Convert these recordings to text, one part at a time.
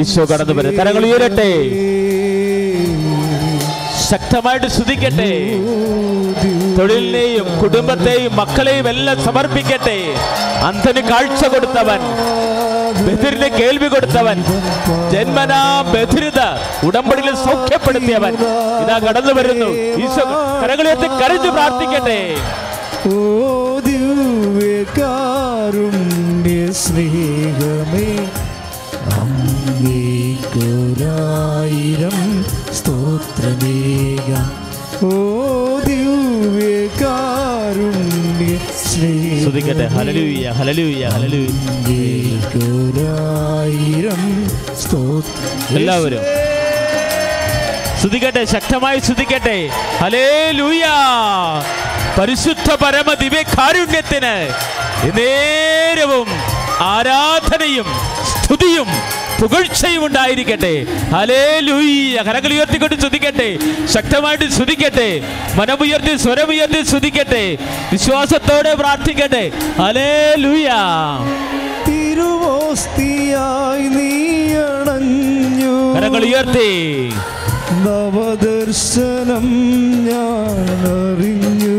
ഈശോ കടന്നു വരും. കരങ്ങൾ ഉയരട്ടെ. ശക്തമായിട്ട് സ്തുതിക്കട്ടെ. തൊഴിലിനെയും കുടുംബത്തെയും മക്കളെയും എല്ലാം സമർപ്പിക്കട്ടെ. അന്ധന് കാഴ്ച കൊടുത്തവൻ ബധിരിന് കേൾവി കൊടുത്തവൻ ജന്മനാ ബധിരത ഉടമ്പടിയിൽ സൗഖ്യപ്പെടുത്തിയവൻ. ഇതാ കടന്നു വരുന്നു. ഈശോ കരകളിയത്ത് കരഞ്ഞു പ്രാർത്ഥിക്കട്ടെ. ഓ ദിവ്യകാരുണ്യ സ്നേഹമേ. അങ്ങേക്കൊരായിരം സ്തോത്രമേക. ഓ ദിവ്യകാരുണ്യ ശ്രീ സ്തുതിക്കട്ടെ ഹലലൂയ ഹലലൂയ ഹലലൂയ അങ്ങേക്കൊരായിരം സ്തോത്രം എല്ലാവരും. സ്തുതിക്കട്ടെ ശക്തമായി സ്തുതിക്കട്ടെ ഹലേ പരിശുദ്ധ പരമ ദിവ്യ കാരുണ്യത്തിന് നേരവും ആരാധനയും സ്തുതിയും പുകഴ്ചയും ഉണ്ടായിരിക്കട്ടെ. ഹലേ ലൂയി കരങ്ങൾ ഉയർത്തിക്കൊണ്ട് സ്തുതിക്കട്ടെ. ശക്തമായിട്ട് സ്തുതിക്കട്ടെ. മനമുയർത്തി സ്വരമുയർത്തി സ്തുതിക്കട്ടെ. വിശ്വാസത്തോടെ പ്രാർത്ഥിക്കട്ടെ. ഹലേ ലൂയ തിരുവോസ്തിയായി നീ അണഞ്ഞു കരങ്ങൾ ഉയർത്തി. നവദർശനം ഞാൻ അറിഞ്ഞു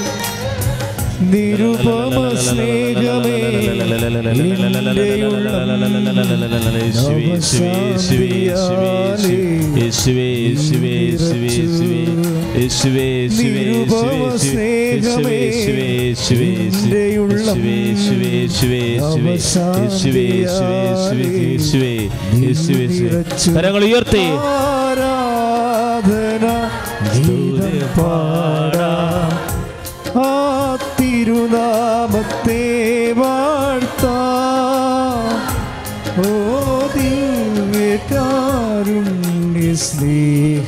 നിരുപമ സ്നേഹമേ കരങ്ങൾ ഉയർത്തി ആരാധന പാടാം. നാമത്തെ വാഴ്ത്താം. ഓ ദിവ്യകാരുണ്യ സ്നേഹ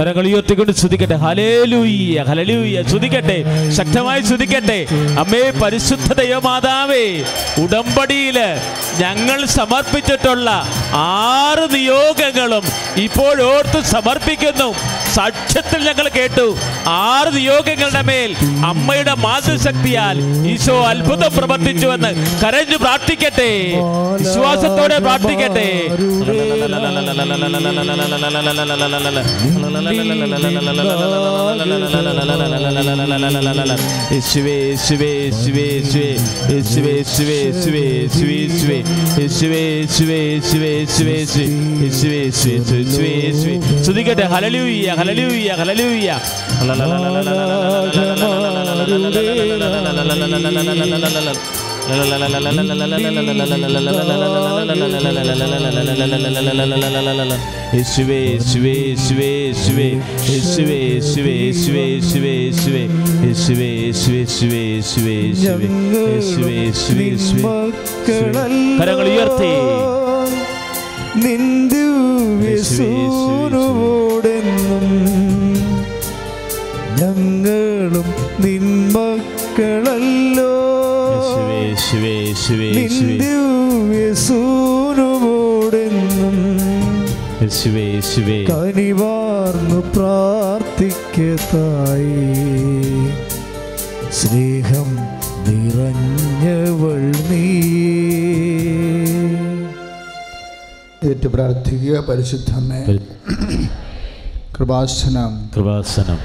കരങ്ങൾ ഉയർത്തിക്കൊണ്ട് സ്തുതിക്കട്ടെ. ഹലേലൂയ്യ ഹലലൂയ്യ സ്തുതിക്കട്ടെ. ശക്തമായി സ്തുതിക്കട്ടെ. അമ്മേ പരിശുദ്ധ ദൈവമാതാവേ ഉടമ്പടിയിൽ ഞങ്ങൾ സമർപ്പിച്ചിട്ടുള്ള ആറ് നിയോഗങ്ങളും ഇപ്പോഴോർത്ത് സമർപ്പിക്കുന്നു. സാക്ഷ്യത്തിൽ ഞങ്ങൾ കേട്ടു. ആറ് നിയോഗങ്ങളുടെ മേൽ അമ്മയുടെ മാതൃശക്തിയാൽ ഈശോ അത്ഭുതം പ്രവർത്തിച്ചുവെന്ന് കരഞ്ഞു പ്രാർത്ഥിക്കട്ടെ. വിശ്വാസത്തോടെ പ്രാർത്ഥിക്കട്ടെ. Essuie. So they get a hallelujah, hallelujah, hallelujah. യേശുവേ യേശുവേ യേശുവേ യേശുവേ യേശുവേ യേശുവേ യേശുവേ യേശുവേ യേശുവേ യേശുവേ യേശുവേ യേശുവേ യേശുവേ യേശുവേ യേശുവേ യേശുവേ കരങ്ങൾ ഉയർത്തി നിന്ദൂവ്യസൂനോടെന്നും ഞങ്ങളും നിന്മക്കളല്ലോ യേശുവേ യേശുവേ യേശുവേ യേശുവേ. നിന്ദൂവ്യസൂനോടെന്നും യേശുവേ യേശുവേ. കനിവാർന്നു പ്രാർത്ഥിക്കത്തായി സ്നേഹം നിറഞ്ഞവൾ നീ. ഏറ്റു പ്രാർത്ഥിക്കുക പരിശുദ്ധമേ. കൃപാസനം. കൃപാസനം.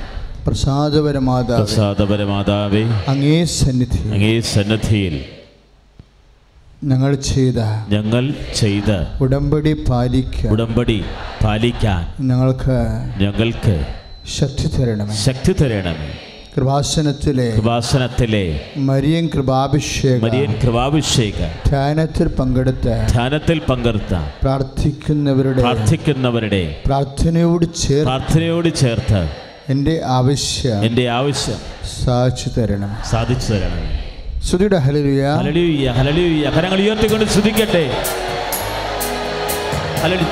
പ്രസാദപരമാതാവ്. പ്രസാദപരമാതാവേ. അങ്ങേ സന്നിധി അങ്ങേ സന്നദ്ധിയിൽ ഞങ്ങൾ ചെയ്ത ഞങ്ങൾ ചെയ്ത ഉടമ്പടി പാലിക്കാൻ ഉടമ്പടി പാലിക്കാൻ ഞങ്ങൾക്ക് ഞങ്ങൾക്ക് ശക്തി തരണമേ. ശക്തി തരണമേ. കൃപാസനത്തിലെ കൃപാസനത്തിലെ മരിയൻ കൃപാഭിഷേക മരിയൻ കൃപാഭിഷേക ധ്യാനത്തിൽ പങ്കെടുത്ത ധ്യാനത്തിൽ പങ്കെടുത്ത പ്രാർത്ഥിക്കുന്നവരുടെ പ്രാർത്ഥിക്കുന്നവരുടെ പ്രാർത്ഥനയോട് ചേർത്ത് പ്രാർത്ഥനയോട് ചേർത്ത് എന്റെ ആവശ്യം എന്റെ ആവശ്യം സാധിച്ചു തരണം. സാധിച്ചു തരണമേ. ശ്രുതിയുടെ ഹലലുയ ഹലലുയ ഹലലുയ കരങ്ങൾ ഉയർത്തിക്കൊണ്ട് ശ്രുതിക്കട്ടെ. ഹലലു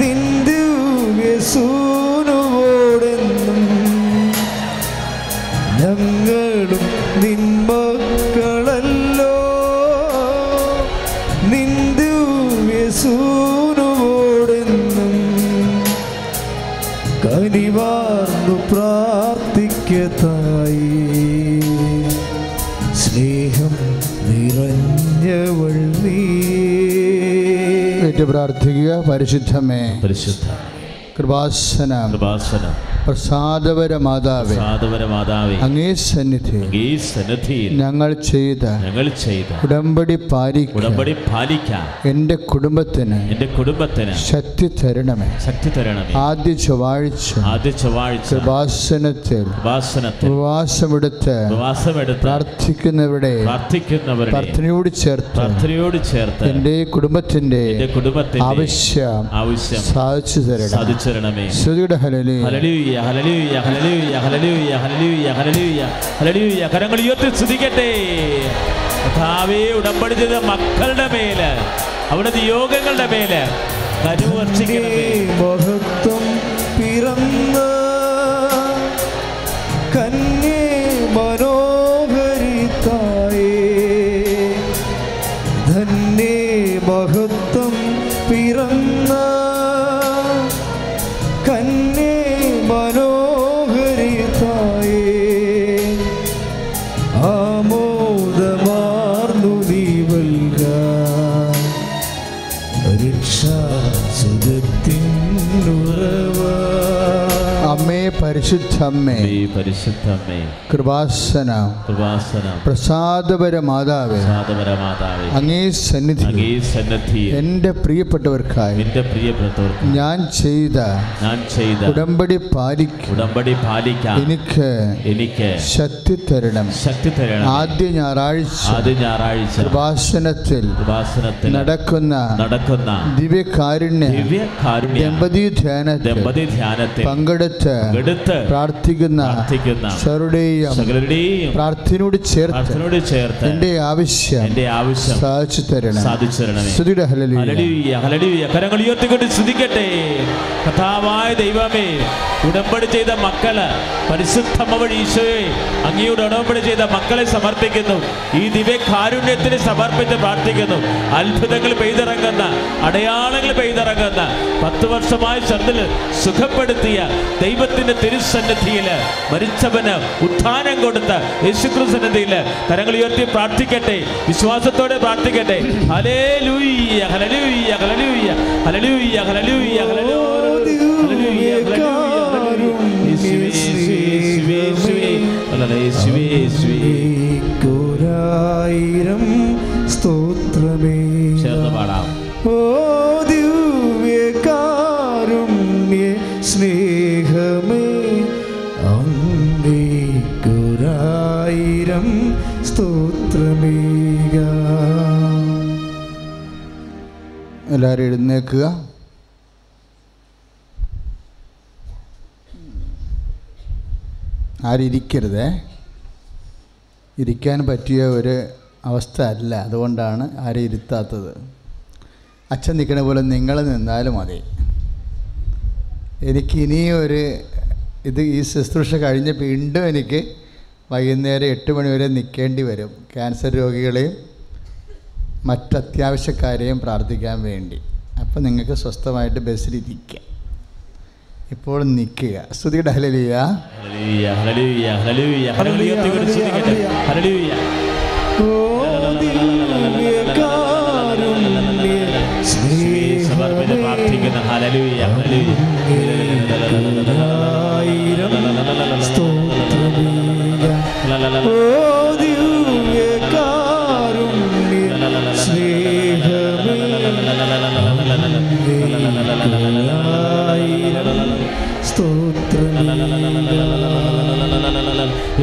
നിന്ദു ഞങ്ങളും ഏറ്റു പ്രാർത്ഥിക്കുക. പരിശുദ്ധമേ. പരിശുദ്ധ. കൃപാസന. കൃപാസന. പ്രസാദപര മാതാവേ പ്രസാദപര മാതാവേ അങ്ങേ സന്നിധി ഈ സന്നിധിയിൽ ഞങ്ങൾ ചെയ്ത ഞങ്ങൾ ചെയ്ത ഉടമ്പടി പാലിക്ക ഉടമ്പടി പാലിക്കാൻ എന്റെ കുടുംബത്തിന് എന്റെ കുടുംബത്തിന് ശക്തി തരണമേ. ശക്തി തരണമേ. ആദ്യ ചൊവ്വാഴ്ച ആദ്യ ചൊവ്വാഴ്ച കൃപാസനത്തിൽ ഉപാസനത്തിൽ ഉപവാസമെടുത്ത് ഉപവാസമെടുത്ത് പ്രാർത്ഥിക്കുന്നവരെ പ്രാർത്ഥിക്കുന്നവരെ പ്രാർത്ഥനയോട് ചേർത്ത് പ്രാർത്ഥനയോട് ചേർത്ത് എന്റെ കുടുംബത്തിന്റെ എന്റെ കുടുംബത്തിന്റെ ആവശ്യം ആവശ്യം സാധിച്ചു തരണം സാധിച്ചു തരണമേ. ശ്രുതിയുടെ ഹലലി കരങ്ങൾ ഉയർത്തി സ്തുതിക്കട്ടെ. കഥാവേ ഉടമ്പടി ചെയ്ത മക്കളുടെ മേൽ. അവിടുത്തെ യോഗങ്ങളുടെ മേൽ. പരിശുദ്ധമ്മേ ഈ പരിശുദ്ധമേ. കൃപാസന കൃപാസന. പ്രസാദപര മാതാവേ പ്രസാദപര മാതാവേ അങ്ങേ സന്നിധി അങ്ങേ സന്നിധി എന്റെ പ്രിയപ്പെട്ടവർക്കായി എന്റെ പ്രിയപ്പെട്ടവർക്ക് ഞാൻ ചെയ്ത ഞാൻ ചെയ്ത ഉടമ്പടി പാലിക്ക ഉടമ്പടി പാലിക്കാൻ എനിക്ക് എനിക്ക് ശക്തി തരണം. ശക്തി തരണം. ആദ്യ ഞായറാഴ്ച ആദ്യ ഞായറാഴ്ച കൃപാസനത്തിൽ കൃപാസനത്തിൽ നടക്കുന്ന നടക്കുന്ന ദിവ്യകാരുണ്യ ദിവ്യകാരുണ്യ ദമ്പതി ധ്യാനത്തിൽ ദമ്പതി ധ്യാനത്തിൽ പങ്കെടുത്ത് എടുത്ത് പ്രാർത്ഥിക്കുന്ന സകലരുടെയും പ്രാർത്ഥനയോട് ചേർത്ത് ചേർത്ത് എന്റെ ആവശ്യം എന്റെ ആവശ്യം സാധിച്ചു തരണം സാധിച്ചു തരണം ഉയർത്തിക്കൊണ്ട് സ്തുതിക്കട്ടെ. കഥാവായ ദൈവമേ ഉടമ്പടി ചെയ്ത മക്കൾ പരിശുദ്ധമ വഴി ഈശോയെ അങ്ങയോട് ഉടമ്പടി ചെയ്ത മക്കളെ സമർപ്പിക്കുന്നു. ഈ ദിവ്യ കാരുണ്യത്തിന് സമർപ്പിച്ച് പ്രാർത്ഥിക്കുന്നു. അത്ഭുതങ്ങൾ പെയ്തിറങ്ങുന്ന അടയാളങ്ങൾ പെയ്തിറങ്ങുന്ന പത്ത് വർഷമായ ചന്ദ്രന് സുഖപ്പെടുത്തിയ ദൈവത്തിന്റെ സന്നിധിയിൽ മരിച്ചവന് ഉത്ഥാനം കൊടുത്ത് യേശുക്രിസ്തു സന്നിധിയിൽ കരങ്ങൾ ഉയർത്തി പ്രാർത്ഥിക്കട്ടെ വിശ്വാസത്തോടെ പ്രാർത്ഥിക്കട്ടെ hallelujah hallelujah hallelujah hallelujah hallelujah hallelujah hallelujah സ്തോത്രമേ ചേർന്ന് ഓ എല്ലാവരും എഴുന്നേക്കുക. ആരിരിക്കരുതേ. ഇരിക്കാൻ പറ്റിയ ഒരു അവസ്ഥ അല്ല. അതുകൊണ്ടാണ് ആരും ഇരുത്താത്തത്. അച്ഛൻ നിൽക്കണ പോലെ നിങ്ങൾ നിന്നാലും മതി. എനിക്ക് ഇനിയും ഒരു ഇത് ഈ ശുശ്രൂഷ കഴിഞ്ഞ് വീണ്ടും എനിക്ക് വൈകുന്നേരം എട്ട് മണിവരെ നിൽക്കേണ്ടി വരും. ക്യാൻസർ രോഗികളെയും മറ്റത്യാവശ്യക്കാരെയും പ്രാർത്ഥിക്കാൻ വേണ്ടി. അപ്പം നിങ്ങൾക്ക് സ്വസ്ഥമായിട്ട് ബസ്സിലിരിക്കാം. ഇപ്പോൾ നിൽക്കുക. സ്തുതിയുടെ ഹലലിയ ഹല്ലേലൂയ ഹല്ലേലൂയ ഹല്ലേലൂയ. കരങ്ങൾ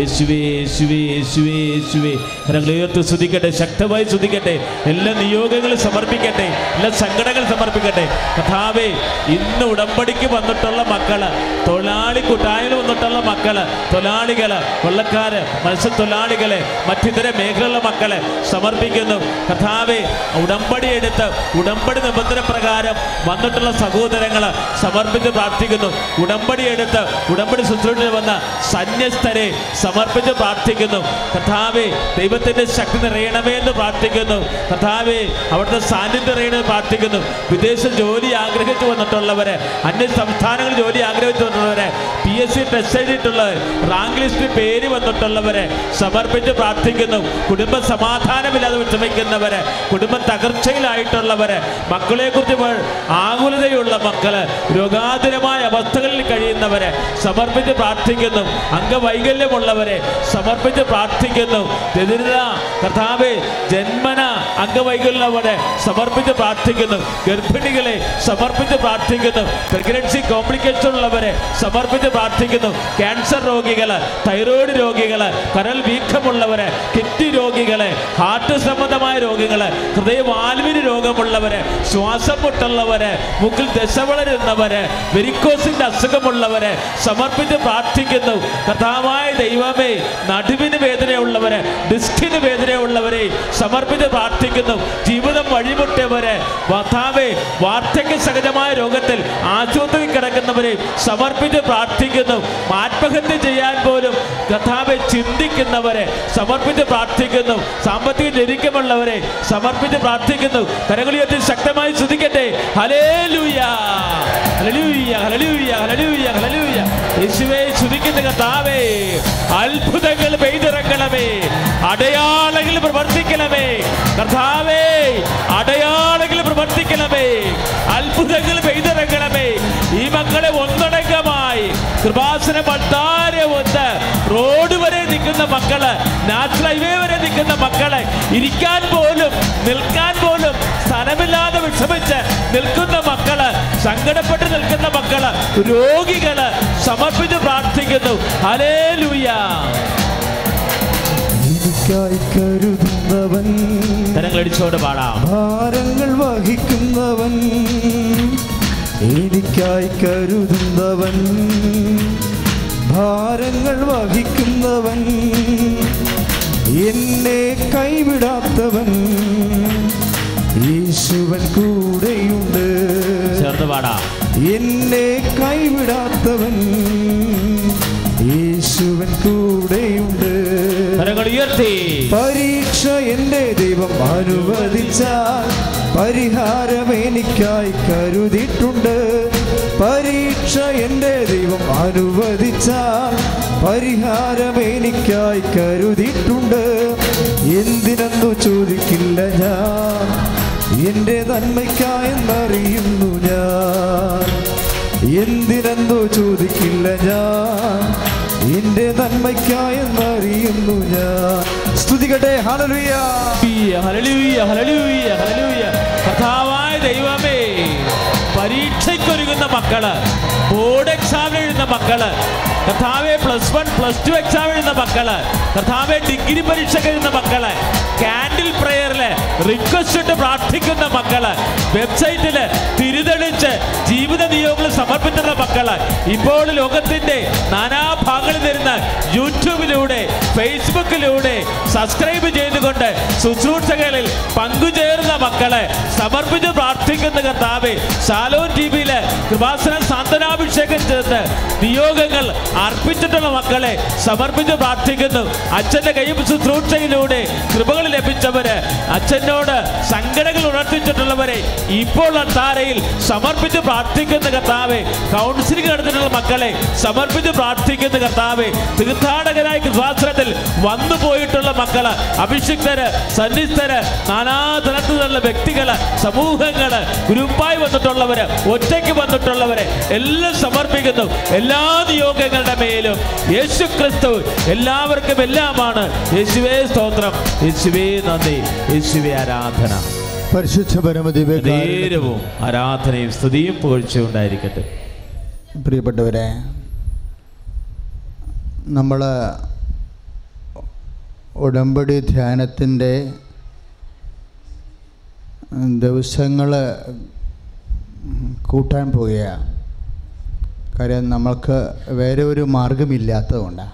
യേശുവേ യേശുവേ യേശുവേ യേശുവേ. കരങ്ങളെ ഉയർത്തി സ്തുതിക്കട്ടെ ശക്തമായി സ്തുതിക്കട്ടെ. എല്ലാ നിയോഗങ്ങളും സമർപ്പിക്കട്ടെ എല്ലാ സങ്കടങ്ങൾ സമർപ്പിക്കട്ടെ. കഥാവേ ഇന്ന് ഉടമ്പടിക്ക് വന്നിട്ടുള്ള മക്കൾ തൊഴിലാളി കൂട്ടായ്മ വന്നിട്ടുള്ള മക്കൾ തൊഴിലാളികൾ കൊള്ളക്കാര് മത്സ്യത്തൊഴിലാളികളെ മറ്റിതര മേഖലയിലുള്ള മക്കളെ സമർപ്പിക്കുന്നു. കഥാവേ ഉടമ്പടി എടുത്ത് ഉടമ്പടി നിബന്ധന പ്രകാരം വന്നിട്ടുള്ള സഹോദരങ്ങൾ സമർപ്പിച്ച് പ്രാർത്ഥിക്കുന്നു. ഉടമ്പടി എടുത്ത് ഉടമ്പടി ശുശ്രൂഷ വന്ന സന്യസ്തരെ സമർപ്പിച്ച് പ്രാർത്ഥിക്കുന്നു. പ്രാർത്ഥിക്കുന്നു. കഥാവേ ദൈവത്തിന്റെ ശക്തി നിറയണമേ എന്ന് പ്രാർത്ഥിക്കുന്നു. കഥാവേ അവിടുത്തെ സാന്നിധ്യം നിറയണമെന്ന് പ്രാർത്ഥിക്കുന്നു. വിദേശ ജോലി ആഗ്രഹിച്ചു വന്നിട്ടുള്ളവരെ അന്യ സംസ്ഥാനങ്ങളിൽ ജോലി ആഗ്രഹിച്ചു വന്നിട്ടുള്ളവരെ പി എസ് സി ടെസ്റ്റ് എഴുതിയിട്ടുള്ളവർ റാങ്ക് ലിസ്റ്റിൽ പേര് വന്നിട്ടുള്ളവരെ സമർപ്പിച്ച് പ്രാർത്ഥിക്കുന്നു. കുടുംബ സമാധാനമില്ലാതെ വിഷമിക്കുന്നവരെ കുടുംബ തകർച്ചയിലായിട്ടുള്ളവരെ മക്കളെ കുറിച്ച് ആകുലതയുള്ള മക്കൾ രോഗാതുരമായ അവസ്ഥകളിൽ കഴിയുന്നവരെ സമർപ്പിച്ച് പ്രാർത്ഥിക്കുന്നു. അംഗവൈകല്യമുള്ളവരെ സമർപ്പിച്ച് പ്രാർത്ഥിക്കുന്നു. ദരിദ്രത കർത്താവ് ജന്മന അംഗവൈകല്യവിടെ സമർപ്പിച്ച് പ്രാർത്ഥിക്കുന്നു. ഗർഭിണികളെ സമർപ്പിച്ച് പ്രാർത്ഥിക്കുന്നു. പ്രഗ്നൻസി കോംപ്ലിക്കേഷൻ ഉള്ളവരെ സമർപ്പിച്ച് പ്രാർത്ഥിക്കുന്നു. ക്യാൻസർ രോഗികൾ തൈറോയ്ഡ് രോഗികൾ കരൽ വീക്കമുള്ളവരെ കിഡ്നി രോഗികളെ ഹാർട്ട് സംബന്ധമായ രോഗികൾ ഹൃദയവാൽവിന് രോഗമുള്ളവരെ ശ്വാസം മുട്ടുള്ളവരെ മുക്കിൽ ദശ വളരുന്നവരെ വെരിക്കോസിന്റെ അസുഖമുള്ളവരെ സമർപ്പിച്ച് പ്രാർത്ഥിക്കുന്നു. കഥാവായ ദൈവമേ നടുവിന് വേദനയുള്ളവരെ ഡിസ്കിന് വേദനയുള്ളവരെ സമർപ്പിച്ച് പ്രാർത്ഥിക്കുന്നു. ജീവിതം വഴിമുട്ടിയവരെ വധാവെ വാർദ്ധക്യ സഹജമായ രോഗത്തിൽ ആശുപത്രിയിൽ കിടക്കുന്നവരെ സമർപ്പിച്ച് പ്രാർത്ഥിക്കുന്നു. ആത്മഹത്യ ചെയ്യാൻ പോലും കഥാവെ ചിന്തിക്കുന്നവരെ സമർപ്പിച്ച് പ്രാർത്ഥിക്കുന്നു. സാമ്പത്തിക ജനിക്കമുള്ളവരെ സമർപ്പിച്ച് പ്രാർത്ഥിക്കുന്നു. കരകളിയത്തിൽ ശക്തമായി ശ്രദ്ധിക്കട്ടെ hallelujah hallelujah hallelujah hallelujah hallelujah. യേശുവേ സ്തുതിക്കുന്ന കഥാവേ അത്ഭുതങ്ങൾ പെയ്തിറങ്ങണമേ. അടയാളങ്ങൾ പ്രവർത്തിക്കണമേ. കർത്താവേ അടയാളങ്ങൾ പ്രവർത്തിക്കണമേ. അത്ഭുതങ്ങൾ പെയ്തിറങ്ങണമേ. ഈ മക്കളെ ഒന്നടങ്കമായി കൃപാസന പട്ടാരെ ഒന്ന് റോഡ് വരെ നിൽക്കുന്ന മക്കൾ നാഷണൽ ഹൈവേ വരെ നിൽക്കുന്ന മക്കളെ ഇരിക്കാൻ പോലും നിൽക്കാൻ പോലും സ്ഥലമില്ലാതെ വിഷമിച്ച് നിൽക്കുന്ന മക്കൾ സങ്കടപ്പെട്ട് നിൽക്കുന്ന മക്കൾ രോഗികൾ സമർപ്പിച്ച് പ്രാർത്ഥിക്കുന്നു. ഹലേ എനിക്കായി കരുതുന്നവൻ. തരങ്ങൾ അടിച്ചോണ്ട് പാടാം. ഭാരങ്ങൾ വഹിക്കുന്നവൻ. എനിക്കായി കരുതുന്നവൻ. ഭാരങ്ങൾ വഹിക്കുന്നവൻ. എന്നെ കൈവിടാത്തവൻ. യേശുവൻ കൂടെയുണ്ട്. ചേർന്ന് പാടാം. എന്നെ കൈവിടാത്തവൻ. യേശുവൻ കൂടെയുണ്ട്. പരീക്ഷ എന്റെ ദൈവം അനുവദിച്ചാൽ പരിഹാരം എനിക്കായി കരുതിയിട്ടുണ്ട്. പരീക്ഷ എന്റെ ദൈവം അനുവദിച്ചാൽ പരിഹാരം എനിക്കായി കരുതിയിട്ടുണ്ട്. എന്തിനെന്നു ചോദിക്കില്ല ഞാൻ. എന്റെ നന്മയ്ക്കായെന്നറിയുന്നു ഞാൻ. എന്തിനെന്തോ ചോദിക്കില്ല ഞാൻ. എന്റെ നന്മയ്ക്കായെന്നറിയുന്നു ഞാൻ. സ്തുതികട്ടെ ഹലലുയ്യ ഹലലുയ്യ ഹലലുയ്യ ഹലലുയ്യ കഥാവായ ദൈവമേ പരീക്ഷയ്ക്കൊരുങ്ങുന്ന മക്കൾ. ബോർഡ് എക്സാം എഴുതുന്ന മക്കൾ. കർത്താവെ plus one plus two exam എഴുതുന്ന മക്കൾ. കർത്താവെ ഡിഗ്രി പരീക്ഷ എഴുതുന്ന മക്കൾ. കാൻഡിൽ പ്രയറിൽ റിക്വസ്റ്റ് ഇട്ട് പ്രാർത്ഥിക്കുന്ന മക്കൾ. വെബ്സൈറ്റിൽ തിരിതെളിച്ച് ജീവിത നിയോഗങ്ങൾ സമർപ്പിക്കുന്ന മക്കൾ. ഇപ്പോൾ ലോകത്തിന്റെ നാനാഭാഗങ്ങളിൽ വരുന്ന യൂട്യൂബിലൂടെ ഫേസ്ബുക്കിലൂടെ സബ്സ്ക്രൈബ് ചെയ്തുകൊണ്ട് ശുശ്രൂഷകളിൽ പങ്കുചേർന്ന മക്കളെ സമർപ്പിച്ച് പ്രാർത്ഥിക്കുന്ന കർത്താവെ ശാലോൻ ടി വിയിൽ കൃപാസന സാന്ത്വനാഭിഷേകം ചേർന്ന് നിയോഗങ്ങൾ അർപ്പിച്ചിട്ടുള്ള മക്കളെ സമർപ്പിച്ച് പ്രാർത്ഥിക്കുന്നു. അച്ഛന്റെ കൈ ശുശ്രൂഷയിലൂടെ കൃപകൾ ലഭിച്ചവര് അച്ഛനോട് സങ്കടങ്ങൾ ഉണർത്തിച്ചിട്ടുള്ളവരെ ഇപ്പോൾ താരയിൽ സമർപ്പിച്ച് പ്രാർത്ഥിക്കുന്ന കർത്താവെ കൗൺസിലിംഗ് നടത്തിയിട്ടുള്ള മക്കളെ സമർപ്പിച്ച് പ്രാർത്ഥിക്കുന്ന കർത്താവെ തീർത്ഥാടകരായ കൃപാസനത്തിൽ വന്നു പോയിട്ടുള്ള മക്കൾ അഭിഷിക്തര് സന്നിസ്ഥര് നാനാതരത്തിലുള്ള വ്യക്തികൾ സമൂഹങ്ങൾ ഗ്രൂപ്പായി വന്നിട്ടുള്ളവര് ഒറ്റയ്ക്ക് വന്നിട്ടുള്ളവരെ എല്ലാം സമർപ്പിക്കുന്നു. എല്ലാ നിയോഗങ്ങളുടെ മേലും യേശു ക്രിസ്തു എല്ലാവർക്കും എല്ലാമാണ്. യേശുവേ സ്തോത്രം. യേശുവേ നന്ദി. യേശുവേ ആരാധന. പരിശുദ്ധ പരമദിവ്യ നേരവും ആരാധനയും സ്തുതിയും പുകഴ്ചയും ഉണ്ടായിരിക്കട്ടെ. പ്രിയപ്പെട്ടവരെ നമ്മൾ ഉടമ്പടി ധ്യാനത്തിന്റെ ദിവസങ്ങൾ കൂട്ടാൻ പോവുകയാണ് കാര്യം നമ്മൾക്ക് വേറെ ഒരു മാർഗമില്ലാത്തതുകൊണ്ടാണ്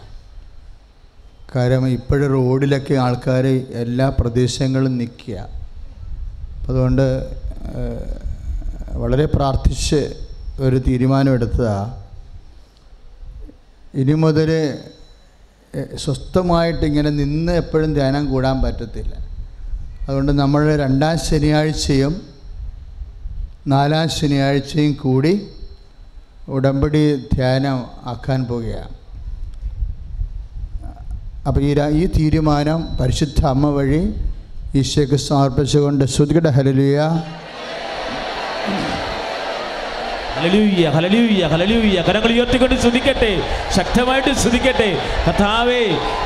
കാര്യം ഇപ്പോഴും റോഡിലൊക്കെ ആൾക്കാർ എല്ലാ പ്രദേശങ്ങളും നിൽക്കുക. അതുകൊണ്ട് വളരെ പ്രാർത്ഥിച്ച് ഒരു തീരുമാനമെടുത്തതാണ് ഇനി മുതൽ സ്വസ്ഥമായിട്ട് ഇങ്ങനെ നിന്ന് എപ്പോഴും ധ്യാനം കൂടാൻ പറ്റത്തില്ല. അതുകൊണ്ട് നമ്മൾ രണ്ടാം ശനിയാഴ്ചയും നാലാം ശനിയാഴ്ചയും കൂടി ഉടമ്പടി ധ്യാനം ആക്കാൻ പോവുകയാണ്. അപ്പോൾ ഈ ഈ തീരുമാനം പരിശുദ്ധ അമ്മ വഴി ഈശോയ്ക്ക് സമർപ്പിച്ചുകൊണ്ട് ശ്രുതികട ഹലലിയ ഹല്ലേലൂയ ഹല്ലേലൂയ ഹലലൂയ്യ കരങ്ങൾ ഉയർത്തിക്കൊണ്ട് ശ്രദ്ധിക്കട്ടെ ശക്തമായിട്ട് ശ്രദ്ധിക്കട്ടെ കഥാവേ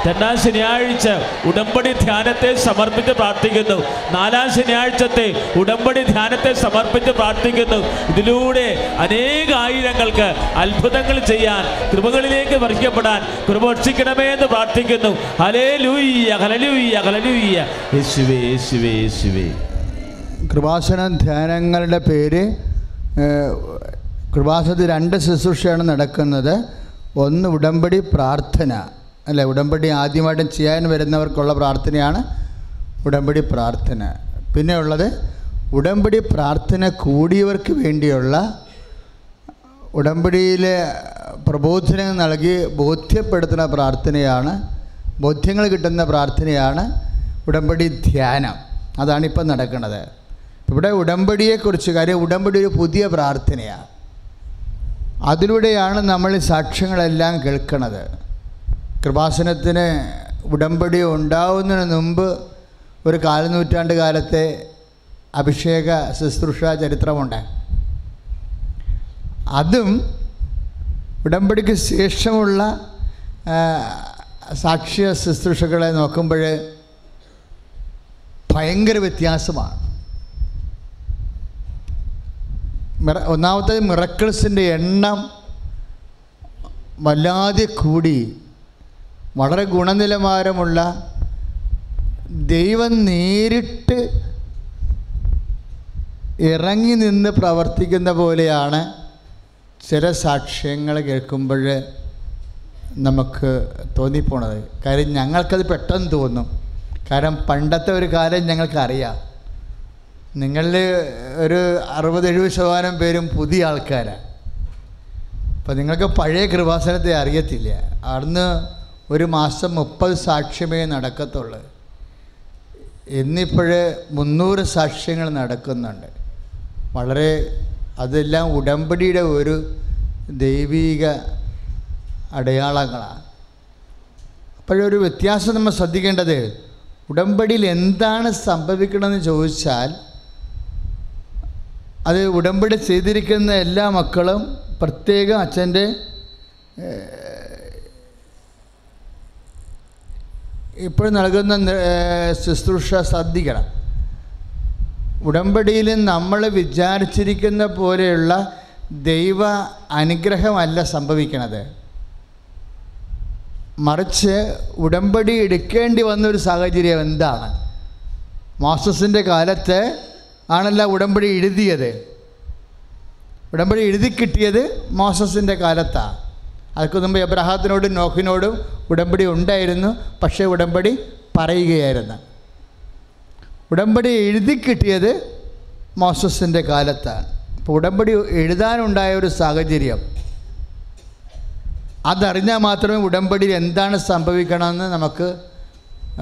രണ്ടാം ശനിയാഴ്ച ഉടമ്പടി ധ്യാനത്തെ സമർപ്പിച്ച് പ്രാർത്ഥിക്കുന്നു. നാലാം ശനിയാഴ്ചത്തെ ഉടമ്പടി ധ്യാനത്തെ സമർപ്പിച്ച് പ്രാർത്ഥിക്കുന്നു. ഇതിലൂടെ അനേക ആയിരങ്ങൾക്ക് അത്ഭുതങ്ങൾ ചെയ്യാൻ കൃപകളിലേക്ക് വർഷിക്കപ്പെടാൻ കൃപ എന്ന് പ്രാർത്ഥിക്കുന്നു. ഹലേ ലൂയ്യ ഹലലൂയ്യ ഹലലൂയ്യ യേശുവേ യേശുവേ യേശുവേ. കൃപാസന ധ്യാനങ്ങളുടെ പേര് കൃപാസനത്തിൽ രണ്ട് ശുശ്രൂഷയാണ് നടക്കുന്നത്. ഒന്ന് ഉടമ്പടി പ്രാർത്ഥന. അല്ലേ? ഉടമ്പടി ആദ്യമായിട്ടും ചെയ്യാൻ വരുന്നവർക്കുള്ള പ്രാർത്ഥനയാണ് ഉടമ്പടി പ്രാർത്ഥന. പിന്നെ ഉള്ളത് ഉടമ്പടി പ്രാർത്ഥന കൂടിയവർക്ക് വേണ്ടിയുള്ള ഉടമ്പടിയിലെ പ്രബോധനം നൽകി ബോധ്യപ്പെടുത്തുന്ന പ്രാർത്ഥനയാണ് ബോധ്യങ്ങൾ കിട്ടുന്ന പ്രാർത്ഥനയാണ് ഉടമ്പടി ധ്യാനം. അതാണ് ഇപ്പം നടക്കുന്നത്. ഇവിടെ ഉടമ്പടിയെക്കുറിച്ച് കാര്യം ഉടമ്പടി ഒരു പുതിയ പ്രാർത്ഥനയാണ്. അതിലൂടെയാണ് നമ്മൾ സാക്ഷ്യങ്ങളെല്ലാം കേൾക്കുന്നത് കൃപാസനത്തിന് ഉടമ്പടി ഉണ്ടാവുന്നതിന് മുമ്പ് ഒരു കാലനൂറ്റാണ്ട് കാലത്തെ അഭിഷേക ശുശ്രൂഷ ചരിത്രമുണ്ട്. അതും ഉടമ്പടിക്ക് ശേഷമുള്ള സാക്ഷ്യ ശുശ്രൂഷകളെ നോക്കുമ്പോൾ ഭയങ്കര വ്യത്യാസമാണ്. മിറ ഒന്നാമത്തെ മിറക്കിൾസിന്റെ എണ്ണം വല്ലാതെ കൂടി. വളരെ ഗുണനിലവാരമുള്ള ദൈവം നേരിട്ട് ഇറങ്ങി നിന്ന് പ്രവർത്തിക്കുന്ന പോലെയാണ് ചില സാക്ഷ്യങ്ങൾ കേൾക്കുമ്പോൾ നമുക്ക് തോന്നിപ്പോണത്. കാര്യം ഞങ്ങൾക്കത് പെട്ടെന്ന് തോന്നും. കാരണം പണ്ടത്തെ ഒരു കാലം ഞങ്ങൾക്കറിയാം. നിങ്ങളിൽ ഒരു അറുപത് എഴുപത് ശതമാനം പേരും പുതിയ ആൾക്കാരാണ് അപ്പം നിങ്ങൾക്ക് പഴയ കൃപാസനത്തെ അറിയത്തില്ല. അന്ന് ഒരു മാസം മുപ്പത് സാക്ഷ്യമേ നടക്കത്തുള്ളൂ. ഇന്നിപ്പോഴേ മുന്നൂറ് സാക്ഷ്യങ്ങൾ നടക്കുന്നുണ്ട്. വളരെ അതെല്ലാം ഉടമ്പടിയുടെ ഒരു ദൈവീക അടയാളങ്ങളാണ്. അപ്പോഴൊരു വ്യത്യാസം നമ്മൾ ശ്രദ്ധിക്കേണ്ടത് ഉടമ്പടിയിൽ എന്താണ് സംഭവിക്കണമെന്ന് ചോദിച്ചാൽ അത് ഉടമ്പടി ചെയ്തിരിക്കുന്ന എല്ലാ മക്കളും പ്രത്യേകം അച്ഛന്റെ ഇപ്പോൾ നൽകുന്ന ശുശ്രൂഷ ശ്രദ്ധിക്കണം. ഉടമ്പടിയിൽ നമ്മൾ വിചാരിച്ചിരിക്കുന്ന പോലെയുള്ള ദൈവ അനുഗ്രഹമല്ല സംഭവിക്കണത്. മറിച്ച് ഉടമ്പടി എടുക്കേണ്ടി വന്നൊരു സാഹചര്യം എന്താണ്? മോസസിന്റെ കാലത്ത് ആണല്ലോ ഉടമ്പടി എഴുതിയത്. ഉടമ്പടി എഴുതി കിട്ടിയത് മോസസിന്റെ കാലത്താണ് അതൊക്കെ മുമ്പ് എബ്രഹാത്തിനോടും നോഹിനോടും ഉടമ്പടി ഉണ്ടായിരുന്നു. പക്ഷേ ഉടമ്പടി പറയുകയായിരുന്നു. ഉടമ്പടി എഴുതി കിട്ടിയത് മോസസിന്റെ കാലത്താണ് അപ്പോൾ ഉടമ്പടി എഴുതാനുണ്ടായ ഒരു സാഹചര്യം. അതറിഞ്ഞാൽ മാത്രമേ ഉടമ്പടിയിൽ എന്താണ് സംഭവിക്കണമെന്ന് നമുക്ക്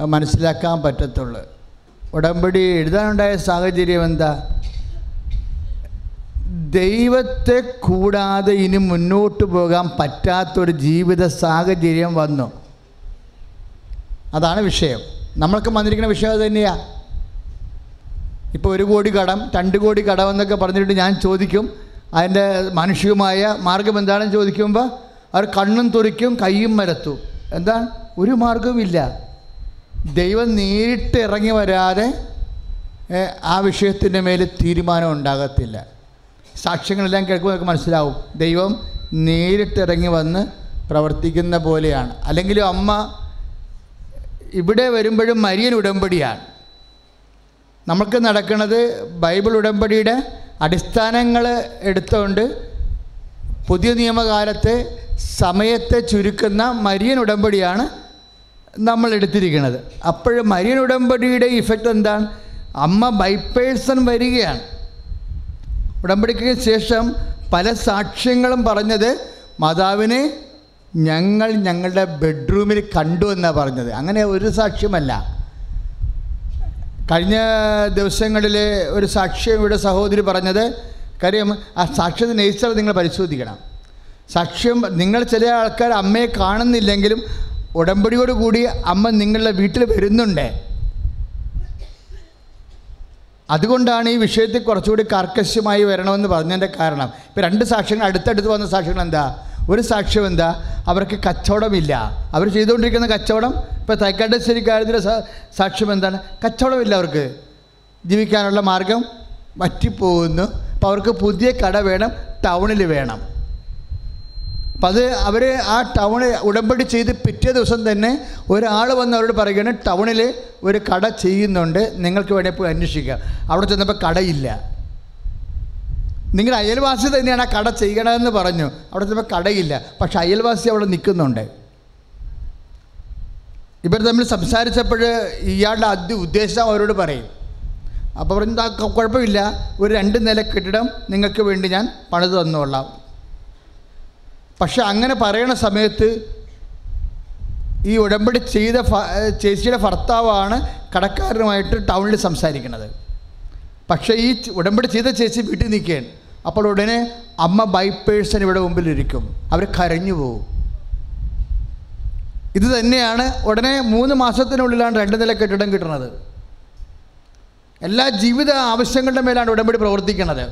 മനസ്സിലാക്കാൻ പറ്റത്തുള്ളൂ. ഉടമ്പടി എഴുതാനുണ്ടായ സാഹചര്യം എന്താ? ദൈവത്തെ കൂടാതെ ഇനി മുന്നോട്ട് പോകാൻ പറ്റാത്തൊരു ജീവിത സാഹചര്യം വന്നു. അതാണ് വിഷയം. നമ്മൾക്ക് വന്നിരിക്കുന്ന വിഷയം അത് തന്നെയാണ് ഇപ്പോൾ ഒരു കോടി കടം രണ്ട് കോടി കടം എന്നൊക്കെ പറഞ്ഞിട്ട് ഞാൻ ചോദിക്കും. അതിന്റെ മാനുഷികമായ മാർഗം എന്താണെന്ന് ചോദിക്കുമ്പോൾ അവർ കണ്ണും തുറിക്കും കൈയും മരത്തും. എന്താ ഒരു മാർഗവുമില്ല. ദൈവം നേരിട്ട് ഇറങ്ങി വരാതെ ആ വിഷയത്തിന്റെ മേൽ തീരുമാനം ഉണ്ടാകത്തില്ല. സാക്ഷ്യങ്ങളെല്ലാം കേൾക്കുമ്പോൾ നമുക്ക് മനസ്സിലാവും. ദൈവം നേരിട്ട് ഇറങ്ങി വന്ന് പ്രവർത്തിക്കുന്ന പോലെയാണ്. അല്ലെങ്കിലും അമ്മ ഇവിടെ വരുമ്പോഴും മരിയൻ ഉടമ്പടിയാണ്. നമുക്ക് നടക്കുന്നത് ബൈബിൾ ഉടമ്പടിയുടെ അടിസ്ഥാനങ്ങൾ എടുത്തുകൊണ്ട് പുതിയ നിയമകാലത്തെ സമയത്തെ ചുരുക്കുന്ന മരിയൻ ഉടമ്പടിയാണ് നമ്മൾ എടുത്തിരിക്കുന്നത് അപ്പോൾ മരിയൻ ഉടമ്പടിയുടെ ഇഫക്റ്റ് എന്താണ്? അമ്മ ബൈപ്പേഴ്സൺ വരികയാണ്. ഉടമ്പടിക്ക് ശേഷം പല സാക്ഷ്യങ്ങളും പറഞ്ഞത് മാതാവിനെ ഞങ്ങൾ ഞങ്ങളുടെ ബെഡ്റൂമിൽ കണ്ടു എന്നാണ് പറഞ്ഞത്. അങ്ങനെ ഒരു സാക്ഷ്യമല്ല. കഴിഞ്ഞ ദിവസങ്ങളിൽ ഒരു സാക്ഷ്യം ഇവിടെ സഹോദരി പറഞ്ഞത് കാര്യം ആ സാക്ഷ്യത്തിന് നേച്ചർ നിങ്ങൾ പരിശോധിക്കണം. സാക്ഷ്യം നിങ്ങൾ ചില ആൾക്കാർ അമ്മയെ കാണുന്നില്ലെങ്കിലും ഉടമ്പടിയോട് കൂടി അമ്മ നിങ്ങളുടെ വീട്ടിൽ വരുന്നുണ്ട്. അതുകൊണ്ടാണ് ഈ വിഷയത്തിൽ കുറച്ചുകൂടി കർക്കശമായി വരണമെന്ന് പറഞ്ഞതിന്റെ കാരണം. ഇപ്പോൾ രണ്ട് സാക്ഷ്യങ്ങൾ അടുത്തടുത്ത് വന്ന സാക്ഷ്യങ്ങൾ എന്താ ഒരു സാക്ഷ്യം എന്താ? അവർക്ക് കച്ചവടമില്ല. അവർ ചെയ്തുകൊണ്ടിരിക്കുന്ന കച്ചവടം ഇപ്പോൾ തൈക്കാട്ടശ്ശേരി കാര്യത്തിലെ സാ- സാക്ഷ്യം എന്താണ്? കച്ചവടമില്ല അവർക്ക്. ജീവിക്കാനുള്ള മാർഗം വറ്റിപ്പോകുന്നു. അപ്പോൾ അവർക്ക് പുതിയ കട വേണം ടൗണിൽ വേണം. അപ്പം അത് അവർ ആ ടൗണിൽ ഉടമ്പടി ചെയ്ത് പിറ്റേ ദിവസം തന്നെ ഒരാൾ വന്ന് അവരോട് പറയുകയാണ് ടൗണിൽ ഒരു കട ചെയ്യുന്നുണ്ട് നിങ്ങൾക്ക് വേണേൽ പോയി അന്വേഷിക്കുക അവിടെ ചെന്നപ്പോൾ കടയില്ല. നിങ്ങൾ അയൽവാസി തന്നെയാണ് ആ കട ചെയ്യണമെന്ന് പറഞ്ഞു. അവിടെ ചെന്നപ്പോൾ കടയില്ല. പക്ഷെ അയൽവാസി അവിടെ നിൽക്കുന്നുണ്ട്. ഇവർ തമ്മിൽ സംസാരിച്ചപ്പോൾ ഇയാളുടെ അതി ഉദ്ദേശം അവരോട് പറയും. അപ്പോൾ പറഞ്ഞു "ദാ കുഴപ്പമില്ല. ഒരു രണ്ട് നില കെട്ടിടം നിങ്ങൾക്ക് വേണ്ടി ഞാൻ പണിത് തന്നോളാം. പക്ഷെ അങ്ങനെ പറയണ സമയത്ത് ഈ ഉടമ്പടി ചെയ്ത ചേച്ചിയുടെ ഭർത്താവാണ് കടക്കാരനുമായിട്ട് ടൗണിൽ സംസാരിക്കുന്നത്. പക്ഷേ ഈ ഉടമ്പടി ചെയ്ത ചേച്ചി വീട്ടിൽ നിൽക്കുകയാണ്. അപ്പോൾ ഉടനെ അമ്മ ബൈപ്പേഴ്സൺ പേഴ്സൺ ഇവിടെ മുമ്പിലിരിക്കും. അവർ കരഞ്ഞു പോകും ഇത് തന്നെയാണ് ഉടനെ മൂന്ന് മാസത്തിനുള്ളിലാണ് രണ്ട് നില കെട്ടിടം കിട്ടുന്നത്. എല്ലാ ജീവിത ആവശ്യങ്ങളുടെ മേലാണ് ഉടമ്പടി പ്രവർത്തിക്കുന്നത്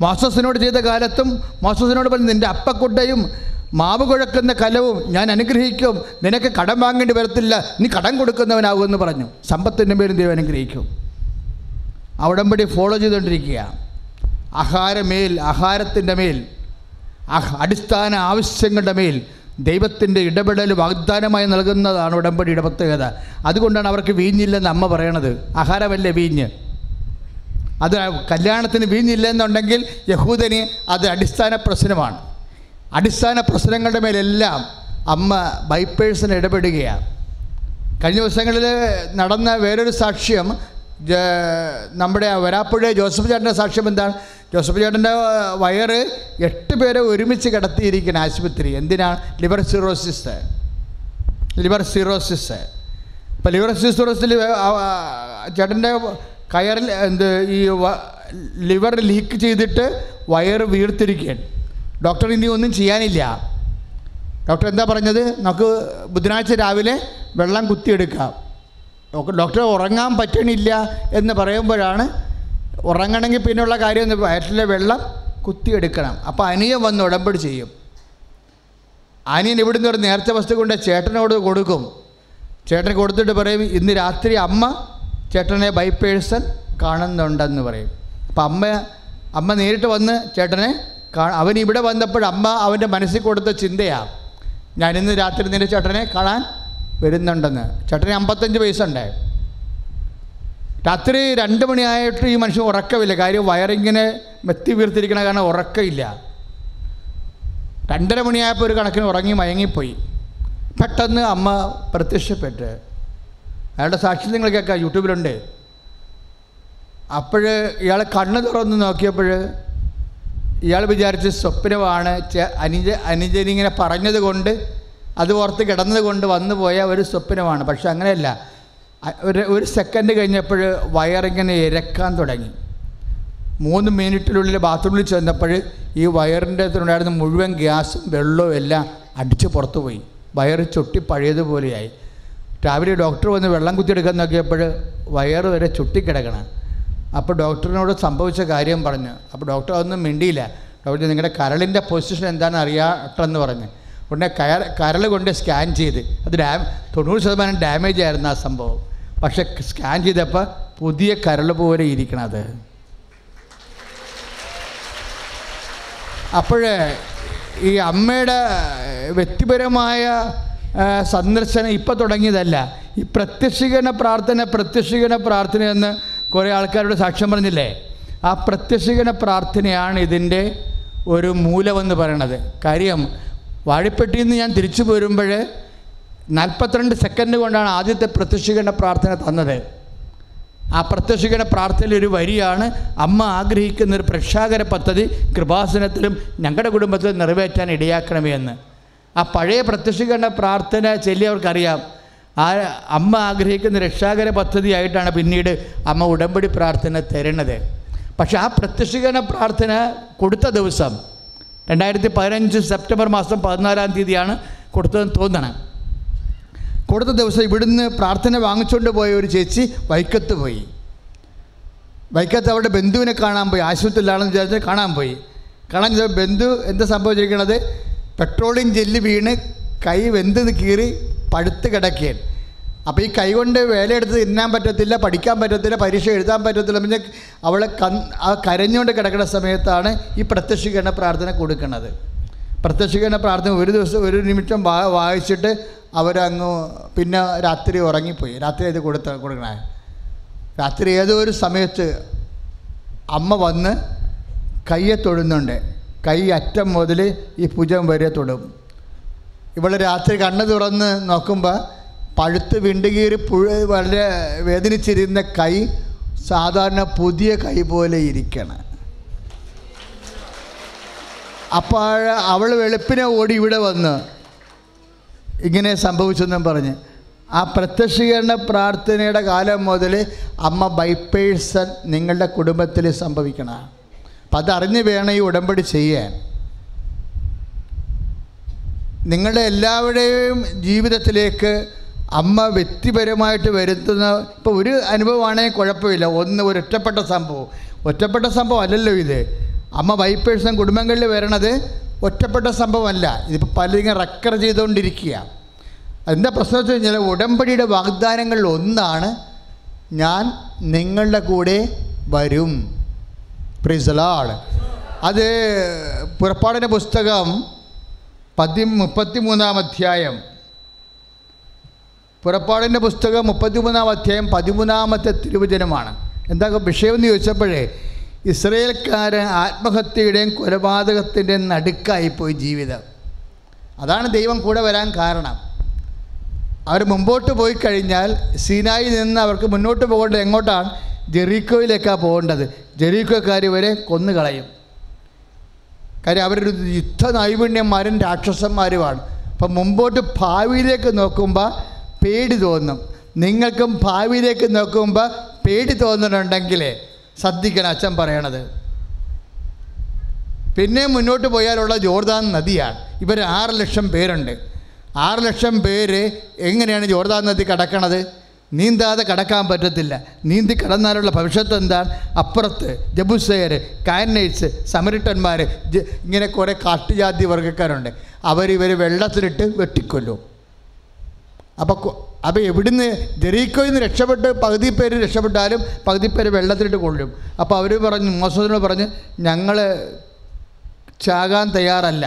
മോസസിനോട് ചെയ്ത കാലത്തും മോസസിനോട് പറഞ്ഞു നിന്റെ അപ്പക്കുട്ടയും മാവ് കുഴക്കുന്ന കലവും ഞാൻ അനുഗ്രഹിക്കും. നിനക്ക് കടം വാങ്ങേണ്ടി വരത്തില്ല. നീ കടം കൊടുക്കുന്നവനാകുമെന്ന് പറഞ്ഞു. സമ്പത്തിന്റെ പേരും ദൈവം അനുഗ്രഹിക്കും. അവിടംപടി ഫോളോ ചെയ്തുകൊണ്ടിരിക്കുക. ആഹാരമേൽ ആഹാരത്തിന്റെ മേൽ അടിസ്ഥാന ആവശ്യങ്ങളുടെ മേൽ ദൈവത്തിന്റെ ഇടപെടൽ വാഗ്ദാനമായി നൽകുന്നതാണ് ഉടമ്പടിയുടെ പ്രത്യേകത. അതുകൊണ്ടാണ് അവർക്ക് വീഞ്ഞില്ലെന്ന് അമ്മ പറയണത്. ആഹാരമല്ലേ വീഞ്ഞ്? അത് കല്യാണത്തിന് വീഞ്ഞില്ലെന്നുണ്ടെങ്കിൽ യഹൂദന് അത് അടിസ്ഥാന പ്രശ്നമാണ്. അടിസ്ഥാന പ്രശ്നങ്ങളുടെ മേലെല്ലാം അമ്മ ബൈപ്പേഴ്സിന് ഇടപെടുകയാണ്. കഴിഞ്ഞ ദിവസങ്ങളിൽ നടന്ന വേറൊരു സാക്ഷ്യം നമ്മുടെ വരാപ്പുഴ ജോസഫ് ചേട്ടന്റെ സാക്ഷ്യം എന്താണ്? ജോസഫ് ചേട്ടന്റെ വയറ് എട്ട് പേരെ ഒരുമിച്ച് കിടത്തിയിരിക്കുന്ന ആശുപത്രി എന്തിനാണ്? Liver cirrhosis. Liver cirrhosis. ഇപ്പം ലിവർ സിറോസിൽ ചേട്ടന്റെ കയറിൽ എന്ത് ഈ ലിവർ ലീക്ക് ചെയ്തിട്ട് വയറ് വീർത്തിരിക്കുകയാണ്. ഡോക്ടർ ഇനി ഒന്നും ചെയ്യാനില്ല. ഡോക്ടർ എന്താ പറഞ്ഞത്? നമുക്ക് ബുധനാഴ്ച രാവിലെ വെള്ളം കുത്തിയെടുക്കാം. ഡോക്ടർ ഉറങ്ങാൻ പറ്റണില്ല എന്ന് പറയുമ്പോഴാണ് ഉറങ്ങണമെങ്കിൽ പിന്നെയുള്ള കാര്യം വയറ്റിലെ വെള്ളം കുത്തിയെടുക്കണം. അപ്പോൾ അനിയൻ വന്ന് ഉടമ്പടി ചെയ്യും. അനിയൻ ഇവിടുന്ന് ഒരു നേർച്ച വസ്തു കൊണ്ട് ചേട്ടനോട് കൊടുക്കും. ചേട്ടന് കൊടുത്തിട്ട് പറയും ഇന്ന് രാത്രി അമ്മ ചേട്ടനെ ബൈ പേഴ്സൺ കാണുന്നുണ്ടെന്ന് പറയും. അപ്പം അമ്മ അമ്മ നേരിട്ട് വന്ന് ചേട്ടനെ കാ അവൻ ഇവിടെ വന്നപ്പോൾ അമ്മ അവന്റെ മനസ്സിൽ കൊടുത്ത ചിന്തയാണ് ഇന്ന് രാത്രി നിന്റെ ചേട്ടനെ കാണാൻ വരുന്നുണ്ടെന്ന്. ചേട്ടന് അമ്പത്തഞ്ച് വയസ്സുണ്ട് രാത്രി രണ്ട് മണിയായിട്ട് ഈ മനുഷ്യൻ ഉറക്കമില്ല. കാര്യം വയറിങ്ങനെ മെത്തി വീർത്തിരിക്കണ കാരണം ഉറക്കമില്ല. രണ്ടര മണിയായപ്പോൾ ഒരു കണക്കിന് ഉറങ്ങി മയങ്ങിപ്പോയി. പെട്ടെന്ന് അമ്മ പ്രത്യക്ഷപ്പെട്ട് അയാളുടെ സാക്ഷി നിങ്ങൾ കേൾക്കാം യൂട്യൂബിലുണ്ട്. അപ്പോൾ ഇയാൾ കണ്ണ് തുറന്ന് നോക്കിയപ്പോൾ ഇയാൾ വിചാരിച്ച് സ്വപ്നമാണ് അനുജ അനുജനിങ്ങനെ പറഞ്ഞത് കൊണ്ട് അത് ഓർത്ത് കിടന്നത് കൊണ്ട് വന്നു പോയ ഒരു സ്വപ്നമാണ്. പക്ഷെ അങ്ങനെയല്ല. ഒരു ഒരു സെക്കൻഡ് കഴിഞ്ഞപ്പോൾ വയറിങ്ങനെ ഇരക്കാൻ തുടങ്ങി. മൂന്ന് മിനിറ്റിനുള്ളിൽ ബാത്റൂമിൽ ചെന്നപ്പോൾ ഈ വയറിന്റെ അടുത്തുണ്ടായിരുന്ന മുഴുവൻ ഗ്യാസും വെള്ളവും എല്ലാം അടിച്ച് പുറത്തു പോയി വയറ് ചൊട്ടി പഴയതുപോലെയായി. രാവിലെ ഡോക്ടർ വന്ന് വെള്ളം കുത്തിയെടുക്കാൻ നോക്കിയപ്പോൾ വയറ് വരെ ചുട്ടിക്കിടക്കണം. അപ്പോൾ ഡോക്ടറിനോട് സംഭവിച്ച കാര്യം പറഞ്ഞു. അപ്പോൾ ഡോക്ടർ അതൊന്നും മിണ്ടിയില്ല. ഡോക്ടർ നിങ്ങളുടെ കരളിന്റെ പൊസിഷൻ എന്താണെന്ന് അറിയാട്ടെന്ന് പറഞ്ഞു. ഉടനെ കയർ കരൾ കൊണ്ട് സ്കാൻ ചെയ്ത്. അത് ഡാം തൊണ്ണൂറ് ശതമാനം ഡാമേജ് ആയിരുന്നു ആ സംഭവം. പക്ഷെ സ്കാൻ ചെയ്തപ്പോൾ പുതിയ കരൾ പോലെ ഇരിക്കണത് അപ്പോഴേ ഈ അമ്മയുടെ വ്യക്തിപരമായ സന്ദർശനം ഇപ്പം തുടങ്ങിയതല്ല. ഈ പ്രത്യക്ഷീകരണ പ്രാർത്ഥന പ്രത്യക്ഷീകരണ പ്രാർത്ഥന എന്ന് കുറേ ആൾക്കാരോട് സാക്ഷ്യം പറഞ്ഞില്ലേ? ആ പ്രത്യക്ഷീകരണ പ്രാർത്ഥനയാണ് ഇതിന്റെ ഒരു മൂലമെന്ന് പറയണത്. കാര്യം വാഴപ്പെട്ടിയിൽ നിന്ന് ഞാൻ തിരിച്ചു പോരുമ്പോൾ നാൽപ്പത്തിരണ്ട് സെക്കൻഡ് കൊണ്ടാണ് ആദ്യത്തെ പ്രത്യക്ഷീകരണ പ്രാർത്ഥന തന്നത്. ആ പ്രത്യക്ഷീകരണ പ്രാർത്ഥനയിൽ ഒരു വരിയാണ് അമ്മ ആഗ്രഹിക്കുന്ന ഒരു പ്രക്ഷാകര പദ്ധതി കൃപാസനത്തിലും ഞങ്ങളുടെ കുടുംബത്തിലും നിറവേറ്റാൻ ഇടയാക്കണമേ എന്ന്. ആ പഴയ പ്രത്യക്ഷീകരണ പ്രാർത്ഥന ചൊല്ലി അവർക്കറിയാം. ആ അമ്മ ആഗ്രഹിക്കുന്ന രക്ഷാകര പദ്ധതിയായിട്ടാണ് പിന്നീട് അമ്മ ഉടമ്പടി പ്രാർത്ഥന തരുന്നത്. പക്ഷെ ആ പ്രത്യക്ഷീകരണ പ്രാർത്ഥന കൊടുത്ത ദിവസം രണ്ടായിരത്തി പതിനഞ്ച് സെപ്റ്റംബർ മാസം പതിനാലാം തീയതിയാണ് കൊടുത്തതെന്ന് തോന്നണം. കൊടുത്ത ദിവസം ഇവിടുന്ന് പ്രാർത്ഥന വാങ്ങിച്ചുകൊണ്ട് പോയ ഒരു ചേച്ചി വൈക്കത്ത് പോയി. വൈക്കത്ത് അവരുടെ ബന്ധുവിനെ കാണാൻ പോയി ആശുപത്രിയിലാണെന്ന് വിചാരിച്ച് കാണാൻ പോയി. കാണാൻ ബന്ധു എന്താ സംഭവിച്ചിരിക്കണത്? പെട്രോളിയം ജെല്ല് വീണ് കൈ വെന്ത് കീറി പഴുത്ത് കിടക്കുകയാണ്. അപ്പോൾ ഈ കൈ കൊണ്ട് വേലയെടുത്ത് തിന്നാൻ പറ്റത്തില്ല പഠിക്കാൻ പറ്റത്തില്ല പരീക്ഷ എഴുതാൻ പറ്റത്തില്ല പിന്നെ അവളെ കൺ ആ കരഞ്ഞുകൊണ്ട് കിടക്കുന്ന സമയത്താണ് ഈ പ്രത്യക്ഷീകരണ പ്രാർത്ഥന കൊടുക്കുന്നത്. പ്രത്യക്ഷീകരണ പ്രാർത്ഥന ഒരു ദിവസം ഒരു നിമിഷം വാ വായിച്ചിട്ട് അവരങ്ങ് പിന്നെ രാത്രി ഉറങ്ങിപ്പോയി. രാത്രി ഇത് കൊടുത്ത കൊടുക്കണേ? രാത്രി ഏതോ ഒരു സമയത്ത് അമ്മ വന്ന് കയ്യെ തൊടുന്നുണ്ട് കൈ അറ്റം മുതൽ ഈ ഭുജം വരെ തൊടും. ഇവൾ രാത്രി കണ്ണ് തുറന്ന് നോക്കുമ്പോൾ പഴുത്ത് വിണ്ടുകീറി പുഴ വളരെ വേദനിച്ചിരുന്ന കൈ സാധാരണ പുതിയ കൈ പോലെ ഇരിക്കണം. അപ്പോൾ അവൾ വെളുപ്പിനെ ഓടി ഇവിടെ വന്ന് ഇങ്ങനെ സംഭവിച്ചെന്നും പറഞ്ഞ്. ആ പ്രത്യക്ഷീകരണ പ്രാർത്ഥനയുടെ കാലം മുതൽ അമ്മ ബൈപ്പേഴ്സൺ നിങ്ങളുടെ കുടുംബത്തിൽ സംഭവിക്കണം. അപ്പം അതറിഞ്ഞ് വേണം ഈ ഉടമ്പടി ചെയ്യാൻ. നിങ്ങളുടെ എല്ലാവരുടെയും ജീവിതത്തിലേക്ക് അമ്മ വ്യക്തിപരമായിട്ട് വരുത്തുന്ന ഇപ്പോൾ ഒരു അനുഭവമാണെങ്കിൽ കുഴപ്പമില്ല. ഒന്ന് ഒരു ഒറ്റപ്പെട്ട സംഭവം. ഒറ്റപ്പെട്ട സംഭവം അല്ലല്ലോ ഇത്. അമ്മ വൈപ്പേഴ്സൺ കുടുംബങ്ങളിൽ വരണത് ഒറ്റപ്പെട്ട സംഭവമല്ല. ഇതിപ്പോൾ പലരും റെക്കർ ചെയ്തുകൊണ്ടിരിക്കുക എന്താ പ്രശ്നം വെച്ച് കഴിഞ്ഞാൽ ഉടമ്പടിയുടെ വാഗ്ദാനങ്ങളിൽ ഒന്നാണ് ഞാൻ നിങ്ങളുടെ കൂടെ വരും. പ്രിസലാൾ അത് പുറപ്പാടിന്റെ പുസ്തകം പതി മുപ്പത്തി മൂന്നാം അധ്യായം പുറപ്പാടിന്റെ പുസ്തകം മുപ്പത്തി മൂന്നാം അധ്യായം പതിമൂന്നാമത്തെ തിരുവചനമാണ്. എന്താ വിഷയം എന്ന് ചോദിച്ചപ്പോഴേ ഇസ്രയേൽക്കാർ ആത്മഹത്യയുടെയും കൊലപാതകത്തിന്റെയും നടുക്കായിപ്പോയി ജീവിതം. അതാണ് ദൈവം കൂടെ വരാൻ കാരണം. അവർ മുമ്പോട്ട് പോയി കഴിഞ്ഞാൽ സീനായി നിന്ന് അവർക്ക് മുന്നോട്ട് പോകേണ്ടത് എങ്ങോട്ടാണ്? ജെറീക്കോയിലേക്കാണ് പോകേണ്ടത്. ജെറീക്കോക്കാർ ഇവരെ കൊന്നുകളയും. കാര്യം അവരൊരു യുദ്ധ നൈപുണ്യന്മാരും രാക്ഷസന്മാരുമാണ്. അപ്പം മുമ്പോട്ട് ഭാവിയിലേക്ക് നോക്കുമ്പോൾ പേടി തോന്നും. നിങ്ങൾക്കും ഭാവിയിലേക്ക് നോക്കുമ്പോൾ പേടി തോന്നുന്നുണ്ടെങ്കിൽ ശ്രദ്ധിക്കണം അച്ഛൻ പറയണത്. പിന്നെ മുന്നോട്ട് പോയാലുള്ള ജോർദാൻ നദിയാണ്. ഇവർ ആറ് ലക്ഷം പേരുണ്ട്. ആറ് ലക്ഷം പേര് എങ്ങനെയാണ് ജോർദാൻ നദി കടക്കണത്? നീന്താതെ കടക്കാൻ പറ്റത്തില്ല. നീന്തി കടന്നാലുള്ള ഭവിഷ്യത്ത് എന്താണ്? അപ്പുറത്ത് ജബുസയർ കാനൈറ്റ്സ് സമരിട്ടന്മാർ ഇങ്ങനെ കുറേ കാട്ടുജാതി വർഗക്കാരുണ്ട്. അവരിവർ വെള്ളത്തിലിട്ട് വെട്ടിക്കൊല്ലും. അപ്പോൾ അപ്പോൾ എവിടുന്ന് ജെറീക്കോയിൽ നിന്ന് രക്ഷപ്പെട്ട് പകുതി പേര് രക്ഷപ്പെട്ടാലും പകുതി പേര് വെള്ളത്തിലിട്ട് കൊള്ളും അപ്പോൾ അവർ പറഞ്ഞു മോസത്തിനോട് പറഞ്ഞ് ഞങ്ങൾ ചാകാൻ തയ്യാറല്ല.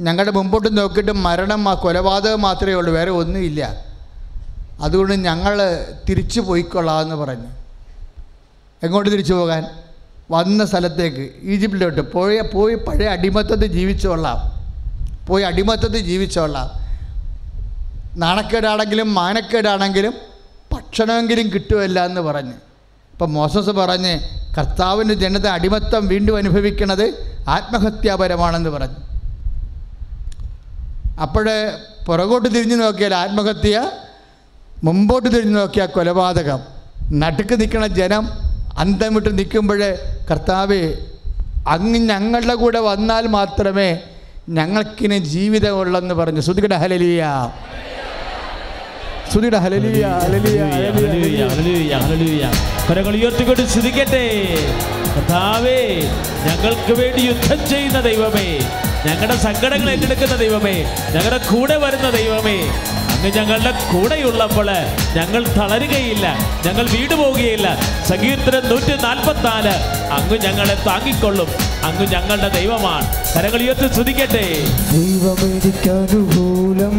ഞങ്ങളുടെ മുമ്പോട്ട് നോക്കിയിട്ട് മരണം കൊലപാതകം മാത്രമേ ഉള്ളൂ വേറെ ഒന്നുമില്ല. അതുകൊണ്ട് ഞങ്ങൾ തിരിച്ചു പോയിക്കൊള്ളാമെന്ന് പറഞ്ഞു. എങ്ങോട്ട് തിരിച്ചു പോകാൻ? വന്ന സ്ഥലത്തേക്ക് ഈജിപ്തിലോട്ട്. പോയ പോയി പഴയ അടിമത്തത്തിൽ ജീവിച്ചോളാം. പോയി അടിമത്തത്തിൽ ജീവിച്ചോളാം. നാണക്കേടാണെങ്കിലും മാനക്കേടാണെങ്കിലും ഭക്ഷണമെങ്കിലും കിട്ടുമല്ല എന്ന് പറഞ്ഞ്. ഇപ്പം മോസസ് പറഞ്ഞ് കർത്താവിന്റെ ജനത അടിമത്തം വീണ്ടും അനുഭവിക്കുന്നത് ആത്മഹത്യാപരമാണെന്ന് പറഞ്ഞു. അപ്പോഴേ പുറകോട്ട് തിരിഞ്ഞു നോക്കിയാൽ ആത്മഹത്യ മുമ്പോട്ട് തിരിഞ്ഞു നോക്കിയ കൊലപാതകം. നടുക്ക് നിൽക്കണ ജനം അന്തം വിട്ട് നിൽക്കുമ്പോഴേ കർത്താവേ അങ്ങ് ഞങ്ങളുടെ കൂടെ വന്നാൽ മാത്രമേ ഞങ്ങൾക്കിന് ജീവിതമുള്ളെന്ന് പറഞ്ഞു. ശ്രുതികട ഹലലിയ ശ്രുതിയുടെ ഹലലിയ. കരങ്ങൾ ഉയർത്തിക്കൊണ്ട് ശ്രുതിക്കട്ടെ കർത്താവേ ഞങ്ങൾക്ക് വേണ്ടി യുദ്ധം ചെയ്യുന്ന ദൈവമേ. ഞങ്ങളുടെ സങ്കടങ്ങൾ ഏറ്റെടുക്കുന്ന ദൈവമേ. ഞങ്ങളുടെ കൂടെ വരുന്ന ദൈവമേ. അങ്ങ് ഞങ്ങളുടെ കൂടെയുള്ളപ്പോൾ ഞങ്ങൾ തളരുകയില്ല ഞങ്ങൾ വീട് പോവുകയില്ല. സങ്കീർത്തനം നൂറ്റി നാൽപ്പത്തി നാല് അങ്ങ് ഞങ്ങളെ താങ്ങിക്കൊള്ളും അങ്ങ് ഞങ്ങളുടെ ദൈവമാണ്. കരങ്ങൾ ഉയർത്തി ശ്രദ്ധിക്കട്ടെ ദൈവമേരിക്കനുകൂലം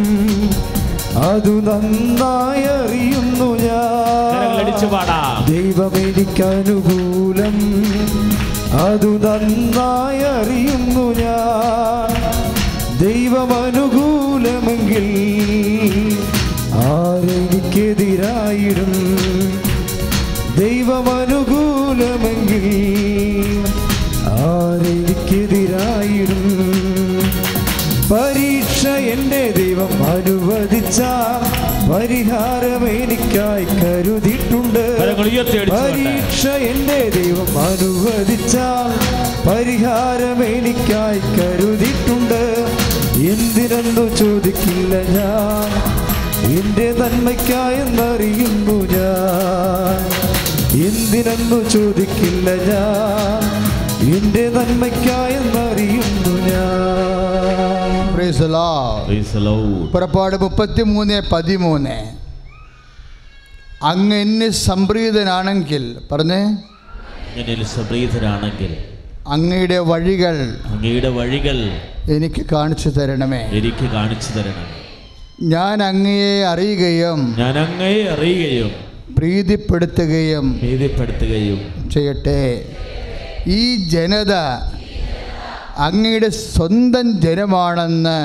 അതു നന്നായി അറിയുന്നു ഞാൻ. ദൈവമേരിക്കനുകൂലം അത് അതു നന്നായി അറിയുന്നു ഞാൻ. ദൈവമനുകൂലമെങ്കിൽ ആരെനിക്കെതിരായിടും? ദൈവമനുകൂലമെങ്കിൽ ആരെനിക്കെതിരായിടും? പരീക്ഷ എന്റെ ദൈവം അനുവദിച്ച പരിഹാരം എനിക്കായി കരുതിയിട്ടുണ്ട്. പരീക്ഷ എന്റെ ദൈവം അനുവദിച്ച പരിഹാരം എനിക്കായി കരുതിയിട്ടുണ്ട്. എന്തിനെന്നു ചോദിക്കില്ല ഞാൻ. എന്റെ നന്മയ്ക്കായെന്നറിയുന്നു ഞാൻ. എന്തിനെന്നു ചോദിക്കില്ല ഞാൻ. എന്റെ നന്മയ്ക്കായെന്നറിയുന്നു ഞാൻ. പുറപ്പാട് മുപ്പത്തി മൂന്ന് പതിമൂന്ന്. അങ്ങ് എന്നെ സംപ്രീതനാണെങ്കിൽ പറഞ്ഞേ? സംപ്രീതനാണെങ്കിൽ. അങ്ങയുടെ വഴികൾ അങ്ങയുടെ വഴികൾ എനിക്ക് കാണിച്ചു തരണമേ. എനിക്ക് കാണിച്ചു തരണമേ ഞാൻ അങ്ങയെ അറിയുകയും ഞാൻ അങ്ങയെ അറിയുകയും പ്രീതിപ്പെടുത്തുകയും പ്രീതിപ്പെടുത്തുകയും ചെയ്യട്ടെ. ഈ ജനത അങ്ങയുടെ സ്വന്തം ജനമാണെന്ന്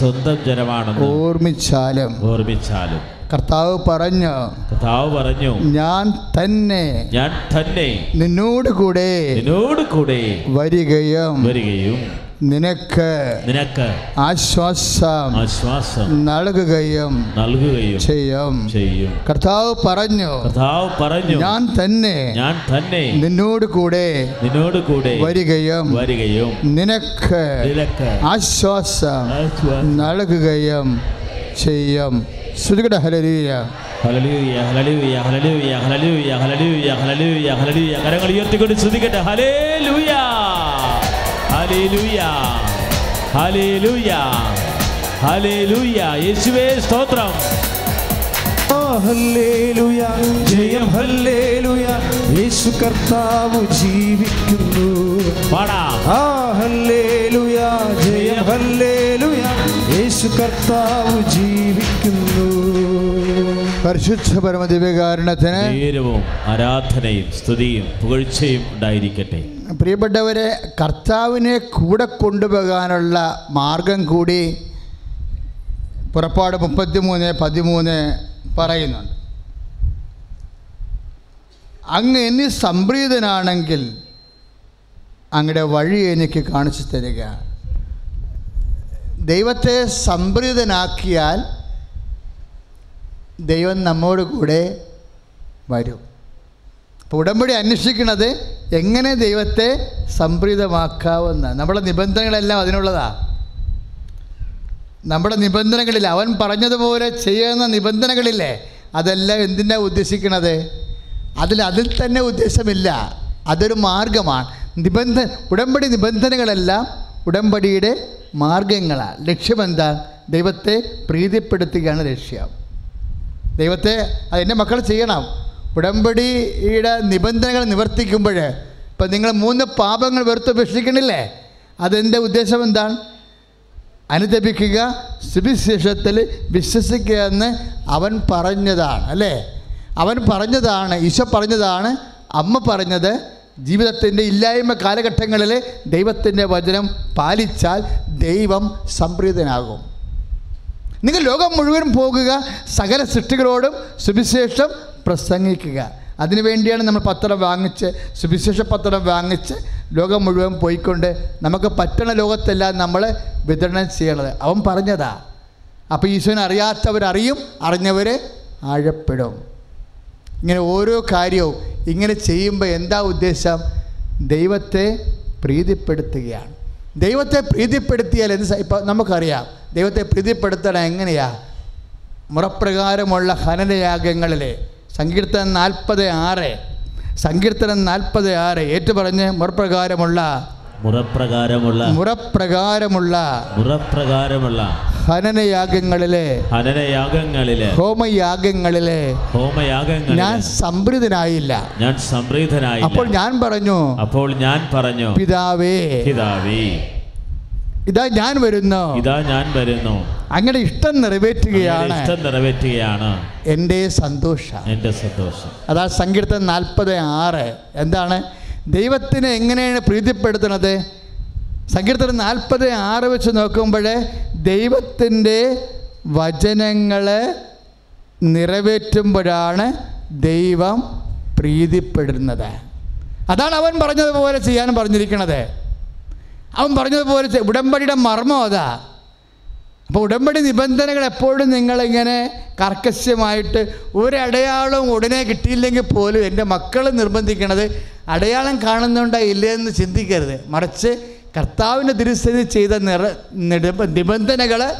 സ്വന്തം ജനമാണെന്ന് ഓർമ്മിച്ചാലും ഓർമ്മിച്ചാലും കർത്താവ് പറഞ്ഞു കർത്താവ് പറഞ്ഞു ഞാൻ തന്നെ ഞാൻ തന്നെ നിന്നോട് കൂടെ നിന്നോട് കൂടെ വരികയും വരികയും നിനക്ക് നിനക്ക് ആശ്വാസം ആശ്വാസം നൽകുകയും നൽകുകയും ചെയ്യും. ചെയ്യും. കർത്താവ് പറഞ്ഞു കർത്താവ് പറഞ്ഞു ഞാൻ തന്നെ ഞാൻ തന്നെ നിന്നോട് കൂടെ നിന്നോട് കൂടെ വരികയും വരികയും നിനക്ക് നിനക്ക് ആശ്വാസം ആശ്വാസം നൽകുകയും ചെയ്യും. ശ്രുതികട ഹരരീയ hallelujah hallelujah hallelujah hallelujah hallelujah hallelujah hallelujah കരങ്ങൾ ഉയർത്തിക്കൊണ്ട് ശ്രുതികട്ടെ ഹല്ലേലൂയ ഹല്ലേലൂയ ഹല്ലേലൂയ ഹല്ലേലൂയ യേശുവേ സ്തോത്രം ആ, ഹല്ലേലൂയ ജയം ഹല്ലേലൂയ യേശു കർത്താവ് ജീവിക്കുന്നു പാടാ ആ ഹല്ലേലൂയ ജയം ഹല്ലേലൂയ യേശു കർത്താവ് ജീവിക്കുന്നു. പരിശുദ്ധ പരമദിവ്യകാരണത്തിന് നേരവും ആരാധനയും സ്തുതിയും പുകഴ്ചയും ഉണ്ടായിരിക്കട്ടെ. പ്രിയപ്പെട്ടവരെ കർത്താവിനെ കൂടെ കൊണ്ടുപോകാനുള്ള മാർഗം കൂടി പുറപ്പാട് മുപ്പത്തിമൂന്ന് പതിമൂന്ന് പറയുന്നുണ്ട്. അങ്ങ് എന്നി സംപ്രീതനാണെങ്കിൽ അങ്ങയുടെ വഴി എനിക്ക് കാണിച്ചു തരിക. ദൈവത്തെ സംപ്രീതനാക്കിയാൽ ദൈവം നമ്മോട് കൂടെ വരും. അപ്പോൾ ഉടമ്പടി അന്വേഷിക്കുന്നത് എങ്ങനെ ദൈവത്തെ സംപ്രീതമാക്കാവുന്ന നമ്മുടെ നിബന്ധനകളെല്ലാം അതിനുള്ളതാ. നമ്മുടെ നിബന്ധനകളിൽ അവൻ പറഞ്ഞതുപോലെ ചെയ്യുന്ന നിബന്ധനകളില്ലേ? അതെല്ലാം എന്തിനാണ് ഉദ്ദേശിക്കണത്? അതിൽ അതിൽ തന്നെ ഉദ്ദേശമില്ല. അതൊരു മാർഗമാണ്. നിബന്ധ ഉടമ്പടി നിബന്ധനകളെല്ലാം ഉടമ്പടിയുടെ മാർഗങ്ങളാണ് ലക്ഷ്യമെന്താ? ദൈവത്തെ പ്രീതിപ്പെടുത്തുകയാണ് ലക്ഷ്യം. ദൈവത്തെ അതെന്റെ മക്കൾ ചെയ്യണം. ഉടമ്പടിയുടെ നിബന്ധനകൾ നിവർത്തിക്കുമ്പോൾ ഇപ്പം നിങ്ങൾ മൂന്ന് പാപങ്ങൾ വെറുത്തുപേക്ഷിക്കണില്ലേ അതെന്റെ ഉദ്ദേശം എന്താണ് അനുദപിക്കുക സുവിശേഷത്തിൽ വിശ്വസിക്കുക എന്ന് അവൻ പറഞ്ഞതാണ് അല്ലേ? അവൻ പറഞ്ഞതാണ് ഈശോ പറഞ്ഞതാണ് അമ്മ പറഞ്ഞത് ജീവിതത്തിന്റെ ഇല്ലായ്മ കാലഘട്ടങ്ങളിൽ ദൈവത്തിന്റെ വചനം പാലിച്ചാൽ ദൈവം സംപ്രീതനാകും. നിങ്ങൾ ലോകം മുഴുവൻ പോകുക സകല സൃഷ്ടികളോടും സുവിശേഷം പ്രസംഗിക്കുക. അതിനുവേണ്ടിയാണ് നമ്മൾ പത്രം വാങ്ങിച്ച് സുവിശേഷ പത്രം വാങ്ങിച്ച് ലോകം മുഴുവൻ പോയിക്കൊണ്ട് നമുക്ക് പറ്റണ ലോകത്തെല്ലാം നമ്മൾ വിതരണം ചെയ്യണത്. അവൻ പറഞ്ഞതാ. അപ്പോൾ ഈശോനെ അറിയാത്തവരറിയും അറിഞ്ഞവർ ആഴപ്പെടും. ഇങ്ങനെ ഓരോ കാര്യവും ഇങ്ങനെ ചെയ്യുമ്പോൾ എന്താ ഉദ്ദേശം? ദൈവത്തെ പ്രീതിപ്പെടുത്തുകയാണ്. ദൈവത്തെ പ്രീതിപ്പെടുത്തിയാൽ എന്ത് ഇപ്പം നമുക്കറിയാം ദൈവത്തെ പ്രീതിപ്പെടുത്തണം എങ്ങനെയാ? മുറപ്രകാരമുള്ള ഹനനയാഗങ്ങളിലെ സങ്കീർത്തനം നാൽപ്പത് ആറ് സങ്കീർത്തനം നാൽപ്പത് ആറ് ഏറ്റുപറഞ്ഞ് മുറപ്രകാരമുള്ള മുറപ്രകാരമുള്ള മുറപ്രകാരമുള്ള മുറപ്രകാരമുള്ള ഹനനയാഗങ്ങളിലെ ഹനനയാഗങ്ങളിലെ ഹോമയാഗങ്ങളിലെ ഞാൻ ഹോമയാഗങ്ങളിൽ സംപ്രീതനായില്ല ഞാൻ സംപ്രീതനായി അപ്പോൾ ഞാൻ പറഞ്ഞു അപ്പോൾ ഞാൻ പറഞ്ഞു പിതാവേ പിതാവേ ഇതാ ഞാൻ വരുന്നു. ഇതാ ഞാൻ വരുന്നു. അങ്ങനെ ഇഷ്ടം നിറവേറ്റുകയാണ്. ഇഷ്ടം നിറവേറ്റുകയാണ്. എന്റെ സന്തോഷം. എന്റെ സന്തോഷം. അതാ സങ്കീർത്തം നാൽപ്പത് ആറ്. എന്താണ്? ദൈവത്തിനെ എങ്ങനെയാണ് പ്രീതിപ്പെടുത്തുന്നത്? സങ്കീർത്തനം നാൽപ്പത് ആറ് വെച്ച് നോക്കുമ്പോൾ ദൈവത്തിന്റെ വചനങ്ങൾ നിറവേറ്റുമ്പോഴാണ് ദൈവം പ്രീതിപ്പെടുന്നത്. അതാണ് അവൻ പറഞ്ഞതുപോലെ ചെയ്യാൻ പറഞ്ഞിരിക്കുന്നത് അവൻ പറഞ്ഞതുപോലെ ഉടമ്പടിയുടെ മർമ്മം അതാ. അപ്പോൾ ഉടമ്പടി നിബന്ധനകൾ എപ്പോഴും നിങ്ങളിങ്ങനെ കർക്കശ്യമായിട്ട് ഒരടയാളം ഉടനെ കിട്ടിയില്ലെങ്കിൽ പോലും എന്റെ മക്കൾ നിർബന്ധിക്കണത് അടയാളം കാണുന്നുണ്ടോ ഇല്ലയെന്ന് ചിന്തിക്കരുത്. മറിച്ച് കർത്താവിന്റെ തിരുസ്ഥിതി ചെയ്ത നിറ നിബന്ധനകൾ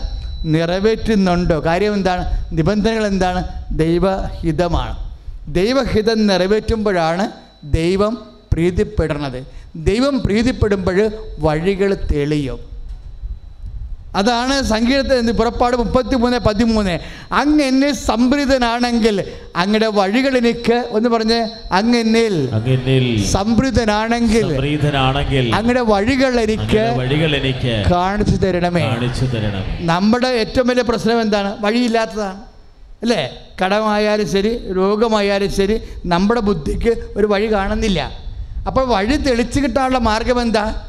നിറവേറ്റുന്നുണ്ടോ? കാര്യം എന്താണ്? നിബന്ധനകൾ എന്താണ്? ദൈവഹിതമാണ്. ദൈവഹിതം നിറവേറ്റുമ്പോഴാണ് ദൈവം പ്രീതിപ്പെടുന്നത് ദൈവം പ്രീതിപ്പെടുമ്പോൾ വഴികൾ തെളിയും. അതാണ് സംഗീതത്തിൽ പുറപ്പാട് മുപ്പത്തി മൂന്ന് പതിമൂന്ന്. അങ്ങ് എന്നിൽ സംപ്രീതനാണെങ്കിൽ അങ്ങയുടെ വഴികൾ എനിക്ക് ഒന്ന് പറഞ്ഞ്. അങ്ങെന്നിൽ സംപ്രീതനാണെങ്കിൽ അങ്ങയുടെ വഴികൾ എനിക്ക് വഴികൾ എനിക്ക് കാണിച്ചു തരണമേ. കാണിച്ചു തരണം. നമ്മുടെ ഏറ്റവും വലിയ പ്രശ്നം എന്താണ്? വഴിയില്ലാത്തതാണ്. അല്ലേ? കടമായാലും ശരി രോഗമായാലും ശരി നമ്മുടെ ബുദ്ധിക്ക് ഒരു വഴി കാണുന്നില്ല. അപ്പോൾ വഴി തെളിച്ചു കിട്ടാനുള്ള മാർഗം എന്താ?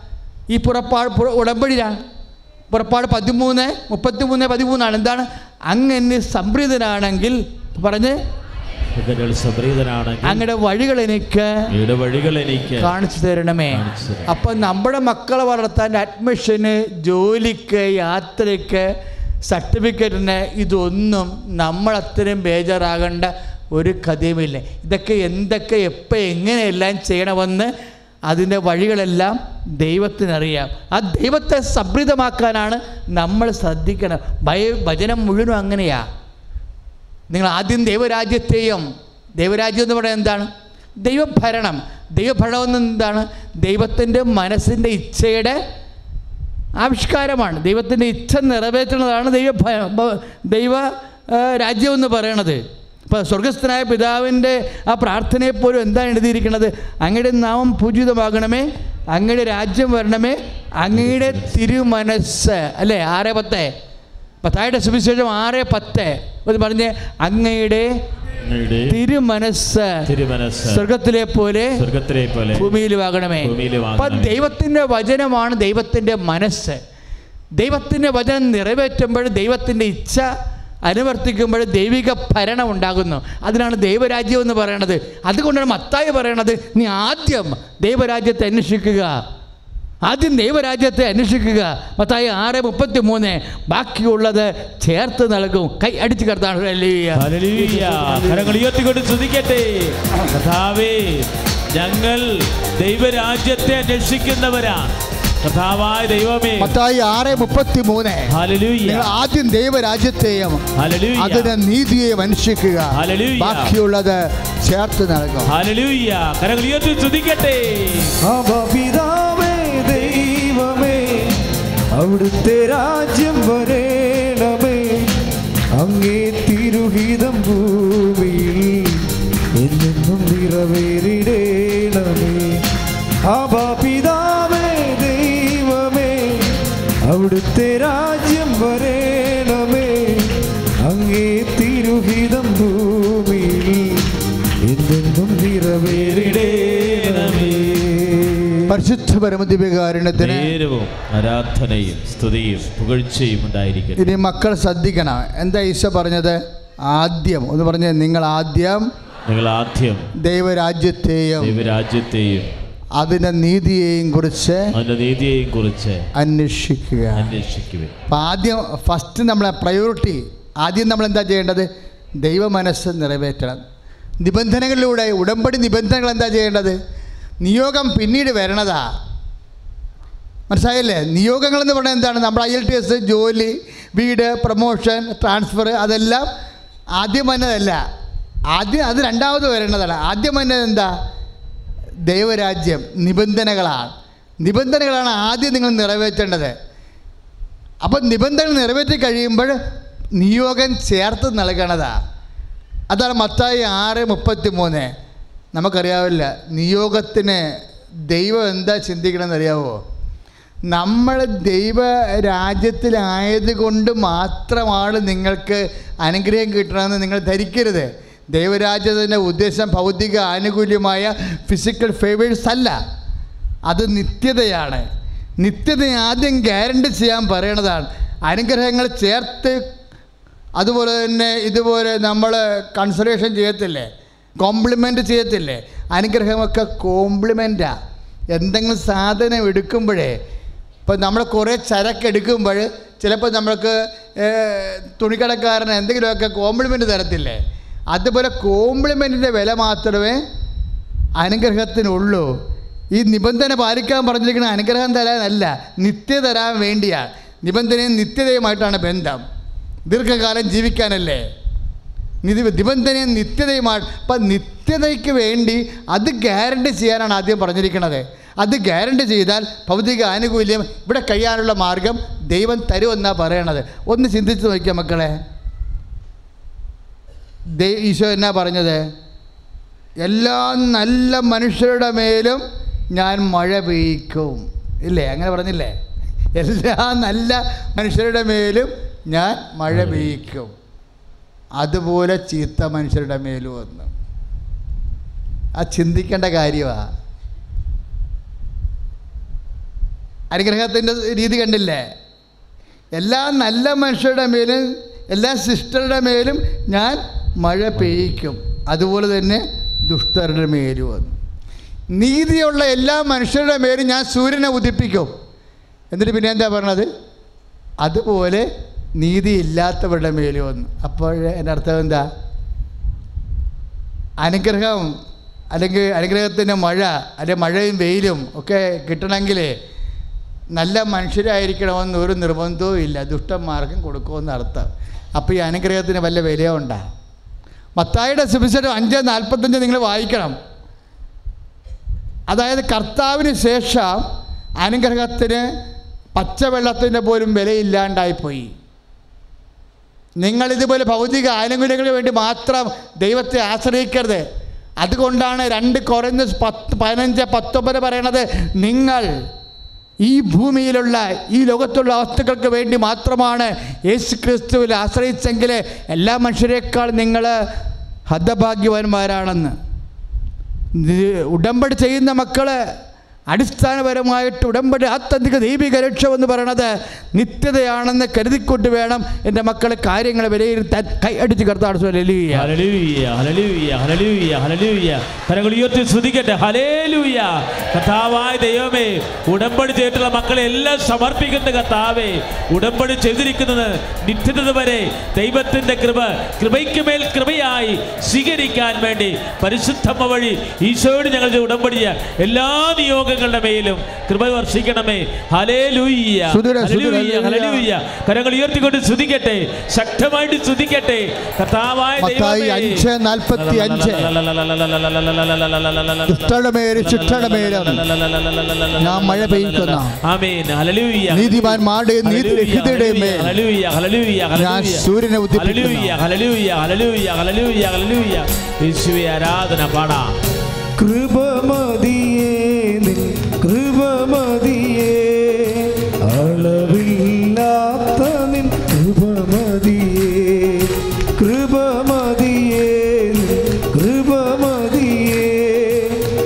ഈ പുറപ്പാട് പുറ- ഉടമ്പടിയാണ് പുറപ്പാട് പതിമൂന്ന് മുപ്പത്തി മൂന്ന് പതിമൂന്നാണ്. എന്താണ്? അങ്ങനെ സംപ്രീതനാണെങ്കിൽ പറഞ്ഞ്? അങ്ങനെ അങ്ങയുടെ വഴികൾ എനിക്ക് വഴികൾ എനിക്ക് കാണിച്ചു തരണമേ. അപ്പൊ. നമ്മുടെ മക്കളെ വളർത്താൻ അഡ്മിഷന് ജോലിക്ക് യാത്രയ്ക്ക് സർട്ടിഫിക്കറ്റിന് ഇതൊന്നും നമ്മൾ അത്രയും ബേജാറാകേണ്ട ഒരു കഥയുമില്ല. ഇതൊക്കെ എന്തൊക്കെ എപ്പോൾ എങ്ങനെയെല്ലാം ചെയ്യണമെന്ന് അതിന്റെ വഴികളെല്ലാം ദൈവത്തിനറിയാം. ആ ദൈവത്തെ സംപ്രീതമാക്കാനാണ് നമ്മൾ ശ്രദ്ധിക്കണം. ഭയ ഭജനം മുഴുവനും അങ്ങനെയാ. നിങ്ങൾ ആദ്യം ദൈവരാജ്യത്തെയും ദൈവരാജ്യം എന്ന് പറയുന്നത് എന്താണ്? ദൈവഭരണം. ദൈവഭരണം എന്ന് എന്താണ്? ദൈവത്തിന്റെ മനസ്സിന്റെ ഇച്ഛയുടെ ആവിഷ്കാരമാണ്. ദൈവത്തിന്റെ ഇച്ഛ നിറവേറ്റുന്നതാണ് ദൈവ ദൈവ രാജ്യം എന്ന് പറയണത്. ഇപ്പോൾ സ്വർഗസ്ഥനായ പിതാവിന്റെ ആ പ്രാർത്ഥനയെപ്പോലും എന്താണ് എഴുതിയിരിക്കുന്നത്? അങ്ങയുടെ നാമം പൂജിതമാകണമേ അങ്ങയുടെ രാജ്യം വരണമേ അങ്ങയുടെ തിരുമനസ് അല്ലേ? ആറ് പത്ത്. പത്തായിട്ട് സുവിശേഷം ആറ് പത്ത്. എന്ന് പറഞ്ഞ് അങ്ങയുടെ തിരുമനസ് സ്വർഗത്തിലെ പോലെ സ്വർഗത്തിലെ പോലെ ഭൂമിയിലുമാകണമേ ദൈവത്തിന്റെ അപ്പം ദൈവത്തിന്റെ വചനമാണ് ദൈവത്തിന്റെ മനസ്സ്. ദൈവത്തിന്റെ വചനം നിറവേറ്റുമ്പോൾ ദൈവത്തിന്റെ ഇച്ഛ അനുവർത്തിക്കുമ്പോൾ ദൈവിക ഭരണം ഉണ്ടാകുന്നു. അതിനാണ് ദൈവരാജ്യം എന്ന് പറയണത്. അതുകൊണ്ടാണ് മത്തായി പറയണത് നീ ആദ്യം ദൈവരാജ്യത്തെ അന്വേഷിക്കുക. ആദ്യം ദൈവരാജ്യത്തെ അന്വേഷിക്കുക. മത്തായി ആറ് മുപ്പത്തി മൂന്ന് ബാക്കിയുള്ളത് ചേർത്ത് നൽകും. കൈ അടിച്ചു കർത്താണ് ഞങ്ങൾ ദൈവരാജ്യത്തെ അന്വേഷിക്കുന്നവരാണ്. മത്തായി ആറ് മുപ്പത്തി മൂന്ന് ഹല്ലേലൂയ. നിങ്ങൾ ആദ്യം ദൈവരാജ്യത്തെയും ഹല്ലേലൂയ. അതിന് നീതിയെയും അന്വേഷിക്കുക ഹല്ലേലൂയ. ബാക്കിയുള്ളത് ചേർത്ത് നൽകും ഹല്ലേലൂയ. കരങ്ങൾ ഉയർത്തി പിതാവേ ദൈവമേ അവിടുത്തെ രാജ്യം വരേണമേ അങ്ങേ തിരുഹിതം ഭൂമിയിൽ പരിശുദ്ധ പരമദിവ്യകാരുണ്യത്തിന് നേരവും ആരാധനയും സ്തുതിയും പുകഴ്ചയും ഉണ്ടായിരിക്കും ഇനി മക്കൾ ശ്രദ്ധിക്കണം. എന്താ ഈശോ പറഞ്ഞത്? ആദ്യം. എന്ന് പറഞ്ഞ നിങ്ങൾ ആദ്യം നിങ്ങൾ ആദ്യം ദൈവരാജ്യത്തെയും ദൈവരാജ്യത്തെയും അതിന്റെ നീതിയെയും കുറിച്ച് അതിന്റെ നീതിയെയും കുറിച്ച് അന്വേഷിക്കുക. അന്വേഷിക്കുക അപ്പം ആദ്യം ഫസ്റ്റ് നമ്മളെ പ്രയോറിറ്റി ആദ്യം നമ്മൾ എന്താ ചെയ്യേണ്ടത്? ദൈവ മനസ്സ് നിറവേറ്റണം. നിബന്ധനകളിലൂടെ ഉടമ്പടി നിബന്ധനകൾ എന്താ ചെയ്യേണ്ടത്? നിയോഗം പിന്നീട് വരണതാ. മനസ്സിലായില്ലേ? നിയോഗങ്ങളെന്ന് പറഞ്ഞാൽ എന്താണ്? നമ്മുടെ ഐ എൽ ടി എസ് ജോലി വീട് പ്രൊമോഷൻ ട്രാൻസ്ഫർ അതെല്ലാം ആദ്യം വന്നതല്ല. ആദ്യം അത് രണ്ടാമത് വരേണ്ടതാണ് ആദ്യം വന്നത് എന്താ? ദൈവരാജ്യം നിബന്ധനകളാണ്. നിബന്ധനകളാണ് ആദ്യം നിങ്ങൾ നിറവേറ്റേണ്ടത്. അപ്പം നിബന്ധനകൾ നിറവേറ്റി കഴിയുമ്പോൾ നിയോഗം ചേർത്ത് നൽകണതാ. അതാണ് മത്തായി ആറ് മുപ്പത്തി മൂന്ന് നമുക്കറിയാവില്ല നിയോഗത്തിന് ദൈവം എന്താ ചിന്തിക്കണമെന്ന് അറിയാവോ നമ്മൾ ദൈവ രാജ്യത്തിലായതുകൊണ്ട് മാത്രമാണ് നിങ്ങൾക്ക് അനുഗ്രഹം കിട്ടണമെന്ന് നിങ്ങൾ ധരിക്കരുത്. ദൈവരാജ്യത്തിന്റെ ഉദ്ദേശം ഭൗതിക ആനുകൂല്യമായ ഫിസിക്കൽ ഫേവേഴ്സ് അല്ല. അത് നിത്യതയാണ്. നിത്യത ആദ്യം ഗ്യാരണ്ടി ചെയ്യാൻ പറയണതാണ്. അനുഗ്രഹങ്ങൾ ചേർത്ത് അതുപോലെ തന്നെ ഇതുപോലെ നമ്മൾ കൺസൾട്ടേഷൻ ചെയ്യത്തില്ലേ? കോംപ്ലിമെന്റ് ചെയ്യത്തില്ലേ? അനുഗ്രഹമൊക്കെ കോംപ്ലിമെന്റാണ് എന്തെങ്കിലും സാധനം എടുക്കുമ്പോഴേ ഇപ്പം നമ്മൾ കുറേ ചരക്ക് എടുക്കുമ്പോൾ ചിലപ്പോൾ നമ്മൾക്ക് തുണിക്കടക്കാരന് എന്തെങ്കിലുമൊക്കെ കോംപ്ലിമെന്റ് തരത്തില്ലേ? അതുപോലെ കോംപ്ലിമെന്റിന്റെ വില മാത്രമേ അനുഗ്രഹത്തിനുള്ളൂ. ഈ നിബന്ധന പാലിക്കാൻ പറഞ്ഞിരിക്കുന്ന അനുഗ്രഹം തരാനല്ല നിത്യ തരാൻ വേണ്ടിയാണ്. നിബന്ധനയും നിത്യതയുമായിട്ടാണ് ബന്ധം. ദീർഘകാലം ജീവിക്കാനല്ലേ? നിബന്ധനയും നിത്യതയുമാണ് അപ്പം നിത്യതയ്ക്ക് വേണ്ടി അത് ഗ്യാരണ്ടി ചെയ്യാനാണ് ആദ്യം പറഞ്ഞിരിക്കുന്നത് അത് ഗ്യാരണ്ടി ചെയ്താൽ ഭൗതിക ആനുകൂല്യം ഇവിടെ കഴിയാനുള്ള മാർഗം ദൈവം തരുമെന്നാണ് പറയണത്. ഒന്ന് ചിന്തിച്ച് നോക്കിയാൽ മക്കളെ. ദൈ ഈശോ എന്നാ പറഞ്ഞത്? എല്ലാ നല്ല മനുഷ്യരുടെ മേലും ഞാൻ മഴ പെയ്ക്കും ഇല്ലേ? അങ്ങനെ പറഞ്ഞില്ലേ? എല്ലാ നല്ല മനുഷ്യരുടെ മേലും ഞാൻ മഴ പെയ്യിക്കും. അതുപോലെ ചീത്ത മനുഷ്യരുടെ മേലും വന്നു ആ ചിന്തിക്കേണ്ട കാര്യമാണ് അനുഗ്രഹത്തിന്റെ രീതി കണ്ടില്ലേ? എല്ലാ നല്ല മനുഷ്യരുടെ മേലും എല്ലാ സിസ്റ്ററുടെ മേലും ഞാൻ മഴ പെയ്യിക്കും. അതുപോലെ തന്നെ ദുഷ്ടരുടെ മേലും വന്നു നീതിയുള്ള എല്ലാ മനുഷ്യരുടെ മേലും ഞാൻ സൂര്യനെ ഉദിപ്പിക്കും. എന്നിട്ട് പിന്നെ എന്താ പറഞ്ഞത്? അതുപോലെ നീതിയില്ലാത്തവരുടെ മേൽ വന്നു. അപ്പോൾ എന്റെ അർത്ഥം എന്താ? അനുഗ്രഹം അല്ലെങ്കിൽ അനുഗ്രഹത്തിന്റെ മഴ അല്ലെ മഴയും വെയിലും ഒക്കെ കിട്ടണമെങ്കിൽ നല്ല മനുഷ്യരായിരിക്കണമെന്ന് ഒരു നിർബന്ധവും ഇല്ല. ദുഷ്ടന്മാർക്കും കൊടുക്കുമെന്ന് അർത്ഥം. അപ്പോൾ ഈ അനുഗ്രഹത്തിന് വല്ല വിലയോ ഉണ്ടാ? മത്തായിയുടെ സുവിശേഷം അഞ്ച് നാൽപ്പത്തഞ്ച് നിങ്ങൾ വായിക്കണം. അതായത് കർത്താവിന് ശേഷം അനുഗ്രഹത്തിന് പച്ചവെള്ളത്തിന്റെ പോലും വിലയില്ലാണ്ടായിപ്പോയി. നിങ്ങളിതുപോലെ ഭൗതിക ആനുകൂല്യങ്ങൾക്ക് വേണ്ടി മാത്രം ദൈവത്തെ ആശ്രയിക്കരുത്. അതുകൊണ്ടാണ് രണ്ട് കുറഞ്ഞ പത്ത് പതിനഞ്ച് പത്തൊമ്പത് പറയണത് നിങ്ങൾ ഈ ഭൂമിയിലുള്ള ഈ ലോകത്തുള്ള വസ്തുക്കൾക്ക് വേണ്ടി മാത്രമാണ് യേശു ക്രിസ്തുവിൽ ആശ്രയിച്ചെങ്കിൽ എല്ലാ മനുഷ്യരെക്കാൾ നിങ്ങൾ ഹതഭാഗ്യവാന്മാരാണെന്ന്. ഉടമ്പടി ചെയ്യുന്ന മക്കൾ അടിസ്ഥാനപരമായിട്ട് ഉടമ്പടി ആത്യന്തിക ദൈവിക രക്ഷ എന്ന് പറയണത് നിത്യതയാണെന്ന് കരുതിക്കൊണ്ട് വേണം എന്റെ മക്കളെ കാര്യങ്ങൾ വിലയിരുത്താൻ. കൈ അടിച്ച് കർത്താട് ദൈവമേ ഉടമ്പടി ചെയ്തിട്ടുള്ള മക്കളെ എല്ലാം സമർപ്പിക്കുന്ന കർത്താവേ ഉടമ്പടി ചെയ്തിരിക്കുന്നത് നിത്യത വരെ ദൈവത്തിന്റെ കൃപ കൃപയ്ക്ക് മേൽ കൃപയായി സ്വീകരിക്കാൻ വേണ്ടി പരിശുദ്ധമ്മ വഴി ഈശോയോട് ചെയ്ത ഉടമ്പടിയ എല്ലാ നിയോഗങ്ങളുടെ മേലും കൃപ വർഷിക്കണമേ. കരങ്ങൾ ഉയർത്തിക്കൊണ്ട് സ്തുതിക്കട്ടെ. ശക്തമായിട്ട് സ്തുതിക്കട്ടെ. കർത്താവായ ഞാൻ മഴ ഞാൻ സൂര്യനെ ആരാധന പാടാ. കൃപമതിയേ. കൃപമതിയേ. അളവില്ലാത്ത നിൻ കൃപമതിയേ. കൃപമതിയേ നിൻ കൃപമതിയേ.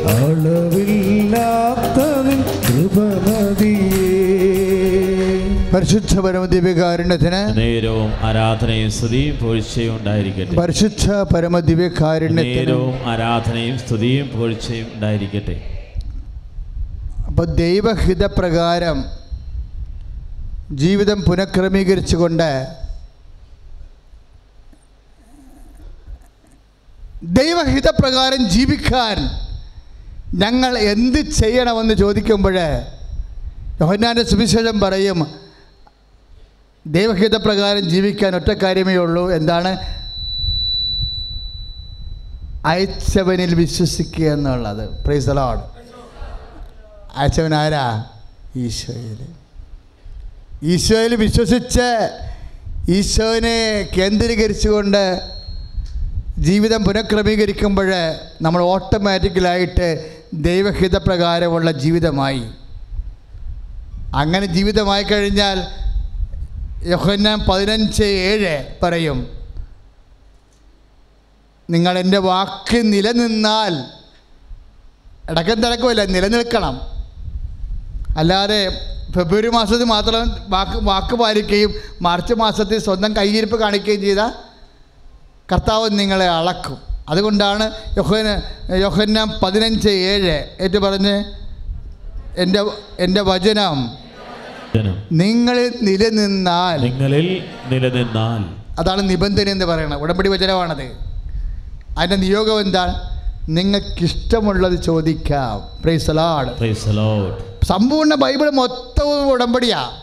അളവില്ലാത്ത നിൻ കൃപമതിയേ. പരിശുദ്ധ പരമദിവ്യകാരുണ്യത്തിന് നേരവും ആരാധനയും സ്തുതിയും പോഴ്ചയും ഉണ്ടായിരിക്കട്ടെ പരിശുദ്ധ പരമദിവ്യകാരുണ്യത്തിന് നേരവും ആരാധനയും സ്തുതിയും പോഴ്ചയും ഉണ്ടായിരിക്കട്ടെ. അപ്പോൾ ദൈവഹിതപ്രകാരം ജീവിതം പുനഃക്രമീകരിച്ചുകൊണ്ട് ദൈവഹിതപ്രകാരം ജീവിക്കാൻ ഞങ്ങൾ എന്ത് ചെയ്യണമെന്ന് ചോദിക്കുമ്പോൾ യോഹന്നാന്റെ സുവിശേഷം പറയും ദൈവഹിതപ്രകാരം ജീവിക്കാൻ ഒറ്റ കാര്യമേ ഉള്ളൂ. എന്താണ്? അയച്ചവനിൽ വിശ്വസിക്കുക എന്നുള്ളത്. പ്രൈസ് ആരാ ഈശോയിൽ ഈശോയിൽ വിശ്വസിച്ച് ഈശോനെ കേന്ദ്രീകരിച്ചുകൊണ്ട് ജീവിതം പുനഃക്രമീകരിക്കുമ്പോൾ നമ്മൾ ഓട്ടോമാറ്റിക്കലായിട്ട് ദൈവഹിതപ്രകാരമുള്ള ജീവിതമായി. അങ്ങനെ ജീവിതമായി കഴിഞ്ഞാൽ യോഹന്നാൻ പതിനഞ്ച് ഏഴ് പറയും നിങ്ങൾ എന്റെ വാക്ക് നിലനിന്നാൽ ഇടക്കം തിരക്കുമല്ല നിലനിൽക്കണം. അല്ലാതെ ഫെബ്രുവരി മാസത്തിൽ മാത്രം വാക്ക് വാക്ക് പാലിക്കുകയും മാർച്ച് മാസത്തിൽ സ്വന്തം കൈയിരിപ്പ് കാണിക്കുകയും ചെയ്ത കർത്താവ് നിങ്ങളെ അളക്കും. അതുകൊണ്ടാണ് യൊഹന യൊഹന്ന പതിനഞ്ച് ഏഴ് ഏറ്റു പറഞ്ഞ് എന്റെ എന്റെ വചനം. നിങ്ങളിൽ നിലനിന്നാൽ. നിങ്ങളിൽ നിലനിന്നാൽ. അതാണ് നിബന്ധന എന്ന് പറയുന്നത് ഉടമ്പടി വചനമാണത്. അതിന്റെ നിയോഗം എന്താണ്? നിങ്ങൾക്കിഷ്ടമുള്ളത് ചോദിക്കാം. Praise the Lord. സമ്പൂർണ ബൈബിൾ മൊത്തവും ഉടമ്പടിയാണ്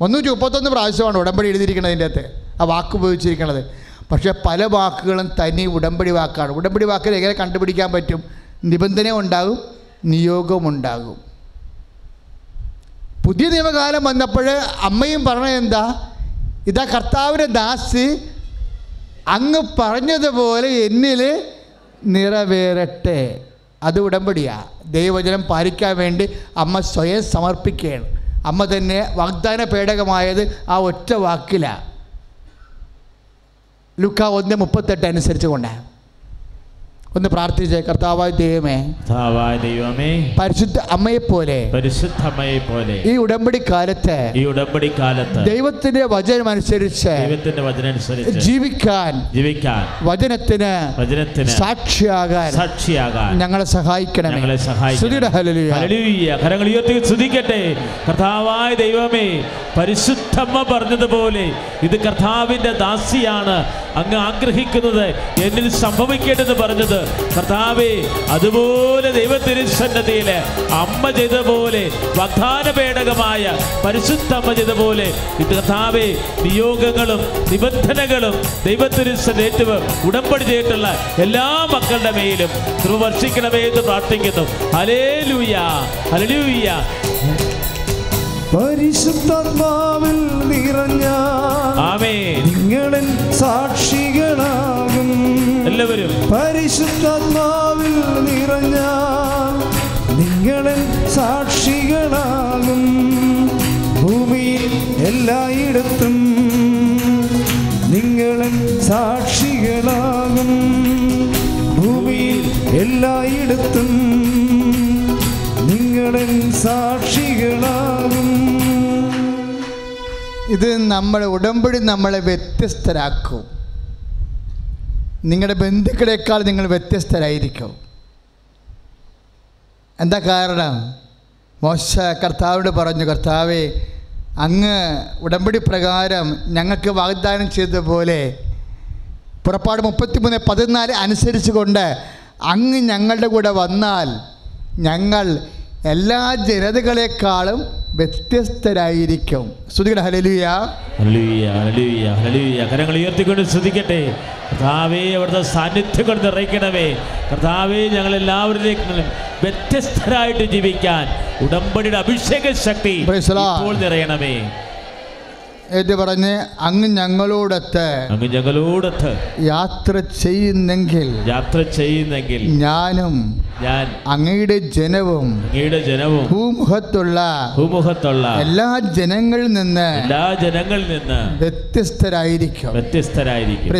മുന്നൂറ്റി മുപ്പത്തൊന്ന് പ്രാവശ്യമാണ് ഉടമ്പടി എഴുതിയിരിക്കുന്നത് അകത്ത്. ആ വാക്ക് ഉപയോഗിച്ചിരിക്കുന്നത്. പക്ഷേ പല വാക്കുകളും തനി ഉടമ്പടി വാക്കാണ്. ഉടമ്പടി വാക്കിൽ എങ്ങനെ കണ്ടുപിടിക്കാൻ പറ്റും? നിബന്ധന ഉണ്ടാകും നിയോഗമുണ്ടാകും പുതിയ നിയമകാലം വന്നപ്പോൾ അമ്മയും പറഞ്ഞത് എന്താ? ഇതാ കർത്താവിന്റെ ദാസ് അങ്ങ് പറഞ്ഞതുപോലെ എന്നിൽ നിറവേറട്ടെ. അത് ഉടമ്പടിയാ. ദൈവവചനം പാലിക്കാൻ വേണ്ടി അമ്മ സ്വയം സമർപ്പിക്കുകയാണ്. അമ്മ തന്നെ വാഗ്ദാന പേടകമായത് ആ ഒറ്റ വാക്കിലാണ് ലുക്ക ഒന്ന് മുപ്പത്തെട്ട് അനുസരിച്ച് കൊണ്ടാണ് ഒന്ന് പ്രാർത്ഥിച്ചേ കർത്താവായ ദൈവമേ കർത്താവായ ദൈവമേ പരിശുദ്ധ അമ്മയെ പോലെ പരിശുദ്ധ അമ്മയെ പോലെ ഈ ഉടമ്പടി കാലത്ത് ഈ ഉടമ്പടി കാലത്ത് ദൈവത്തിന്റെ വചനം അനുസരിച്ച് ദൈവത്തിന്റെ വചനനുസരിച്ച് ജീവിക്കാൻ ജീവിക്കാൻ വചനത്തിന് വചനത്തിന് സാക്ഷിയാകാൻ സാക്ഷിയാകാൻ ഞങ്ങളെ സഹായിക്കണമേ ഞങ്ങളെ സഹായിക്കണം ഹല്ലേലൂയ. ഹല്ലേലൂയ. കരങ്ങൾ ഉയർത്തി സ്തുതിക്കട്ടെ കർത്താവായ ദൈവമേ പരിശുദ്ധമ്മ പറഞ്ഞതുപോലെ ഇത് കർത്താവിന്റെ ദാസിയാണ് അങ്ങ് ആഗ്രഹിക്കുന്നത് എന്നിൽ സംഭവിക്കേണ്ടത് പറഞ്ഞത് കർത്താവേ അതുപോലെ ദൈവത്തിരുസന്നതിയിൽ അമ്മ ചെയ്ത പോലെ വാഗ്ദാന പേടകമായ പരിശുദ്ധ അമ്മ ചെയ്ത പോലെ ഇത് കർത്താവെ നിയോഗങ്ങളും നിബന്ധനകളും ദൈവത്തിന് സന്നേറ്റവ് ഉടമ്പടി ചെയ്തിട്ടുള്ള എല്ലാ മക്കളുടെ മേലും ധ്രുവർഷിക്കണമേ വർഷിക്കണമേ എന്ന് പ്രാർത്ഥിക്കുന്നു. Hallelujah hallelujah. പരിശുദ്ധാത്മാവിൽ നിറഞ്ഞ ആമേ നിങ്ങളിൽ സാക്ഷികളാകും എല്ലാവരും. പരിശുദ്ധാത്മാവിൽ നിറഞ്ഞ നിങ്ങളിൽ സാക്ഷികളാകും. ഭൂമിയിൽ എല്ലായിടത്തും നിങ്ങളിൽ സാക്ഷികളാകും. ഭൂമിയിൽ എല്ലായിടത്തും നിങ്ങളിൽ സാക്ഷികളാകും. ഇത് നമ്മളെ ഉടമ്പടി നമ്മളെ വ്യത്യസ്തരാക്കും. നിങ്ങളുടെ ബന്ധുക്കളെക്കാൾ നിങ്ങൾ വ്യത്യസ്തരായിരിക്കും. എന്താ കാരണം? മോശ കർത്താവിനോട് പറഞ്ഞു കർത്താവേ അങ്ങ് ഉടമ്പടി പ്രകാരം ഞങ്ങൾക്ക് വാഗ്ദാനം ചെയ്തതുപോലെ പുറപ്പാട് മുപ്പത്തിമൂന്ന് പതിനാല് അനുസരിച്ച് കൊണ്ട് അങ്ങ് ഞങ്ങളുടെ കൂടെ വന്നാൽ ഞങ്ങൾ എല്ലാ ജനതകളെക്കാളും വ്യത്യസ്തരായിരിക്കും. ശ്രുതിക്കട്ടെ ഹലലിയ ഹല്ലേലൂയ ഹല്ലേലൂയ ഹല്ലേലൂയ. കരങ്ങൾ ഉയർത്തിക്കൊണ്ട് ശ്രദ്ധിക്കട്ടെ. കർത്താവേ അവിടുത്തെ സാന്നിധ്യം കൊണ്ട് നിറയ്ക്കണമേ. കർത്താവേ ഞങ്ങൾ എല്ലാവരിലേക്കും വ്യത്യസ്തരായിട്ട് ജീവിക്കാൻ ഉടമ്പടിയുടെ അഭിഷേക ശക്തി. ഇപ്പോൾ നിറയണമേ. എന്ന് പറഞ്ഞ് അങ്ങ് ഞങ്ങളോടൊത്ത് അങ്ങ് ഞങ്ങളോടൊത്ത് യാത്ര ചെയ്യുന്നെങ്കിൽ യാത്ര ചെയ്യുന്നെങ്കിൽ ഞാനും ഞാൻ അങ്ങയുടെ ജനവും അങ്ങയുടെ ജനവും ഭൂമുഖത്തുള്ള ഭൂമുഖത്തുള്ള എല്ലാ ജനങ്ങളിൽ നിന്ന് എല്ലാ ജനങ്ങളിൽ നിന്ന് വ്യത്യസ്തരായിരിക്കും. വ്യത്യസ്തരായിരിക്കും.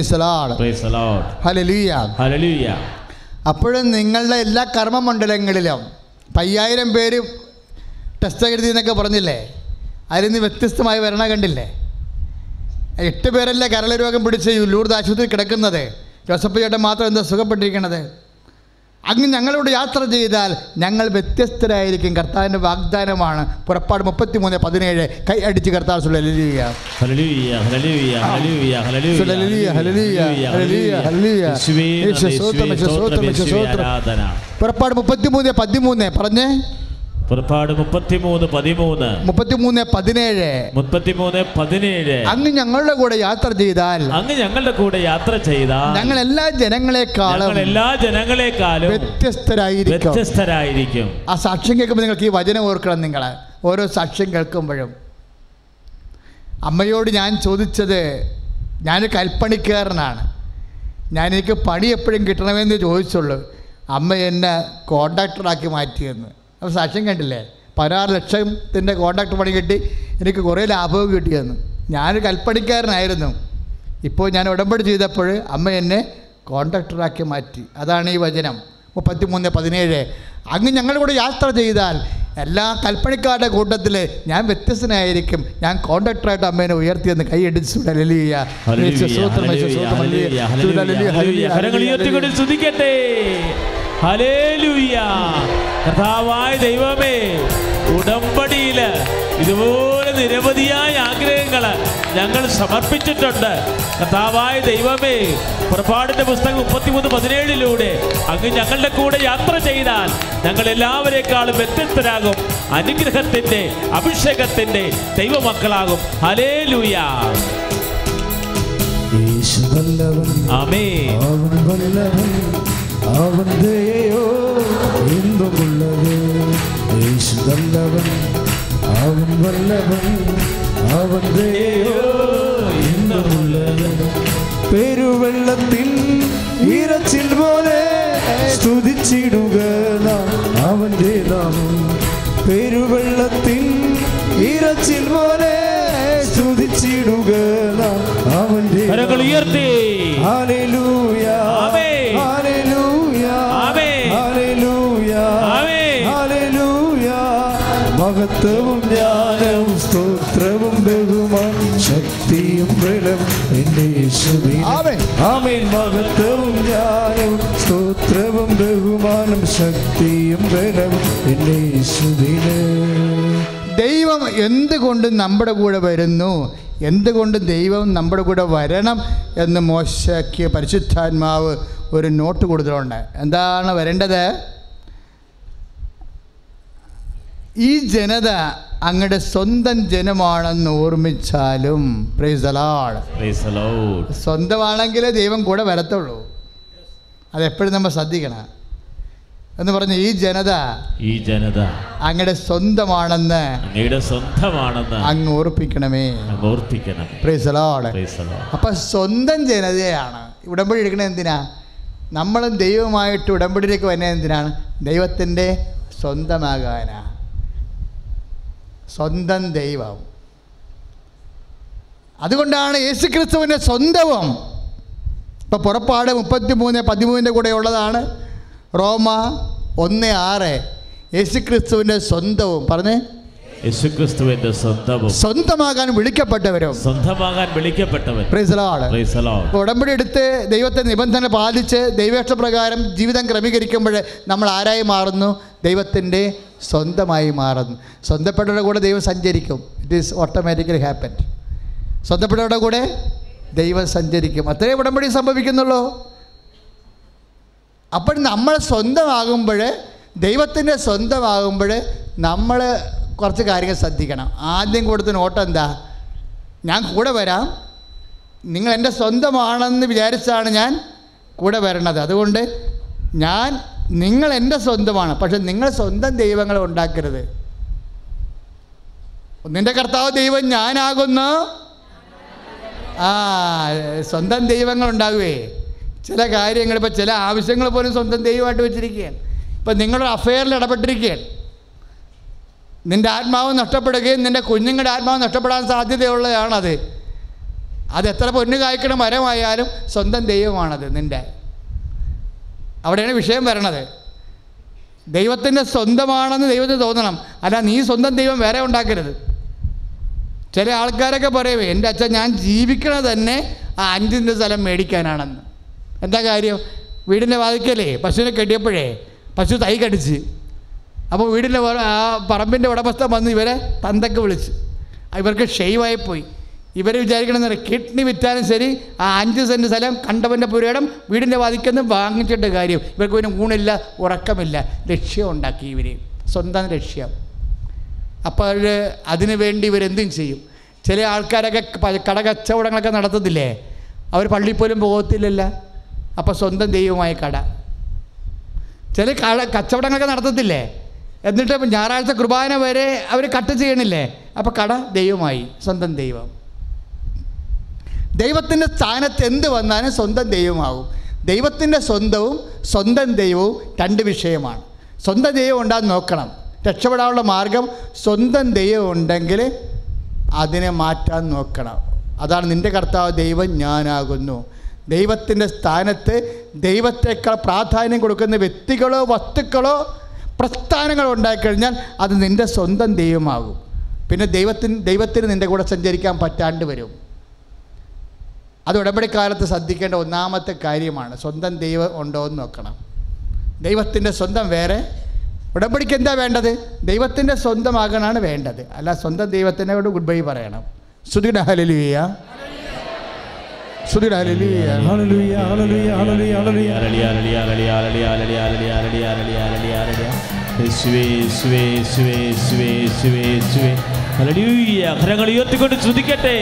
അപ്പോഴും നിങ്ങളുടെ എല്ലാ കർമ്മമണ്ഡലങ്ങളിലും പയ്യായിരം പേര് ടെസ്റ്റ് എഴുതി എന്നൊക്കെ പറഞ്ഞില്ലേ? അതിൽ നിന്ന് വ്യത്യസ്തമായി വരണ കണ്ടില്ലേ? എട്ട് പേരല്ലേ കരള രോഗം പിടിച്ച് ലൂർദ് ആശുപത്രി കിടക്കുന്നത്? ജോസഫ് ചേട്ടൻ മാത്രം എന്താ സുഖപ്പെട്ടിരിക്കണത്? അങ്ങ് ഞങ്ങളോട് യാത്ര ചെയ്താൽ ഞങ്ങൾ വ്യത്യസ്തരായിരിക്കും. കർത്താവിന്റെ വാഗ്ദാനമാണ്. പുറപ്പാട് മുപ്പത്തി മൂന്ന് പതിനേഴ്. കൈ അടിച്ച് കർത്താവ് പുറപ്പാട് മുപ്പത്തി മൂന്ന് പതിമൂന്ന്. പറഞ്ഞേ. പുറപ്പാട് മുപ്പത്തിമൂന്ന് പതിമൂന്ന്. മുപ്പത്തിമൂന്ന് പതിനേഴ്. മുപ്പത്തിമൂന്ന് പതിനേഴ്. അങ്ങ് ഞങ്ങളുടെ കൂടെ യാത്ര ചെയ്താൽ അങ്ങ് ഞങ്ങളുടെ കൂടെ യാത്ര ചെയ്താൽ ഞങ്ങൾ എല്ലാ ജനങ്ങളെക്കാളും എല്ലാ ജനങ്ങളെക്കാളും വ്യത്യസ്തരായിരിക്കും. വ്യത്യസ്തരായിരിക്കും. ആ സാക്ഷ്യം കേൾക്കുമ്പോൾ നിങ്ങൾക്ക് ഈ വചനം ഓർക്കണം നിങ്ങൾ ഓരോ സാക്ഷ്യം കേൾക്കുമ്പോഴും. അമ്മയോട് ഞാൻ ചോദിച്ചത് ഞാൻ കൽപ്പണിക്കാരനാണ്. ഞാൻ എനിക്ക് പണി എപ്പോഴും കിട്ടണമെന്ന് ചോദിച്ചുള്ളൂ. അമ്മ എന്നെ കോണ്ടാക്ടറാക്കി മാറ്റിയെന്ന്. അപ്പോൾ സാക്ഷ്യം കണ്ടില്ലേ? പതിനാറ് ലക്ഷത്തിന്റെ കോൺട്രാക്ട് പണി കിട്ടി. എനിക്ക് കുറേ ലാഭവും കിട്ടിയെന്ന്. ഞാനൊരു കൽപ്പണിക്കാരനായിരുന്നു. ഇപ്പോൾ ഞാൻ ഉടമ്പടി ചെയ്തപ്പോൾ അമ്മ എന്നെ കോൺട്രാക്ടറാക്കി മാറ്റി. അതാണ് ഈ വചനം. മുപ്പത്തി മൂന്ന് പതിനേഴ്. അങ്ങ് ഞങ്ങളുടെ കൂടെ യാത്ര ചെയ്താൽ എല്ലാ കൽപ്പണിക്കാരുടെ കൂട്ടത്തിൽ ഞാൻ വ്യത്യസ്തനായിരിക്കും. ഞാൻ കോണ്ടാക്ടറായിട്ട് അമ്മേനെ ഉയർത്തിയെന്ന് കൈയടിച്ചു ഹല്ലേലൂയ. ഹല്ലേലൂയ. കർത്താവായ ദൈവമേ ഉടമ്പടിയിൽ ഇതുപോലെ നിരവധിയായ ആഗ്രഹങ്ങൾ ഞങ്ങൾ സമർപ്പിച്ചിട്ടുണ്ട്. കഥാവായ ദൈവമേ പുറപ്പാടിന്റെ പുസ്തകം മുപ്പത്തിമൂന്ന് പതിനേഴിലൂടെ അങ്ങ് ഞങ്ങളുടെ കൂടെ യാത്ര ചെയ്താൽ ഞങ്ങൾ എല്ലാവരെക്കാളും വ്യത്യസ്തരാകും. അനുഗ്രഹത്തിന്റെ അഭിഷേകത്തിന്റെ ദൈവമക്കളാകും. ഹലേ ലൂയ ആമേ അവൻ വല്ലവൻ അവൻ ദയോ എന്തുമുള്ളത് യേശു നല്ലവൻ അവൻ വല്ലവൻ അവൻ ദയോ എന്തുമുള്ളത് പെരുവെള്ളത്തിൽ ഇരച്ചിൽ പോലെ സ്തുതിച്ചിടുക നാം അവന്റെ നാമം. പെരുവെള്ളത്തിൽ ഇരച്ചിൽ പോലെ സ്തുതിച്ചിടുക അവന്റെ ഉയർത്തി. ഹല്ലേലൂയ. മഹത്വവും ജ്ഞാനവും സ്തോത്രവും ബഹുമാൻ ശക്തിയും ബലം എന്റെ. ആമേൻ. മഹത്വവും ജ്ഞാനവും സ്തോത്രവും ബഹുമാനം ശക്തിയും ബലം എന്റെ യേശുവിന്. ദൈവം എന്തുകൊണ്ട് നമ്മുടെ കൂടെ വരുന്നു? എന്തുകൊണ്ട് ദൈവം നമ്മുടെ കൂടെ വരണം എന്ന് മോശയ്ക്ക് പരിശുദ്ധാത്മാവ് ഒരു നോട്ട് കൊടുത്തിട്ടുണ്ട്. എന്താണ് വരേണ്ടത്? ഈ ജനത അങ്ങയുടെ സ്വന്തം ജനമാണെന്ന് ഓർമ്മിച്ചാലും. സ്വന്തമാണെങ്കിലേ ദൈവം കൂടെ വരത്തുള്ളൂ. അതെപ്പോഴും നമ്മൾ ശ്രദ്ധിക്കണം. എന്ന് പറഞ്ഞ ഈ ജനത ഈ ജനത അങ്ങയുടെ സ്വന്തമാണെന്ന് അങ്ങയുടെ സ്വന്തമാണെന്ന് അങ്ങ് ഓർപ്പിക്കണമേ. ഓർപ്പിക്കണം. അപ്പൊ സ്വന്തം ജനതയാണ്. ഉടമ്പടി എടുക്കണത് എന്തിനാ? നമ്മളും ദൈവമായിട്ട് ഉടമ്പടിയിലേക്ക് വരുന്നത് എന്തിനാണ്? ദൈവത്തിന്റെ സ്വന്തമാകാനാ സ്വന്തം ദൈവം. അതുകൊണ്ടാണ് യേശു ക്രിസ്തുവിന്റെ സ്വന്തവും ഇപ്പോൾ പുറപ്പാട് മുപ്പത്തി മൂന്ന് പതിമൂന്നിന്റെ കൂടെ ഉള്ളതാണ്. റോമ ഒന്ന് ആറ് യേശുക്രിസ്തുവിന്റെ സ്വന്തവും. പറഞ്ഞേ? യേശുക്രിസ്തുവിന്റെ സ്വന്തവും. സ്വന്തമാകാൻ വിളിക്കപ്പെട്ടവരും. സ്വന്തമാകാൻ വിളിക്കപ്പെട്ടവർ ഉടമ്പടി എടുത്ത് ദൈവത്തെ നിബന്ധന പാലിച്ച് ദൈവേഷ്ടപ്രകാരം ജീവിതം ക്രമീകരിക്കുമ്പോൾ നമ്മൾ ആരായി മാറുന്നു? ദൈവത്തിന്റെ സ്വന്തമായി മാറുന്നു സ്വന്തപ്പെട്ടവരുടെ കൂടെ ദൈവം സഞ്ചരിക്കും. ഇറ്റ് ഈസ് ഓട്ടോമാറ്റിക്കലി ഹാപ്പൻ സ്വന്തപ്പെട്ടവരുടെ കൂടെ ദൈവം സഞ്ചരിക്കും. അത്രേ ഉടമ്പടി സംഭവിക്കുന്നുള്ളൂ. അപ്പോൾ നമ്മൾ സ്വന്തമാകുമ്പോൾ ദൈവത്തിന്റെ സ്വന്തമാകുമ്പോൾ നമ്മൾ കുറച്ച് കാര്യങ്ങൾ ശ്രദ്ധിക്കണം. ആദ്യം കൊടുത്ത നോട്ടം എന്താ? ഞാൻ കൂടെ വരാം. നിങ്ങൾ എന്റെ സ്വന്തമാണെന്ന് വിചാരിച്ചാണ് ഞാൻ കൂടെ വരണത്. അതുകൊണ്ട് ഞാൻ നിങ്ങൾ എന്റെ സ്വന്തമാണ് പക്ഷെ നിങ്ങൾ സ്വന്തം ദൈവങ്ങളെ ഉണ്ടാക്കരുത്. നിന്റെ കർത്താവ് ദൈവം ഞാനാകുന്നു. ആ സ്വന്തം ദൈവങ്ങൾ ഉണ്ടാകുവേ. ചില കാര്യങ്ങൾ ഇപ്പോൾ ചില ആവശ്യങ്ങൾ പോലും സ്വന്തം ദൈവമായിട്ട് വെച്ചിരിക്കുകയാണ്. ഇപ്പം നിങ്ങളൊരു അഫെയറിൽ ഇടപെട്ടിരിക്കുകയാണ്. നിന്റെ ആത്മാവ് നഷ്ടപ്പെടുകയും നിന്റെ കുഞ്ഞുങ്ങളുടെ ആത്മാവ് നഷ്ടപ്പെടാൻ സാധ്യതയുള്ളതാണത്. അത് എത്ര പൊന്നു കായ്ക്കണ മരമായാലും സ്വന്തം ദൈവമാണത് നിന്റെ അവിടെയാണ് വിഷയം വരണത്. ദൈവത്തിന്റെ സ്വന്തമാണെന്ന് ദൈവത്തിന് തോന്നണം. അല്ല നീ സ്വന്തം ദൈവം വേറെ ഉണ്ടാക്കരുത്. ചില ആൾക്കാരൊക്കെ പറയുമേ എന്റെ അച്ഛൻ ഞാൻ ജീവിക്കണത് തന്നെ ആ അഞ്ചിന്റെ സ്ഥലം മേടിക്കാനാണെന്ന്. എന്താ കാര്യം? വീടിന്റെ വാതിക്കലേ പശുവിനെ കെട്ടിയപ്പോഴേ പശു തൈ കടിച്ച്. അപ്പോൾ വീടിന്റെ ആ പറമ്പിന്റെ ഉടമസ്ഥ വന്ന് ഇവരെ തന്തക്ക് വിളിച്ച്. ഇവർക്ക് ഷെയ്വായി പോയി ഇവർ വിചാരിക്കണമെന്ന് കിഡ്നി വിറ്റാലും ശരി ആ അഞ്ച് സെന്റ് സ്ഥലം കണ്ടവന്റെ പുരയിടം വീടിന്റെ വാതിക്കെന്ന് വാങ്ങിച്ചിട്ട് കാര്യം. ഇവർക്ക് പിന്നെ ഊണില്ല ഉറക്കമില്ല. ലക്ഷ്യം ഉണ്ടാക്കി ഇവർ സ്വന്തം ലക്ഷ്യം. അപ്പോൾ അവർ അതിനു വേണ്ടി ഇവരെന്തും ചെയ്യും. ചില ആൾക്കാരൊക്കെ കട കച്ചവടങ്ങളൊക്കെ നടത്തത്തില്ലേ അവർ പള്ളിയിൽ പോലും പോകത്തില്ലല്ല. അപ്പോൾ സ്വന്തം ദൈവമായ കട. ചില കട കച്ചവടങ്ങളൊക്കെ നടത്തത്തില്ലേ? എന്നിട്ട് ഞായറാഴ്ച കുർബാന വരെ അവർ കട്ട് ചെയ്യണില്ലേ? അപ്പോൾ കട ദൈവമായി സ്വന്തം ദൈവം. ദൈവത്തിന്റെ സ്ഥാനത്ത് എന്ത് വന്നാലും സ്വന്തം ദൈവമാകും. ദൈവത്തിന്റെ സ്വന്തവും സ്വന്തം ദൈവവും രണ്ട് വിഷയമാണ്. സ്വന്തം ദൈവം ഉണ്ടാകാൻ നോക്കണം. രക്ഷപ്പെടാനുള്ള മാർഗം സ്വന്തം ദൈവം ഉണ്ടെങ്കിൽ അതിനെ മാറ്റാൻ നോക്കണം. അതാണ് നിന്റെ കർത്താവ് ദൈവം ഞാനാകുന്നു. ദൈവത്തിന്റെ സ്ഥാനത്ത് ദൈവത്തേക്കാൾ പ്രാധാന്യം കൊടുക്കുന്ന വ്യക്തികളോ വസ്തുക്കളോ പ്രസ്ഥാനങ്ങളോ ഉണ്ടായിക്കഴിഞ്ഞാൽ അത് നിന്റെ സ്വന്തം ദൈവമാകും. പിന്നെ ദൈവത്തിന് ദൈവത്തിന് നിന്റെ കൂടെ സഞ്ചരിക്കാൻ പറ്റാണ്ട് വരും. അത് ഉടമ്പടിക്കാലത്ത് ശ്രദ്ധിക്കേണ്ട ഒന്നാമത്തെ കാര്യമാണ് സ്വന്തം ദൈവം ഉണ്ടോ എന്ന് നോക്കണം. ദൈവത്തിന്റെ സ്വന്തം വേറെ. ഉടമ്പടിക്ക് എന്താ വേണ്ടത്? ദൈവത്തിന്റെ സ്വന്തമാകാനാണ് വേണ്ടത്. അല്ല സ്വന്തം ദൈവത്തിനോട് ഗുഡ് ബൈ പറയണം. ശ്രുതിയുടെ ഹലലുയ ശ്രുതിയുടെ ഹലലുയ ഹരങ്ങൾ ഉയർത്തിക്കൊണ്ട് ശ്രദ്ധിക്കട്ടെ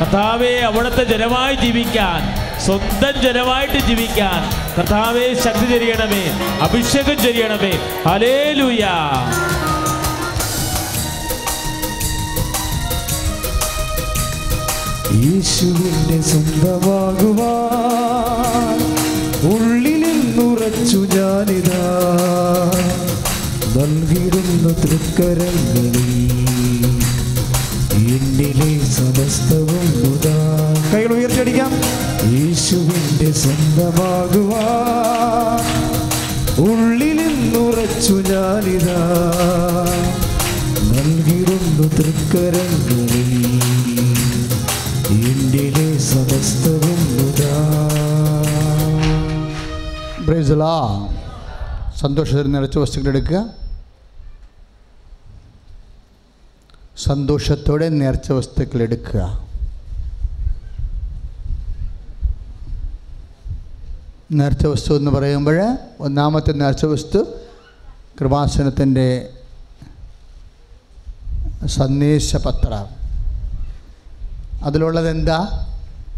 കർത്താവെ അവിടുത്തെ ജനമായി ജീവിക്കാൻ സ്വന്തം ജനമായിട്ട് ജീവിക്കാൻ കർത്താവെ ശക്തി ചെറിയണമേ അഭിഷേകം ചെറിയണമേ അലേ ലൂയാ യേശുവിന്റെ സ്വന്തമാകുവാൻ ഉള്ളിലെന്നുറച്ചു ഞാനിതാ. നൽകിടുന്ന തൃക്കരങ്ങളിൽ സ്വന്തമാകുവാൻ ഉള്ളിലെന്നുറച്ചു ഞാനിതാ. നൽകിടുന്നു തൃക്കരങ്ങളിൽ. എന്നിലെ സമസ്തവും സന്തോഷത്തിൽ നിറച്ച വസ്തുക്കൾ എടുക്കുക. സന്തോഷത്തോടെ നേർച്ച വസ്തുക്കൾ എടുക്കുക. നേർച്ച വസ്തു എന്ന് പറയുമ്പോൾ ഒന്നാമത്തെ നേർച്ച വസ്തു കൃപാസനത്തിന്റെ സന്ദേശപത്രം. അതിലുള്ളത് എന്താ?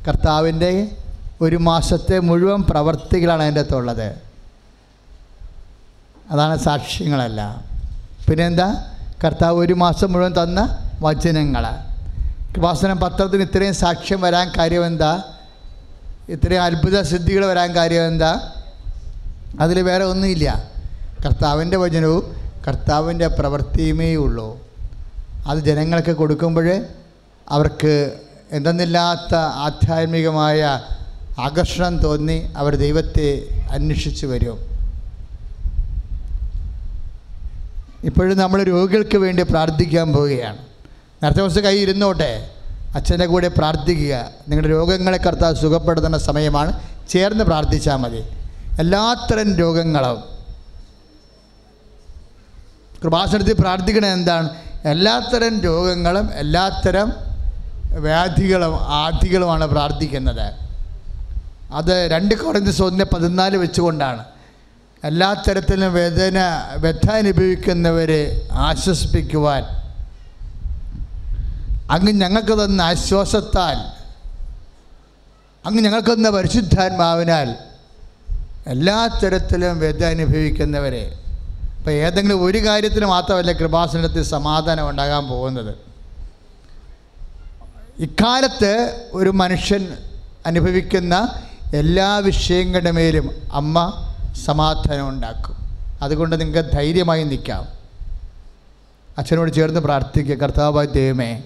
കർത്താവിന്റെ ഒരു മാസത്തെ മുഴുവൻ പ്രവർത്തികളാണ് അതിന്റെ അകത്തുള്ളത് അതാണ് സാക്ഷ്യങ്ങളല്ല. പിന്നെന്താ? കർത്താവ് ഒരു മാസം മുഴുവൻ തന്ന വചനങ്ങൾ. കൃപാസനം പത്രത്തിന് ഇത്രയും സാക്ഷ്യം വരാൻ കാര്യം എന്താ? ഇത്രയും അത്ഭുത സിദ്ധികൾ വരാൻ കാര്യം എന്താ? അതിൽ വേറെ ഒന്നുമില്ല. കർത്താവിന്റെ വചനവും കർത്താവിന്റെ പ്രവൃത്തിയുമേ ഉള്ളൂ. അത് ജനങ്ങൾക്ക് കൊടുക്കുമ്പോൾ അവർക്ക് എന്തെന്നില്ലാത്ത ആധ്യാത്മികമായ ആകർഷണം തോന്നി അവർ ദൈവത്തെ അന്വേഷിച്ച് വരും. ഇപ്പോഴും നമ്മൾ രോഗികൾക്ക് വേണ്ടി പ്രാർത്ഥിക്കാൻ പോവുകയാണ്. നേരത്തെ കുറച്ച് കൈ ഇരുന്നോട്ടെ? അച്ഛന്റെ കൂടെ പ്രാർത്ഥിക്കുക. നിങ്ങളുടെ രോഗങ്ങളെ കർത്താവ് സുഖപ്പെടുത്തുന്ന സമയമാണ്. ചേർന്ന് പ്രാർത്ഥിച്ചാൽ മതി. എല്ലാത്തരം രോഗങ്ങളും കൃപാസനത്തിൽ പ്രാർത്ഥിക്കണത് എന്താണ്? എല്ലാത്തരം രോഗങ്ങളും എല്ലാത്തരം വ്യാധികളും ആധികളുമാണ് പ്രാർത്ഥിക്കുന്നത്. അത് രണ്ട് കുറഞ്ഞ ഒന്ന് പതിനാല് വെച്ചുകൊണ്ടാണ്. എല്ലാ തരത്തിലും വേദന വ്യഥ അനുഭവിക്കുന്നവരെ ആശ്വസിപ്പിക്കുവാൻ അങ്ങ് ഞങ്ങൾക്ക് തന്ന ആശ്വാസത്താൽ അങ്ങ് ഞങ്ങൾക്ക് തന്ന പരിശുദ്ധാത്മാവിനാൽ എല്ലാ തരത്തിലും വ്യഥ അനുഭവിക്കുന്നവരെ ഇപ്പം ഏതെങ്കിലും ഒരു കാര്യത്തിന് മാത്രമല്ല കൃപാസനത്തിൽ സമാധാനം ഉണ്ടാകാൻ പോകുന്നത്. ഇക്കാലത്ത് ഒരു മനുഷ്യൻ അനുഭവിക്കുന്ന എല്ലാ വിഷയങ്ങളുടെ മേലും അമ്മ സമാധാനം ഉണ്ടാക്കും. അതുകൊണ്ട് നിങ്ങൾക്ക് ധൈര്യമായി നിൽക്കാം. അച്ഛനോട് ചേർന്ന് പ്രാർത്ഥിക്കുക. കർത്താവായ ദൈവമേ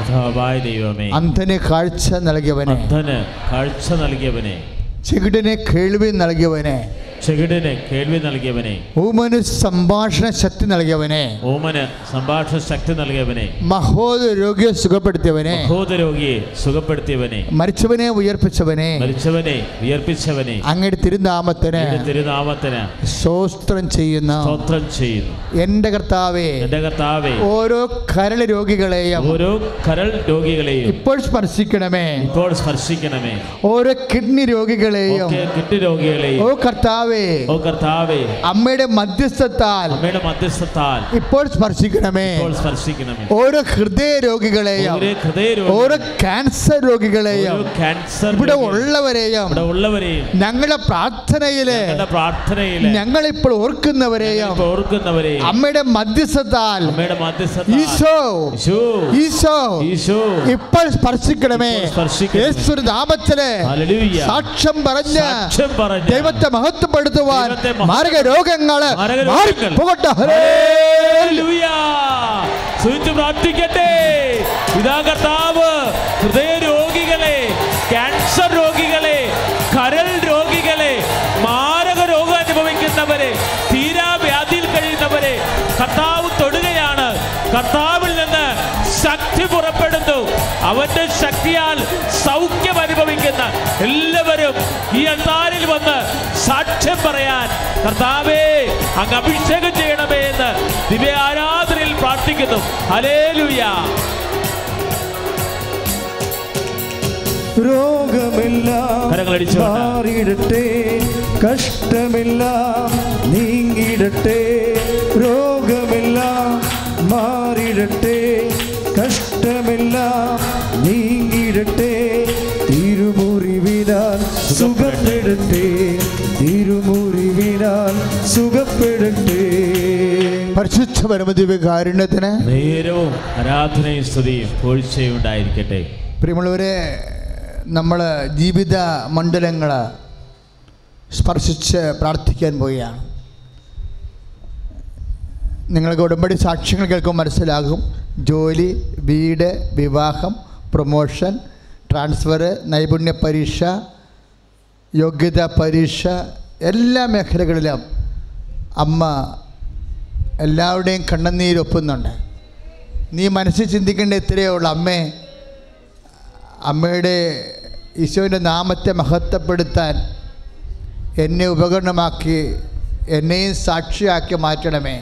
കർത്താവായ ദൈവമേ. അന്ധന് കാഴ്ച നൽകിയവനെ. അന്ധന് കാഴ്ച നൽകിയവനെ. ചെകിടിനെ കേൾവി നൽകിയവനെ. ചെകിടിന് കേൾവി നൽകിയവനെ. ഊമന് സംഭാഷണ ശക്തി നൽകിയവനെ. ഊമന് സംഭാഷണ ശക്തി നൽകിയവനെ. മഹോദ രോഗിയെ സുഖപ്പെടുത്തിയവനെ. മഹോദ രോഗിയെ സുഖപ്പെടുത്തിയവനെ. മരിച്ചവനെ ഉയർപ്പിച്ചവനെ. മരിച്ചവനെ ഉയർപ്പിച്ചവനെ. അങ്ങയുടെ തിരുനാമത്തിന് തിരുനാമത്തിന് സ്വസ്ത്രം ചെയ്യുന്ന. സ്തോത്രം ചെയ്യുന്നു. എന്റെ കർത്താവേ എന്റെ കർത്താവേ ഓരോ കരൾ രോഗികളെയും ഓരോ കരൾ രോഗികളെയും ഇപ്പോൾ സ്പർശിക്കണമേ. ഇപ്പോൾ സ്പർശിക്കണമേ. ഓരോ കിഡ്നി രോഗികളെയും കിഡ്നി രോഗികളെയും ഓ കർത്താവേ ഓ കർത്താവേ അമ്മയുടെ മധ്യസ്ഥത്താൽ അമ്മയുടെ മധ്യസ്ഥത്താൽ ഇപ്പോൾ സ്പർശിക്കണമേ ഇപ്പോൾ സ്പർശിക്കണമേ ഓരോ ഹൃദയ രോഗികളെയും ഓരോ ക്യാൻസർ രോഗികളെയും ക്യാൻസർ ഇവിടെ ഉള്ളവരെയും ഇവിടെ ഉള്ളവരെയും ഞങ്ങളുടെ പ്രാർത്ഥനയിലെ ഞങ്ങളുടെ ഞങ്ങൾ ഇപ്പോൾ ഓർക്കുന്നവരെയും ഇപ്പോൾ ഓർക്കുന്നവരെയും അമ്മയുടെ മധ്യസ്ഥത്താൽ അമ്മയുടെ മധ്യസ്ഥത ഈശോ ഈശോ ഈശോ ഈശോ ഇപ്പോൾ സ്പർശിക്കണമേ സ്പർശിക്കണമേ. യേശുവിന്റെ നാമത്തിലെ. സാക്ഷ്യം പറഞ്ഞ് സാക്ഷ്യം പറഞ്ഞു ദൈവത്തെ മഹത്വപ്പെടുത്തുവാൻ സുഖപ്പെടുത്തുവാൻ മാർഗരോഗങ്ങൾ പോകട്ടെ പ്രാർത്ഥിക്കട്ടെ. ഇതാ ഹൃദയ രോഗികളെ ക്യാൻസർ രോഗികളെ കരൾ രോഗികളെ മാരക രോഗം അനുഭവിക്കുന്നവരെ തീരാവ്യാധിയിൽ കഴിയുന്നവരെ കർത്താവ് തൊടുകയാണ്. കർത്താവ് ശക്തി പുറപ്പെടുന്നു. അവന്റെ ശക്തിയാൽ സൗഖ്യം അനുഭവിക്കുന്ന എല്ലാവരും ഈ അന്താരിൽ വന്ന് സാക്ഷ്യം പറയാൻ കർത്താവേ അങ്ങ് അഭിഷേകം ചെയ്യണമേ എന്ന് ദിവ്യ ആരാധനയിൽ പ്രാർത്ഥിക്കുന്നു അലേലുയ രോഗമില്ലാറിയിടട്ടെ കഷ്ടമെല്ലാം നീങ്ങിടട്ടെ രോഗമെല്ലാം മാറിയിടട്ടെ. കഷ്ടമെല്ലാം നീങ്ങിടട്ടെ തിരുമുറിവിനാൽ സുഖപ്പെടട്ടെ തിരുമുറിവിനാൽ സുഖപ്പെടട്ടെ. പരിശുദ്ധ പരമദിവ്യ കാരുണ്യത്തിന് നേരവും ആരാധനയും സ്തുതിയും പോഴ്ചയും ഉണ്ടായിരിക്കട്ടെ. പ്രിയമുള്ളവരെ നമ്മൾ ജീവിത മണ്ഡലങ്ങൾ സ്പർശിച്ച് പ്രാർത്ഥിക്കാൻ പോവുകയാണ്. നിങ്ങൾക്ക് ഉടമ്പടി സാക്ഷ്യങ്ങൾ കേൾക്കുമ്പോൾ മനസ്സിലാകും. ജോലി വീട് വിവാഹം പ്രൊമോഷൻ ട്രാൻസ്ഫർ നൈപുണ്യ പരീക്ഷ യോഗ്യതാ പരീക്ഷ എല്ലാ മേഖലകളിലും അമ്മ എല്ലാവരുടെയും കണ്ണുനീരൊപ്പുന്നുണ്ട് നീ മനസ്സിൽ ചിന്തിക്കേണ്ട ഇത്രയേ ഉള്ളൂ. അമ്മേ അമ്മയുടെ ഈശോന്റെ നാമത്തെ മഹത്വപ്പെടുത്താൻ എന്നെ ഉപകരണമാക്കി എന്നെയും സാക്ഷിയാക്കി മാറ്റണമേ.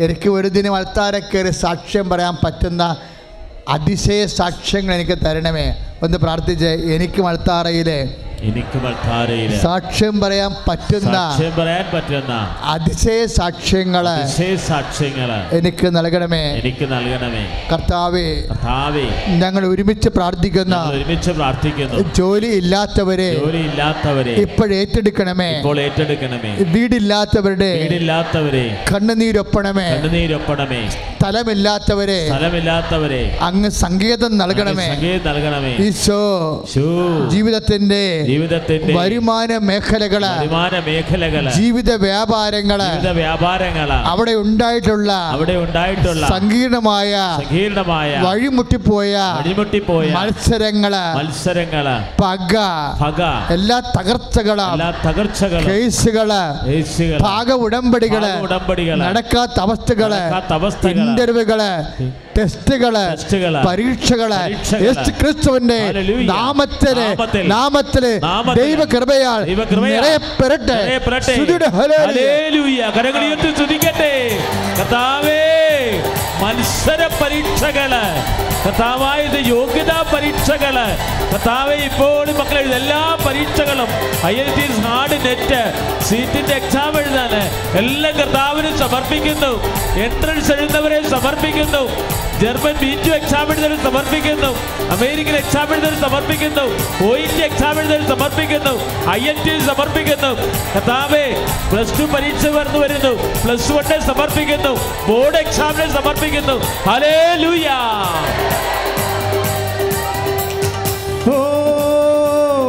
എനിക്ക് ഒരു ദിനം അൾത്താരെ കയറി സാക്ഷ്യം പറയാൻ പറ്റുന്ന അതിശയ സാക്ഷ്യങ്ങൾ എനിക്ക് തരണമേ. ഒന്ന് പ്രാർത്ഥിച്ച്. എനിക്കും അൾത്താറയിലെ എനിക്ക് സാക്ഷ്യം പറയാൻ പറ്റുന്ന സാക്ഷ്യം പറയാൻ പറ്റുന്ന അതിശയ സാക്ഷ്യങ്ങൾ സാക്ഷ്യങ്ങൾ എനിക്ക് നൽകണമേ. എനിക്ക് നൽകണമേ. കർത്താവേ കർത്താവേ ഞങ്ങൾ ഒരുമിച്ച് പ്രാർത്ഥിക്കുന്ന. ഒരുമിച്ച് പ്രാർത്ഥിക്കുന്നു. ജോലി ഇല്ലാത്തവരെ ജോലി ഇല്ലാത്തവരെ ഇപ്പോഴേറ്റെടുക്കണമേ ഇപ്പോൾ ഏറ്റെടുക്കണമേ. വീടില്ലാത്തവരുടെ വീടില്ലാത്തവരെ കണ്ണുനീരൊപ്പണമേ. കണ്ണുനീരൊപ്പണമേ. സ്ഥലമില്ലാത്തവരെ സ്ഥലമില്ലാത്തവരെ അങ്ങ് സംഗീതം നൽകണമേ. നൽകണമേ. ഈശോ. ജീവിതത്തിന്റെ ജീവിതത്തിന്റെ വരുമാന മേഖലകൾ വരുമാന മേഖലകൾ ജീവിത വ്യാപാരങ്ങൾ ജീവിത വ്യാപാരങ്ങൾ അവിടെ ഉണ്ടായിട്ടുള്ള അവിടെ ഉണ്ടായിട്ടുള്ള സങ്കീർണമായ സങ്കീർണമായ വഴിമുട്ടിപ്പോയ വഴിമുട്ടിപ്പോയ മത്സരങ്ങൾ മത്സരങ്ങൾ പക പക എല്ലാ തകർച്ചകളും എല്ലാ തകർച്ചകളും കേസുകൾ ഭാഗ ഉടമ്പടികൾ ഉടമ്പടികൾ, നടക്കാത്ത അവസ്ഥകൾ നടക്കാത്ത അവസ്ഥകൾ, ഇന്റർവ്യൂകൾ ടെസ്റ്റുകൾ പരീക്ഷകൾ ക്രിസ്തുവിന്റെ നാമത്തിൽ നാമത്തിൽ ദൈവകൃപയാൽ നിറയപ്പെടട്ടെ. ഹല്ലേലൂയ. സ്തുതിക്കട്ടെ. കർത്താവേ മത്സര പരീക്ഷകൾ കർത്താവായത് യോഗ്യതാ പരീക്ഷകൾ. കർത്താവെ ഇപ്പോൾ മക്കളെ എല്ലാ പരീക്ഷകളും I L T hard net സീറ്റിന്റെ എക്സാം എഴുതാൻ എല്ലാം കർത്താവിന് സമർപ്പിക്കുന്നു. എൻട്രൻസ് എഴുതുന്നവരെ സമർപ്പിക്കുന്നു. ജർമ്മൻ ബി ടു എക്സാം എഴുതൽ സമർപ്പിക്കുന്നു. അമേരിക്കൻ എക്സാം എഴുതൽ സമർപ്പിക്കുന്നു. ഒ ഇന്ത്യ എക്സാം എഴുതൽ സമർപ്പിക്കുന്നു. ഐ എൻ ടി സമർപ്പിക്കുന്നു. കഥാവേ പ്ലസ് ടു പരീക്ഷ വരുന്നു. വരുന്നു പ്ലസ് വണ്ടെ സമർപ്പിക്കുന്നു. ബോർഡ് എക്സാമിനെ സമർപ്പിക്കുന്നു. ഹലേ ഓ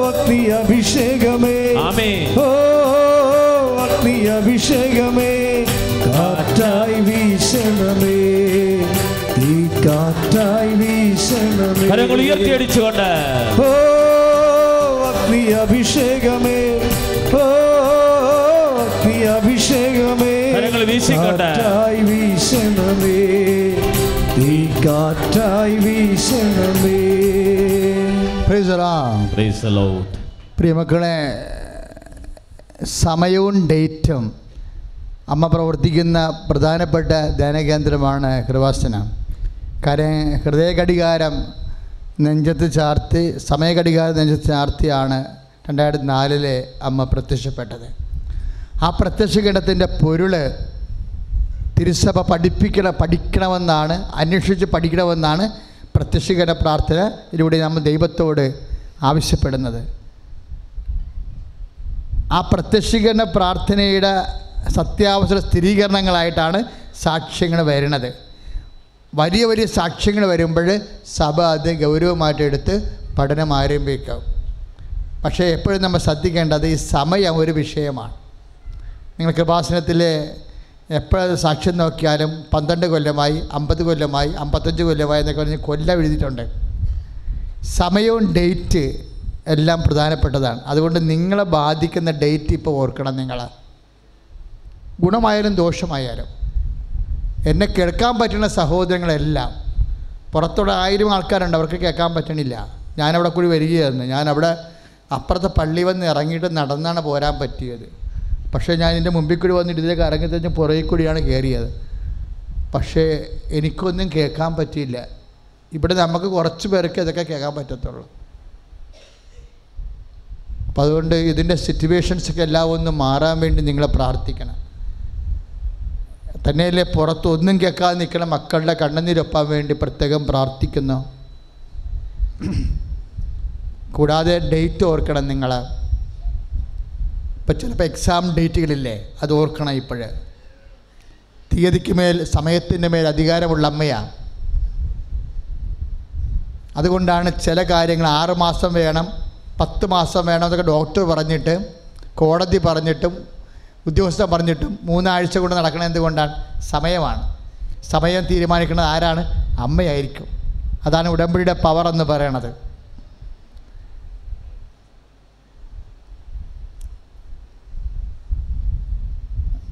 അഗ്നി അഭിഷേകമേ. ആമേ ഓ അഗ്നി അഭിഷേകമേ. കാറ്റായി വീശണമേ. കാറ്റായി വീശണമേ. കരങ്ങൾ ഉയർത്തിയടിച്ചുകൊണ്ട്. ഓ അഗ്നി അഭിഷേകമേ. ഓ അഗ്നി അഭിഷേകമേ. കരങ്ങൾ വീശിക്കൊണ്ട്. കാറ്റായി വീശണമേ. തീ കാറ്റായി വീശണമേ. പ്രിയമക്കളെ സമയവും ഡേറ്റും അമ്മ പ്രവർത്തിക്കുന്ന പ്രധാനപ്പെട്ട ധ്യാനകേന്ദ്രമാണ് കൃപാസന. കാര്യം ഹൃദയഘടികാരം നെഞ്ചത്ത് ചാർത്തി സമയഘടികാരം നെഞ്ചത്ത് ചാർത്തിയാണ് രണ്ടായിരത്തി നാലിലെ അമ്മ പ്രത്യക്ഷപ്പെട്ടത്. ആ പ്രത്യക്ഷഗണത്തിന്റെ പൊരുൾ തിരുസഭ പഠിപ്പിക്കണ പഠിക്കണമെന്നാണ് അന്വേഷിച്ച് പഠിക്കണമെന്നാണ് പ്രത്യക്ഷീകരണ പ്രാർത്ഥനയിലൂടെ നമ്മൾ ദൈവത്തോട് ആവശ്യപ്പെടുന്നത്. ആ പ്രത്യക്ഷീകരണ പ്രാർത്ഥനയുടെ സത്യാവസര സ്ഥിരീകരണങ്ങളായിട്ടാണ് സാക്ഷ്യങ്ങൾ വരുന്നത്. വലിയ വലിയ സാക്ഷ്യങ്ങൾ വരുമ്പോൾ സഭ അത് ഗൗരവമായിട്ട് എടുത്ത് പഠനം ആരംഭിക്കാം. പക്ഷേ എപ്പോഴും നമ്മൾ ശ്രദ്ധിക്കേണ്ടത് ഈ സമയം ഒരു വിഷയമാണ്. നിങ്ങൾ കൃപാസനത്തിൽ എപ്പോഴത് സാക്ഷ്യം നോക്കിയാലും പന്ത്രണ്ട് കൊല്ലമായി അമ്പത് കൊല്ലമായി അമ്പത്തഞ്ച് കൊല്ലമായി എന്നൊക്കെ പറഞ്ഞ് കൊല്ലം എഴുതിയിട്ടുണ്ട്. സമയവും ഡേറ്റ് എല്ലാം പ്രധാനപ്പെട്ടതാണ്. അതുകൊണ്ട് നിങ്ങളെ ബാധിക്കുന്ന ഡേറ്റ് ഇപ്പോൾ ഓർക്കണം നിങ്ങൾ. ഗുണമായാലും ദോഷമായാലും. എന്നെ കേൾക്കാൻ പറ്റുന്ന സഹോദരങ്ങളെല്ലാം. പുറത്തുള്ള ആയിരം ആൾക്കാരുണ്ട് അവർക്ക് കേൾക്കാൻ പറ്റണില്ല. ഞാനവിടെ കൂടി വരികയായിരുന്നു. ഞാനവിടെ അപ്പുറത്തെ പള്ളി വന്ന് ഇറങ്ങിയിട്ട് നടന്നാണ് പോരാൻ പറ്റിയത്. പക്ഷേ ഞാൻ ഇതിന്റെ മുമ്പിൽ കൂടി വന്നിട്ട് ഇതിലേക്ക് ഇറങ്ങി തന്നെ പുറകിൽ കൂടിയാണ് കയറിയത്. പക്ഷേ എനിക്കൊന്നും കേൾക്കാൻ പറ്റിയില്ല. ഇവിടെ നമുക്ക് കുറച്ച് പേർക്ക് ഇതൊക്കെ കേൾക്കാൻ പറ്റത്തുള്ളൂ. അപ്പം അതുകൊണ്ട് ഇതിന്റെ സിറ്റുവേഷൻസൊക്കെ എല്ലാം ഒന്ന് മാറാൻ വേണ്ടി നിങ്ങൾ പ്രാർത്ഥിക്കണം. തന്നെയല്ലേ പുറത്ത് ഒന്നും കേൾക്കാതെ നിൽക്കുന്ന മക്കളുടെ കണ്ണുനീരൊപ്പാൻ വേണ്ടി പ്രത്യേകം പ്രാർത്ഥിക്കുന്നു. കൂടാതെ ഡേറ്റ് ഓർക്കണം നിങ്ങൾ ഇപ്പം ചിലപ്പോൾ എക്സാം ഡേറ്റുകളില്ലേ അത് ഓർക്കണം ഇപ്പോഴ്. തീയതിക്ക് മേൽ സമയത്തിന്റെ മേൽ അധികാരമുള്ള അമ്മയാണ് അതുകൊണ്ടാണ് ചില കാര്യങ്ങൾ ആറ് മാസം വേണം പത്ത് മാസം വേണം എന്നൊക്കെ ഡോക്ടർ പറഞ്ഞിട്ട് കോടതി പറഞ്ഞിട്ടും ഉദ്യോഗസ്ഥൻ പറഞ്ഞിട്ടും മൂന്നാഴ്ച കൊണ്ട് നടക്കണം എന്തുകൊണ്ടാണ്? സമയമാണ്. സമയം തീരുമാനിക്കുന്നത് ആരാണ്? അമ്മയായിരിക്കും. അതാണ് ഉടമ്പടിയുടെ പവർ എന്ന് പറയണത്.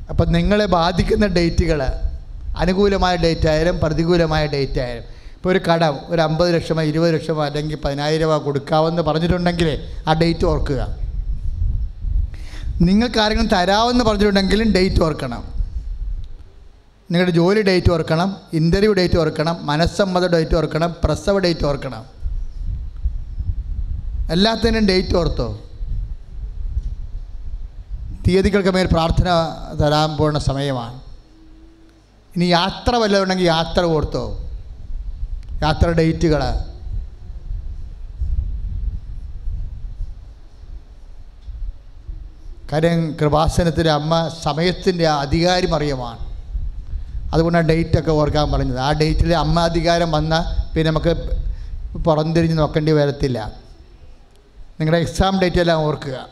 അപ്പം നിങ്ങളെ ബാധിക്കുന്ന ഡേറ്റുകൾ അനുകൂലമായ ഡേറ്റ് ആയാലും പ്രതികൂലമായ ഡേറ്റ് ആയാലും ഇപ്പോൾ ഒരു കടം ഒരു അമ്പത് ലക്ഷമോ ഇരുപത് ലക്ഷമോ അല്ലെങ്കിൽ പതിനായിരം രൂപ കൊടുക്കാമെന്ന് പറഞ്ഞിട്ടുണ്ടെങ്കിൽ ആ ഡേറ്റ് ഓർക്കുക. നിങ്ങൾക്ക് ആരെങ്കിലും തരാമെന്ന് പറഞ്ഞിട്ടുണ്ടെങ്കിലും ഡേറ്റ് ഓർക്കണം. നിങ്ങളുടെ ജോലി ഡേറ്റ് ഓർക്കണം ഇന്റർവ്യൂ ഡേറ്റ് ഓർക്കണം മനസ്സമ്മത ഡേറ്റ് ഓർക്കണം പ്രസവ ഡേറ്റ് ഓർക്കണം. എല്ലാത്തിനും ഡേറ്റ് ഓർത്തോ? തീയതികൾക്ക് മേൽ പ്രാർത്ഥന തരാൻ പോകുന്ന സമയമാണ്. ഇനി യാത്ര വല്ലതുണ്ടെങ്കിൽ യാത്ര ഓർത്തോ? യാത്ര ഡേറ്റുകൾ കാര്യം കൃപാസനത്തിന്റെ അമ്മ സമയത്തിന്റെ അധികാരി മറിയമാണ് അതുകൊണ്ടാണ് ഡേറ്റൊക്കെ ഓർക്കാൻ പറഞ്ഞത്. ആ ഡേറ്റിൽ അമ്മ അധികാരം വന്നാൽ പിന്നെ നമുക്ക് പുറംതിരിഞ്ഞ് നോക്കേണ്ടി വരത്തില്ല. നിങ്ങളുടെ എക്സാം ഡേറ്റ് എല്ലാം ഓർക്കുക.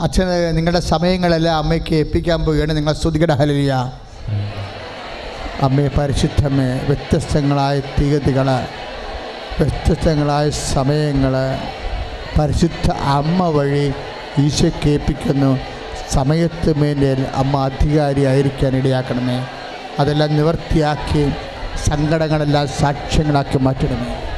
അച്ഛൻ നിങ്ങളുടെ സമയങ്ങളെല്ലാം അമ്മയ്ക്ക് ഏൽപ്പിക്കാൻ പോവുകയാണ്. നിങ്ങൾ ശ്രുതികട ഹലിയ അമ്മയെ പരിശുദ്ധമേ വ്യത്യസ്തങ്ങളായ തീയതികൾ വ്യത്യസ്തങ്ങളായ സമയങ്ങൾ പരിശുദ്ധ അമ്മ വഴി ഈശോ കേൾപ്പിക്കുന്നു. സമയത്ത് മേലെ അമ്മ അധികാരിയായിരിക്കാൻ ഇടയാക്കണമേ. അതെല്ലാം നിവർത്തിയാക്കി സങ്കടങ്ങളെല്ലാം സാക്ഷ്യങ്ങളാക്കി മാറ്റണമേ.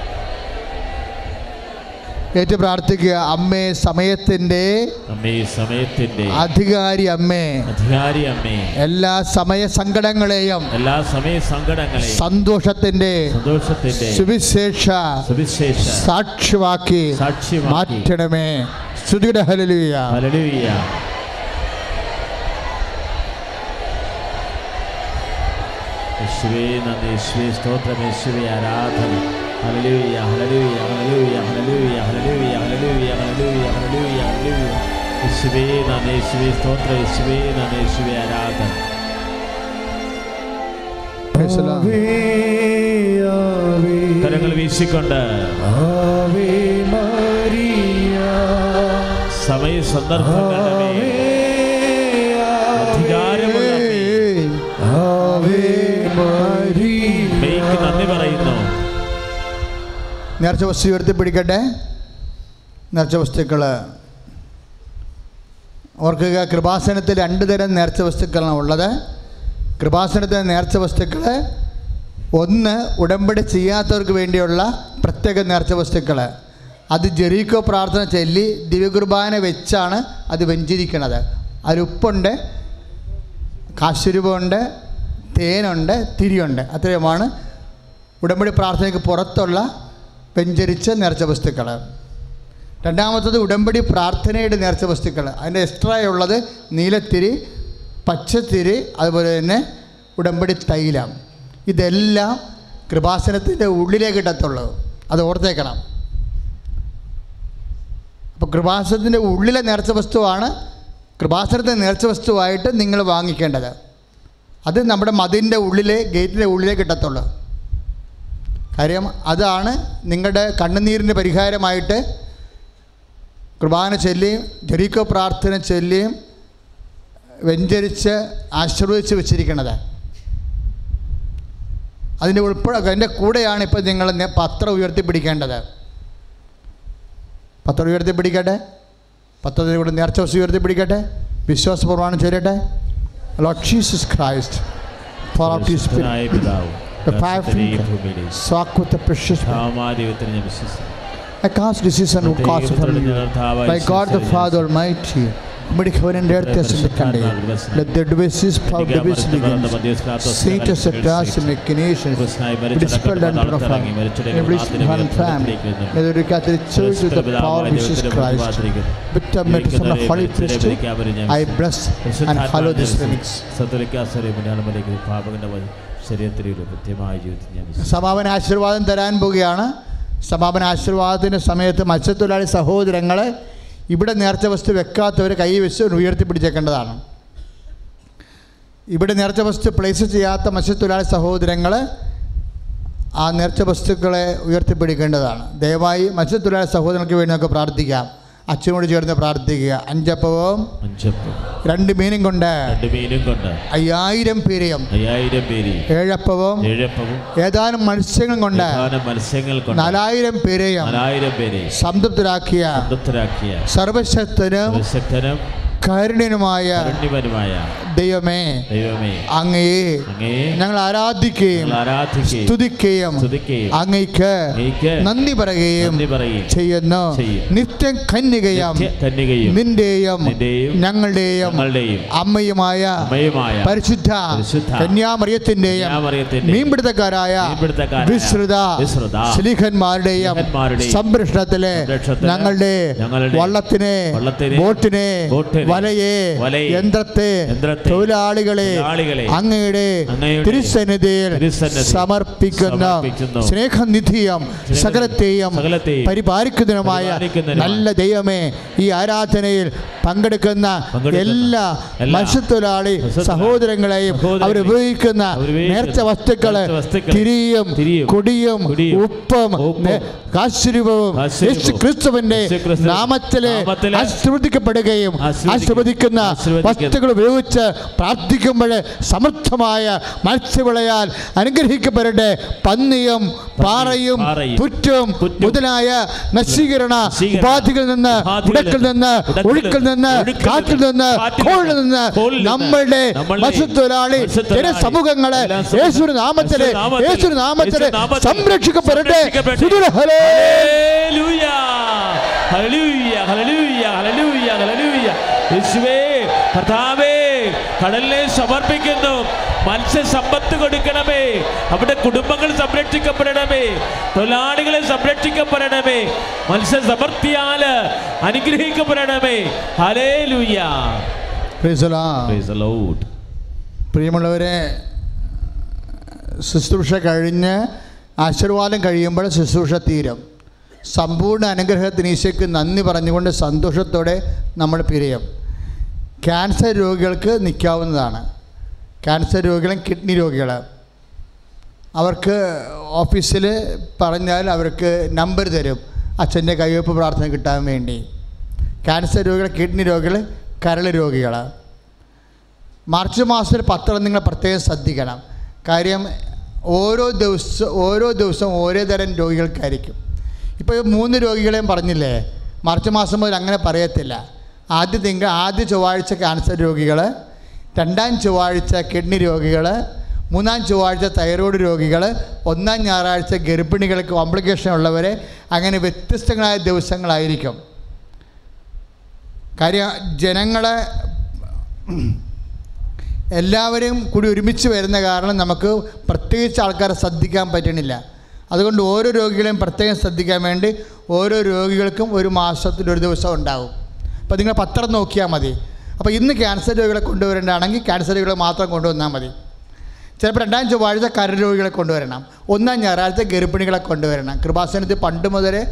ഏറ്റു പ്രാർത്ഥിക്കുക. അമ്മേ സമയത്തിന്റെ അമ്മേ സമയത്തിന്റെ അധികാരി അമ്മേ. അധികാരി അമ്മേ. എല്ലാ സമയ സങ്കടങ്ങളെയും എല്ലാ സമയ സങ്കടങ്ങളെയും സന്തോഷത്തിന്റെ സന്തോഷത്തിന്റെ സുവിശേഷ സുവിശേഷ സാക്ഷ്യമാക്കി സാക്ഷ്യമാക്കി മാറ്റണമേ. സ്തുതിയുടെ ഹലലുയ ഹല്ലേലൂയ. യേശുവേ നന്ദി. യേശുവേ സ്തോത്രം. യേശുവേ ആരാധന. Hallelujah hallelujah hallelujah hallelujah hallelujah hallelujah hallelujah hallelujah hallelujah. യേശുവേ നന്ദി യേശുവേ സ്തോത്രം യേശുവേ നന്ദി യേശുവേ ആരാധന. കരങ്ങൾ വീശിക്കൊണ്ട്. സമയ സന്ദർഭങ്ങളുടെ അധികാരമുള്ള ആവേ മരിയ നേർച്ച വസ്തു ഉയർത്തിപ്പിടിക്കട്ടെ നേർച്ച വസ്തുക്കൾ ഓർക്കുക കൃപാസനത്തിൽ രണ്ട് തരം നേർച്ച വസ്തുക്കളാണ് ഉള്ളത്. കൃപാസനത്തിലെ നേർച്ച വസ്തുക്കൾ ഒന്ന് ഉടമ്പടി ചെയ്യാത്തവർക്ക് വേണ്ടിയുള്ള പ്രത്യേക നേർച്ച വസ്തുക്കൾ അത് ജെറീക്കോ പ്രാർത്ഥന ചൊല്ലി ദിവ്യകുർബാന വെച്ചാണ് അത് വെഞ്ചിരിക്കണത് അതിൽ ഉപ്പുണ്ട് കാശുരൂപമുണ്ട് തേനുണ്ട് തിരിയുണ്ട്. അത്രയുമാണ് ഉടമ്പടി പ്രാർത്ഥനയ്ക്ക് പുറത്തുള്ള വെഞ്ചരിച്ച നേർച്ച വസ്തുക്കൾ രണ്ടാമത്തത് ഉടമ്പടി പ്രാർത്ഥനയുടെ നേർച്ച വസ്തുക്കൾ അതിന്റെ എക്സ്ട്രാ ഉള്ളത് നീലത്തിരി പച്ചത്തിരി അതുപോലെ തന്നെ ഉടമ്പടി തൈലം. ഇതെല്ലാം കൃപാസനത്തിന്റെ ഉള്ളിലേക്ക് ഇടത്തുള്ളൂ. അത് ഓർത്തേക്കണം. അപ്പോൾ കൃപാസനത്തിന്റെ ഉള്ളിലെ നേർച്ച വസ്തുവാണ് കൃപാസനത്തിന്റെ നേർച്ച വസ്തുവായിട്ട് നിങ്ങൾ വാങ്ങിക്കേണ്ടത്. അത് നമ്മുടെ മതിന്റെ ഉള്ളിലെ ഗേറ്റിന്റെ ഉള്ളിലേക്ക് ഇട്ടത്തുള്ളൂ കാര്യം അതാണ് നിങ്ങളുടെ കണ്ണുനീരിന്റെ പരിഹാരമായിട്ട് കുർബാന ചൊല്ലിയും ജെറീക്കോ പ്രാർത്ഥന ചൊല്ലിയും വെഞ്ചരിച്ച് ആശീർവദിച്ച് വെച്ചിരിക്കുന്നത് അതിന്റെ ഉൾപ്പെടെ അതിന്റെ കൂടെയാണ് ഇപ്പോൾ നിങ്ങൾ പത്രം ഉയർത്തിപ്പിടിക്കേണ്ടത്. പത്രം ഉയർത്തിപ്പിടിക്കട്ടെ? പത്രത്തിന്റെ കൂടെ നേർച്ച വസ്തു ഉയർത്തിപ്പിടിക്കട്ടെ? വിശ്വാസപൂർവമാണ് ചൊല്ലട്ടെ? Lord Jesus Christ for out the five finger, sock with the precious. I cast decision and cause from you. By God the Father Almighty, made heaven and earth as in the Sunday. Let the devices power devices begin. Seat as a task in inclination, dispelled and purified. Embrace one family. May the Catholic Church with the power of Jesus Christ. With the medicine of the Holy Priesthood, I bless and follow this remix. വിശ്വസിക്കുന്നു. സമാപന ആശീർവാദം തരാൻ പോവുകയാണ്. സമാപന ആശീർവാദത്തിന്റെ സമയത്ത് മത്സ്യത്തൊഴിലാളി സഹോദരങ്ങളെ ഇവിടെ നേർച്ച വസ്തു വെക്കാത്തവർ കൈ വെച്ച് ഉയർത്തിപ്പിടിച്ചേക്കേണ്ടതാണ്. ഇവിടെ നേർച്ച വസ്തു പ്ലേസ് ചെയ്യാത്ത മത്സ്യത്തൊഴിലാളി സഹോദരങ്ങൾ ആ നേർച്ച വസ്തുക്കളെ ഉയർത്തിപ്പിടിക്കേണ്ടതാണ്. ദയവായി മത്സ്യത്തൊഴിലാളി സഹോദരങ്ങൾക്ക് വേണ്ടി നമുക്ക് പ്രാർത്ഥിക്കാം. അച്ഛനോട് ചേർന്ന് പ്രാർത്ഥിക്കുക. അഞ്ചപ്പവും അഞ്ചപ്പം രണ്ട് മീനും കൊണ്ട് രണ്ട് മീനും കൊണ്ട് അയ്യായിരം പേരെയും ഏഴപ്പവും ഏതാനും മത്സ്യങ്ങൾ കൊണ്ട് പ്രധാന മത്സ്യങ്ങൾ കൊണ്ട് നാലായിരം പേരെയും സംതൃപ്തരാക്കിയ സർവശക്തനും ശക്തനും കാരുണ്യനുമായ ദൈവമേ ദൈവമേ അങ്ങയെ ഞങ്ങൾ ആരാധിക്കുകയും സ്തുതിക്കുകയും അങ്ങയ്ക്ക് നന്ദി പറയുകയും ചെയ്യുന്നു. നിത്യം കന്യകയും നിന്റെയും ഞങ്ങളുടെയും അമ്മയുമായ പരിശുദ്ധ കന്യാമറിയത്തിന്റെയും മീൻപിടുത്തക്കാരായ വിശ്രുത സ്ലീഹന്മാരുടെയും സംരക്ഷണത്തിലെ ഞങ്ങളുടെ വള്ളത്തിനെ ബോട്ടിനെ, വലയെ യന്ത്രത്തെ തൊഴിലാളികളെ അങ്ങയുടെ തിരുസന്നിധിയിൽ സമർപ്പിക്കുന്ന. സ്നേഹനിധിയും സകലത്തെയും പരിപാലിക്കുന്നതിനുമായ നല്ല ദൈവമേ ഈ ആരാധനയിൽ പങ്കെടുക്കുന്ന എല്ലാ മത്സ്യത്തൊഴിലാളി സഹോദരങ്ങളെയും അവരുപയോഗിക്കുന്ന നേർച്ച വസ്തുക്കൾ തിരിയും കൊടിയും ഉപ്പും കാശ്രൂപവും യേശു ക്രിസ്തുവിന്റെ നാമത്തിലെ ആശീർവദിക്കപ്പെടുകയും ആശീർവദിക്കുന്ന- വസ്തുക്കൾ ഉപയോഗിച്ച് പ്രാർത്ഥിക്കുമ്പോൾ സമർത്ഥമായ മത്സ്യവിളയാൽ അനുഗ്രഹിക്കപ്പെടട്ടെ. പന്നിയും പാറയും പുറ്റും മുതലായ നശീകരണ ഉപാധികളിൽ നിന്ന് ഉടക്കിൽ നിന്ന് ഒഴുക്കിൽ നിന്ന് കാറ്റിൽ നിന്ന് കോഴിൽ നിന്ന് നമ്മളുടെ മത്സ്യത്തൊഴിലാളി സമൂഹങ്ങളെ ജനസമൂഹങ്ങളെ എല്ലാ സമൂഹ- യേശു നാമത്തിലെ യേശു നാമത്തിലെ- സംരക്ഷിക്കപ്പെടട്ടെ. ഹലേ. Hallelujah, hallelujah, hallelujah. യേശുവേ കർത്താവേ കടലിനെ സമർപ്പിക്കുന്നു. മത്സ്യസമ്പത്ത് കൊടുക്കണമേ. അവിടെ കുടുംബങ്ങൾ സംരക്ഷിക്കപ്പെടണമേ. തൊഴിലാളികളെ സംരക്ഷിക്കപ്പെടണമേ. മത്സ്യസമൃദ്ധിയാൽ അനുഗ്രഹിക്കപ്പെടണമേ. ഹലേ Lord. പ്രിയമുള്ളവരെ ശുശ്രൂഷ കഴിഞ്ഞ് ആശീർവാദം കഴിയുമ്പോൾ ശുശ്രൂഷ തീരും. സമ്പൂർണ അനുഗ്രഹത്തിന് ഈശോയ്ക്ക് നന്ദി പറഞ്ഞുകൊണ്ട് സന്തോഷത്തോടെ നമ്മൾ പിരിയും. ക്യാൻസർ രോഗികൾക്ക് നിൽക്കാവുന്നതാണ്. ക്യാൻസർ രോഗികളും കിഡ്നി രോഗികൾ അവർക്ക് ഓഫീസിൽ പറഞ്ഞാൽ അവർക്ക് നമ്പർ തരും. അച്ഛന്റെ കൈവയ്പ്പ് പ്രാർത്ഥന കിട്ടാൻ വേണ്ടി. ക്യാൻസർ രോഗികൾ കിഡ്നി രോഗികൾ കരൾ രോഗികൾ. മാർച്ച് മാസത്തിൽ പത്രം നിങ്ങൾ പ്രത്യേകം ശ്രദ്ധിക്കണം. കാര്യം ഓരോ ദിവസം ഓരോ ദിവസവും ഓരോ തരം രോഗികൾക്കായിരിക്കും. ഇപ്പോൾ മൂന്ന് രോഗികളെയും പറഞ്ഞില്ലേ? മാർച്ച് മാസം മുതൽ അങ്ങനെ പറയത്തില്ല. ആദ്യ തിങ്കൾ ആദ്യ ചൊവ്വാഴ്ച ക്യാൻസർ രോഗികൾ രണ്ടാം ചൊവ്വാഴ്ച കിഡ്നി രോഗികൾ മൂന്നാം ചൊവ്വാഴ്ച തൈറോയ്ഡ് രോഗികൾ ഒന്നാം ഞായറാഴ്ച ഗർഭിണികൾക്ക് കോംപ്ലിക്കേഷൻ ഉള്ളവരെ അങ്ങനെ വ്യത്യസ്തങ്ങളായ ദിവസങ്ങളായിരിക്കും. കാര്യം ജനങ്ങളെ എല്ലാവരും കൂടി ഒരുമിച്ച് വരുന്ന കാരണം നമുക്ക് പ്രത്യേകിച്ച് ആൾക്കാരെ ശ്രദ്ധിക്കാൻ പറ്റണില്ല. അതുകൊണ്ട് ഓരോ രോഗികളെയും പ്രത്യേകം ശ്രദ്ധിക്കാൻ വേണ്ടി ഓരോ രോഗികൾക്കും ഒരു മാസത്തിൽ ഒരു ദിവസം ഉണ്ടാകും അപ്പോൾ നിങ്ങൾ പത്രം നോക്കിയാൽ മതി. അപ്പോൾ ഇന്ന് ക്യാൻസർ രോഗികളെ കൊണ്ടുവരേണ്ടതാണെങ്കിൽ ക്യാൻസർ രോഗികളെ മാത്രം കൊണ്ടുവന്നാൽ മതി. ചിലപ്പോൾ രണ്ടാം ചൊവ്വാഴ്ച കരൾ രോഗികളെ കൊണ്ടുവരണം. ഒന്നാം ഞായറാഴ്ച ഗർഭിണികളെ കൊണ്ടുവരണം. കൃപാസനത്തിൽ പണ്ട് മുതലേ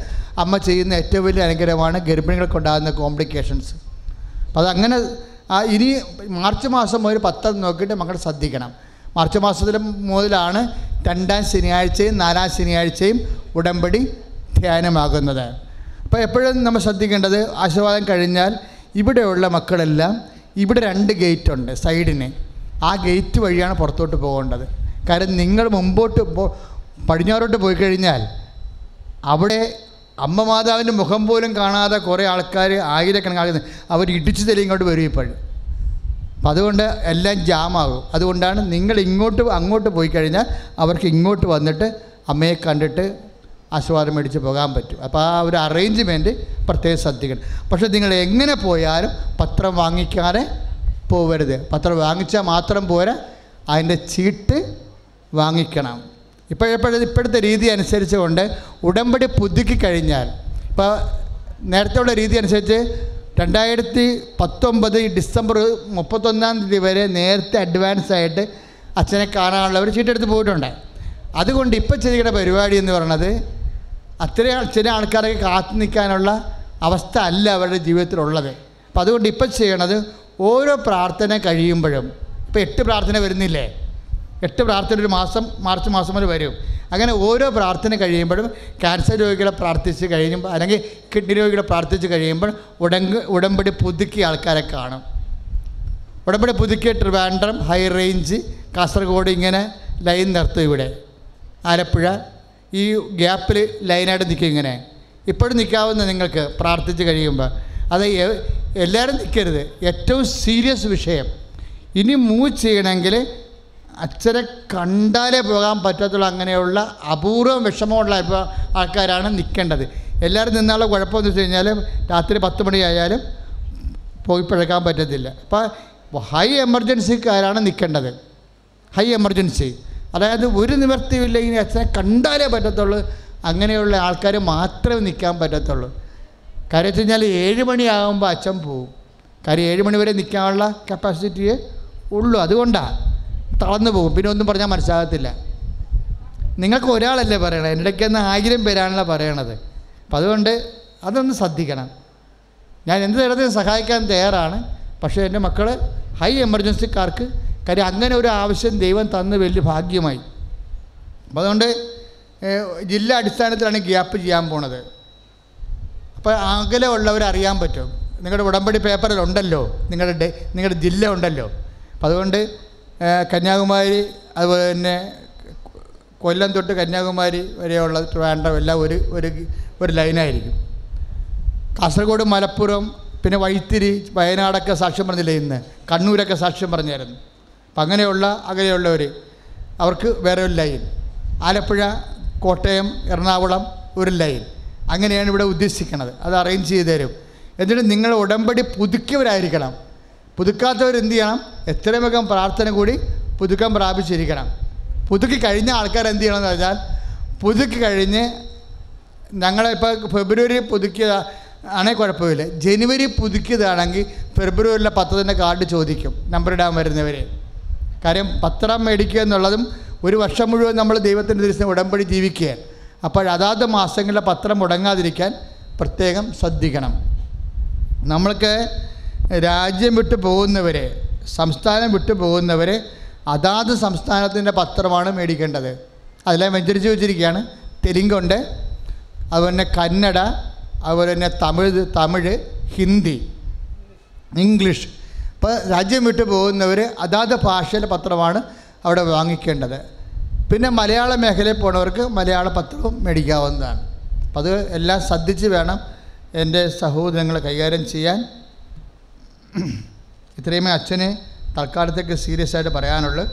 അമ്മ ചെയ്യുന്ന ഏറ്റവും വലിയ അനുഗ്രഹമാണ് ഗർഭിണികൾക്ക് ഉണ്ടാകുന്ന കോംപ്ലിക്കേഷൻസ് അപ്പോൾ അതങ്ങനെ ഇനി മാർച്ച് മാസം ഒരു പത്രം നോക്കിയിട്ട് മക്കൾ ശ്രദ്ധിക്കണം. മാർച്ച് മാസത്തിൽ മുതലാണ് രണ്ടാം ശനിയാഴ്ചയും നാലാം ശനിയാഴ്ചയും ഉടമ്പടി ധ്യാനമാകുന്നത്. അപ്പോൾ എപ്പോഴും നമ്മൾ ശ്രദ്ധിക്കേണ്ടത് ആശീർവാദം കഴിഞ്ഞാൽ ഇവിടെയുള്ള മക്കളെല്ലാം ഇവിടെ രണ്ട് ഗേറ്റ് ഉണ്ട് സൈഡിന് ആ ഗേറ്റ് വഴിയാണ് പുറത്തോട്ട് പോകേണ്ടത്. കാരണം നിങ്ങൾ മുമ്പോട്ട് പടിഞ്ഞാറോട്ട് പോയി കഴിഞ്ഞാൽ അവിടെ അമ്മ മാതാവിന്റെ മുഖം പോലും കാണാതെ കുറേ ആൾക്കാർ ആയിരക്കണക്കാണ് അവർ ഇടിച്ചു തെളിയിങ്ങോട്ട് വരും ഇപ്പോഴും. അപ്പം അതുകൊണ്ട് എല്ലാം ജാമാകും. അതുകൊണ്ടാണ് നിങ്ങൾ ഇങ്ങോട്ട് അങ്ങോട്ട് പോയി കഴിഞ്ഞാൽ അവർക്ക് ഇങ്ങോട്ട് വന്നിട്ട് അമ്മയെ കണ്ടിട്ട് ആശീർവാദം മേടിച്ച് പോകാൻ പറ്റും. അപ്പോൾ ആ ഒരു അറേഞ്ച്മെന്റ് പ്രത്യേകം ശ്രദ്ധിക്കണം. പക്ഷേ നിങ്ങൾ എങ്ങനെ പോയാലും പത്രം വാങ്ങിക്കാതെ പോവരുത്. പത്രം വാങ്ങിച്ചാൽ മാത്രം പോരാ അതിന്റെ ചീട്ട് വാങ്ങിക്കണം. ഇപ്പോഴപ്പോഴത്തെ ഇപ്പോഴത്തെ രീതി അനുസരിച്ച് കൊണ്ട് ഉടമ്പടി പുതുക്കി കഴിഞ്ഞാൽ ഇപ്പോൾ നേരത്തെ ഉള്ള രീതി അനുസരിച്ച് രണ്ടായിരത്തി പത്തൊമ്പത് ഡിസംബർ മുപ്പത്തൊന്നാം തീയതി വരെ നേരത്തെ അഡ്വാൻസ് ആയിട്ട് അച്ഛനെ കാണാനുള്ളവർ ചീട്ടെടുത്ത് പോയിട്ടുണ്ട്. അതുകൊണ്ട് ഇപ്പം ചെയ്യുന്ന പരിപാടി എന്ന് പറയുന്നത് അത്രയും ചില ആൾക്കാരൊക്കെ കാത്തു നിൽക്കാനുള്ള അവസ്ഥ അല്ല അവരുടെ ജീവിതത്തിലുള്ളത്. അപ്പം അതുകൊണ്ട് ഇപ്പം ചെയ്യണത് ഓരോ പ്രാർത്ഥന കഴിയുമ്പോഴും ഇപ്പോൾ എട്ട് പ്രാർത്ഥന വരുന്നില്ലേ? എട്ട് പ്രാർത്ഥന ഒരു മാസം മാർച്ച് മാസം വരെ വരും. അങ്ങനെ ഓരോ പ്രാർത്ഥന കഴിയുമ്പോഴും ക്യാൻസർ രോഗികളെ പ്രാർത്ഥിച്ച് കഴിയുമ്പോൾ അല്ലെങ്കിൽ കിഡ്നി രോഗികളെ പ്രാർത്ഥിച്ച് കഴിയുമ്പോൾ ഉടങ്ക് ഉടമ്പടി പുതുക്കിയ ആൾക്കാരെ കാണും. ഉടമ്പടി പുതുക്കിയ ട്രിവാൻഡ്രം ഹൈ റേഞ്ച് കാസർഗോഡ് ഇങ്ങനെ ലൈൻ നിർത്തും ഇവിടെ. ആലപ്പുഴ. ഈ ഗ്യാപ്പിൽ ലൈനായിട്ട് നിൽക്കും ഇങ്ങനെ. ഇപ്പോഴും നിൽക്കാവുന്ന നിങ്ങൾക്ക് പ്രാർത്ഥിച്ച് കഴിയുമ്പോൾ. അത് എല്ലാവരും നിൽക്കരുത്. ഏറ്റവും സീരിയസ് വിഷയം. ഇനി മൂവ് ചെയ്യണമെങ്കിൽ അച്ഛനെ കണ്ടാലേ പോകാൻ പറ്റത്തുള്ളൂ. അങ്ങനെയുള്ള അപൂർവം വിഷമമുള്ള ആൾക്കാരാണ് നിൽക്കേണ്ടത്. എല്ലാവരും നിന്നാലുള്ള കുഴപ്പമെന്ന് വെച്ച് കഴിഞ്ഞാൽ രാത്രി പത്ത് മണിയായാലും പോയി പിഴക്കാൻ പറ്റത്തില്ല. അപ്പോൾ ഹൈ എമർജൻസിക്കാരാണ് നിൽക്കേണ്ടത്. High emergency. അതായത് ഒരു നിവർത്തിയില്ലെങ്കിൽ അച്ഛനെ കണ്ടാലേ പറ്റത്തുള്ളൂ. അങ്ങനെയുള്ള ആൾക്കാർ മാത്രമേ നിൽക്കാൻ പറ്റത്തുള്ളൂ. കാര്യം വെച്ച് കഴിഞ്ഞാൽ ഏഴ് മണിയാകുമ്പോൾ അച്ഛൻ പോവും. കാര്യം ഏഴ് മണി വരെ നിൽക്കാനുള്ള കപ്പാസിറ്റിയേ ഉള്ളൂ. അതുകൊണ്ടാണ് തളർന്നു പോകും. പിന്നെ ഒന്നും പറഞ്ഞാൽ മനസ്സിലാകത്തില്ല. നിങ്ങൾക്ക് ഒരാളല്ലേ പറയണത് എന്റെ ഇടയ്ക്ക് ആയിരം പേരാണല്ലോ പറയണത്. അപ്പം അതുകൊണ്ട് അതൊന്ന് ശ്രദ്ധിക്കണം. ഞാൻ എന്ത് തരത്തിലും സഹായിക്കാൻ തയ്യാറാണ്. പക്ഷേ എന്റെ മക്കൾ ഹൈ എമർജൻസിക്കാർക്ക് കാര്യം അങ്ങനെ ഒരു ആവശ്യം ദൈവം തന്ന് വലിയ ഭാഗ്യമായി. അപ്പം അതുകൊണ്ട് ജില്ലാ അടിസ്ഥാനത്തിലാണ് ഗ്യാപ്പ് ചെയ്യാൻ പോണത്. അപ്പോൾ അകലെ ഉള്ളവരറിയാൻ പറ്റും. നിങ്ങളുടെ ഉടമ്പടി പേപ്പറിലുണ്ടല്ലോ നിങ്ങളുടെ നിങ്ങളുടെ ജില്ല ഉണ്ടല്ലോ. അപ്പം അതുകൊണ്ട് കന്യാകുമാരി അതുപോലെ തന്നെ കൊല്ലം തൊട്ട് കന്യാകുമാരി വരെയുള്ള ട്രിവാൻഡ്രം എല്ലാം ഒരു ഒരു ഒരു ലൈനായിരിക്കും. കാസർഗോഡ് മലപ്പുറം പിന്നെ വൈത്തിരി വയനാടൊക്കെ സാക്ഷ്യം പറഞ്ഞില്ലേ ഇന്ന്? കണ്ണൂരൊക്കെ സാക്ഷ്യം പറഞ്ഞായിരുന്നു. അപ്പം അങ്ങനെയുള്ള അകലെയുള്ളവർ അവർക്ക് വേറെ ഒരു ലൈൻ. ആലപ്പുഴ കോട്ടയം എറണാകുളം ഒരു ലൈൻ. അങ്ങനെയാണ് ഇവിടെ ഉദ്ദേശിക്കുന്നത്. അത് അറേഞ്ച് ചെയ്ത് തരും. എന്നിട്ട് നിങ്ങൾ ഉടമ്പടി പുതുക്കിയവരായിരിക്കണം. പുതുക്കാത്തവർ എന്ത് ചെയ്യണം? എത്രയും വേഗം പ്രാർത്ഥന കൂടി പുതുക്കം പ്രാപിച്ചിരിക്കണം. പുതുക്കി കഴിഞ്ഞ ആൾക്കാർ എന്ത് ചെയ്യണമെന്ന് വെച്ചാൽ പുതുക്കി കഴിഞ്ഞ് ഞങ്ങളിപ്പോൾ ഫെബ്രുവരി പുതുക്കിയ ആണെങ്കിൽ കുഴപ്പമില്ല. ജനുവരി പുതുക്കിയതാണെങ്കിൽ ഫെബ്രുവരിയിലെ പത്തതിന്റെ കാർഡ് ചോദിക്കും നമ്പർ ഇടാൻ വരുന്നവരെ. കാര്യം പത്രം മേടിക്കുക എന്നുള്ളതും ഒരു വർഷം മുഴുവൻ നമ്മൾ ദൈവത്തിന്റെ ദിവസം ഉടമ്പടി ജീവിക്കുകയാണ്. അപ്പോൾ അതാത് മാസങ്ങളിലെ പത്രം മുടങ്ങാതിരിക്കാൻ പ്രത്യേകം ശ്രദ്ധിക്കണം. നമ്മൾക്ക് രാജ്യം വിട്ടു പോകുന്നവരെ സംസ്ഥാനം വിട്ടു പോകുന്നവരെ അതാത് സംസ്ഥാനത്തിന്റെ പത്രമാണ് മേടിക്കേണ്ടത്. അതെല്ലാം വെഞ്ചരിച്ച് വെച്ചിരിക്കുകയാണ്. തെലുങ്കുണ്ട് അതുപോലെ തന്നെ കന്നഡ അതുപോലെ തന്നെ തമിഴ് തമിഴ് ഹിന്ദി ഇംഗ്ലീഷ്. ഇപ്പോൾ രാജ്യം വിട്ടു പോകുന്നവർ അതാത് ഭാഷയിലെ പത്രമാണ് അവിടെ വാങ്ങിക്കേണ്ടത്. പിന്നെ മലയാള മേഖലയിൽ പോണവർക്ക് മലയാള പത്രവും മേടിക്കാവുന്നതാണ്. അപ്പം അത് എല്ലാം ശ്രദ്ധിച്ച് വേണം എന്റെ സഹോദരങ്ങളെ കൈകാര്യം ചെയ്യാൻ. ഇത്രയുമേ അച്ഛന് തൽക്കാലത്തേക്ക് സീരിയസ് ആയിട്ട് പറയാനുള്ളൂ.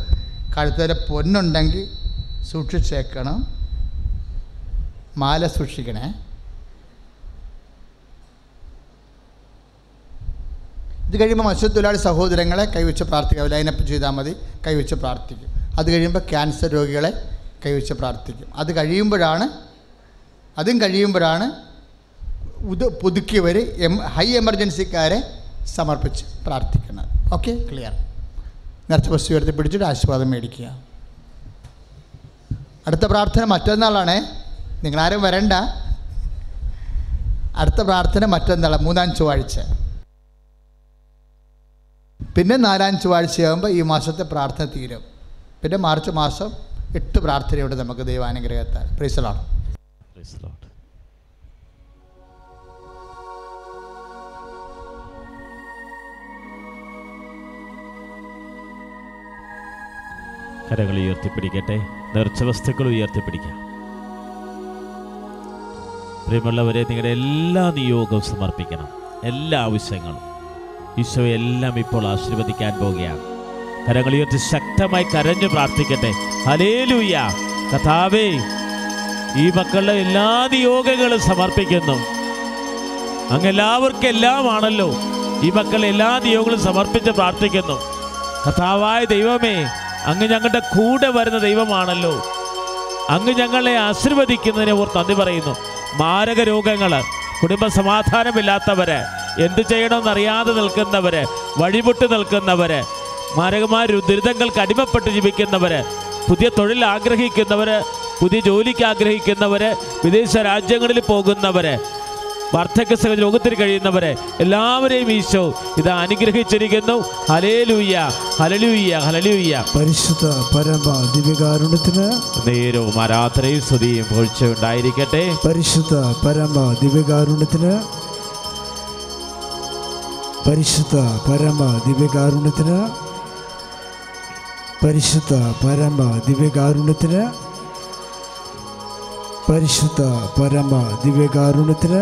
കഴുത്തേരെ പൊന്നുണ്ടെങ്കിൽ സൂക്ഷിച്ചേക്കണം. മാല സൂക്ഷിക്കണേ. ഇത് കഴിയുമ്പോൾ മത്സ്യത്തൊഴിലാളി സഹോദരങ്ങളെ കൈവച്ച് പ്രാർത്ഥിക്കുക ലൈനപ്പ് ചെയ്താൽ മതി. കൈവച്ച് പ്രാർത്ഥിക്കും. അത് കഴിയുമ്പോൾ ക്യാൻസർ രോഗികളെ കൈവച്ച് പ്രാർത്ഥിക്കും. അത് കഴിയുമ്പോഴാണ് അതും കഴിയുമ്പോഴാണ് ഇത് പുതുക്കിയവർ എം ഹൈ എമർജൻസിക്കാരെ സമർപ്പിച്ച് പ്രാർത്ഥിക്കുന്നത് ഓക്കെ ക്ലിയർ നേരത്തെ ബസ് ഉയർത്തി പിടിച്ചിട്ട് ആശീർവാദം മേടിക്കുക. അടുത്ത പ്രാർത്ഥന മറ്റന്നാളാണേ. നിങ്ങളാരും വരണ്ട. അടുത്ത പ്രാർത്ഥന മറ്റന്നാളാണ് മൂന്നാം ചൊവ്വാഴ്ച. പിന്നെ നാലാം ചൊവ്വാഴ്ചയാകുമ്പോൾ ഈ മാസത്തെ പ്രാർത്ഥന തീരും. പിന്നെ മാർച്ച് മാസം എട്ട് പ്രാർത്ഥനയുണ്ട് നമുക്ക് ദൈവാനുഗ്രഹത്താൽ. പ്രീസലാണ് Praise കരങ്ങൾ ഉയർത്തിപ്പിടിക്കട്ടെ. നിറച്ച വസ്തുക്കൾ ഉയർത്തിപ്പിടിക്കാം. പ്രിയമുള്ളവരെ നിങ്ങളുടെ എല്ലാ നിയോഗവും സമർപ്പിക്കണം. എല്ലാ ആവശ്യങ്ങളും. ഈശോ എല്ലാം ഇപ്പോൾ ആശീർവദിക്കാൻ പോവുകയാണ്. കരങ്ങൾ ഉയർത്തി ശക്തമായി കരഞ്ഞു പ്രാർത്ഥിക്കട്ടെ. ഹലേലൂയ കഥാവേ ഈ മക്കളുടെ എല്ലാ നിയോഗങ്ങളും സമർപ്പിക്കുന്നു. അങ്ങ് എല്ലാവർക്കും എല്ലാമാണല്ലോ. ഈ മക്കൾ എല്ലാ നിയോഗങ്ങളും സമർപ്പിച്ച് പ്രാർത്ഥിക്കുന്നു. കഥാവായ ദൈവമേ അങ്ങ് ഞങ്ങളുടെ കൂടെ വരുന്ന ദൈവമാണല്ലോ. അങ്ങ് ഞങ്ങളെ ആശീർവദിക്കുന്നതിനെ ഓർ നന്ദി പറയുന്നു. മാരക രോഗങ്ങൾ കുടുംബ സമാധാനമില്ലാത്തവര് എന്ത് ചെയ്യണമെന്നറിയാതെ നിൽക്കുന്നവര് വഴിപൊട്ട് നിൽക്കുന്നവര് മാരകമായ ദുരിതങ്ങൾക്ക് അടിമപ്പെട്ട് ജീവിക്കുന്നവര് പുതിയ തൊഴിൽ ആഗ്രഹിക്കുന്നവര് പുതിയ ജോലിക്ക് ആഗ്രഹിക്കുന്നവര് വിദേശ രാജ്യങ്ങളിൽ പോകുന്നവര് വാർദ്ധക്യ രോഗത്തിൽ കഴിയുന്നവരെ എല്ലാവരെയും ഈശോ ഇത് അനുഗ്രഹിച്ചിരിക്കുന്നു. ഹലേലൂയ്യ ഹലലൂയ്യ ഹലലൂയ്യ പരിശുദ്ധ പരമ ദിവ്യകാരുണ്യത്തിന് നേരവും ആരാധനയും സ്തുതിയും പൊഴിച്ചുണ്ടായിരിക്കട്ടെ പരിശുദ്ധ പരമ ദിവ്യകാരുണ്യത്തിന് പരിശുദ്ധ പരമ ദിവ്യകാരുണ്യത്തിന് പരിശുദ്ധ പരമ ദിവ്യകാരുണ്യത്തിന് പരിശുദ്ധ പരമ ദിവ്യകാരുണ്യത്തിന്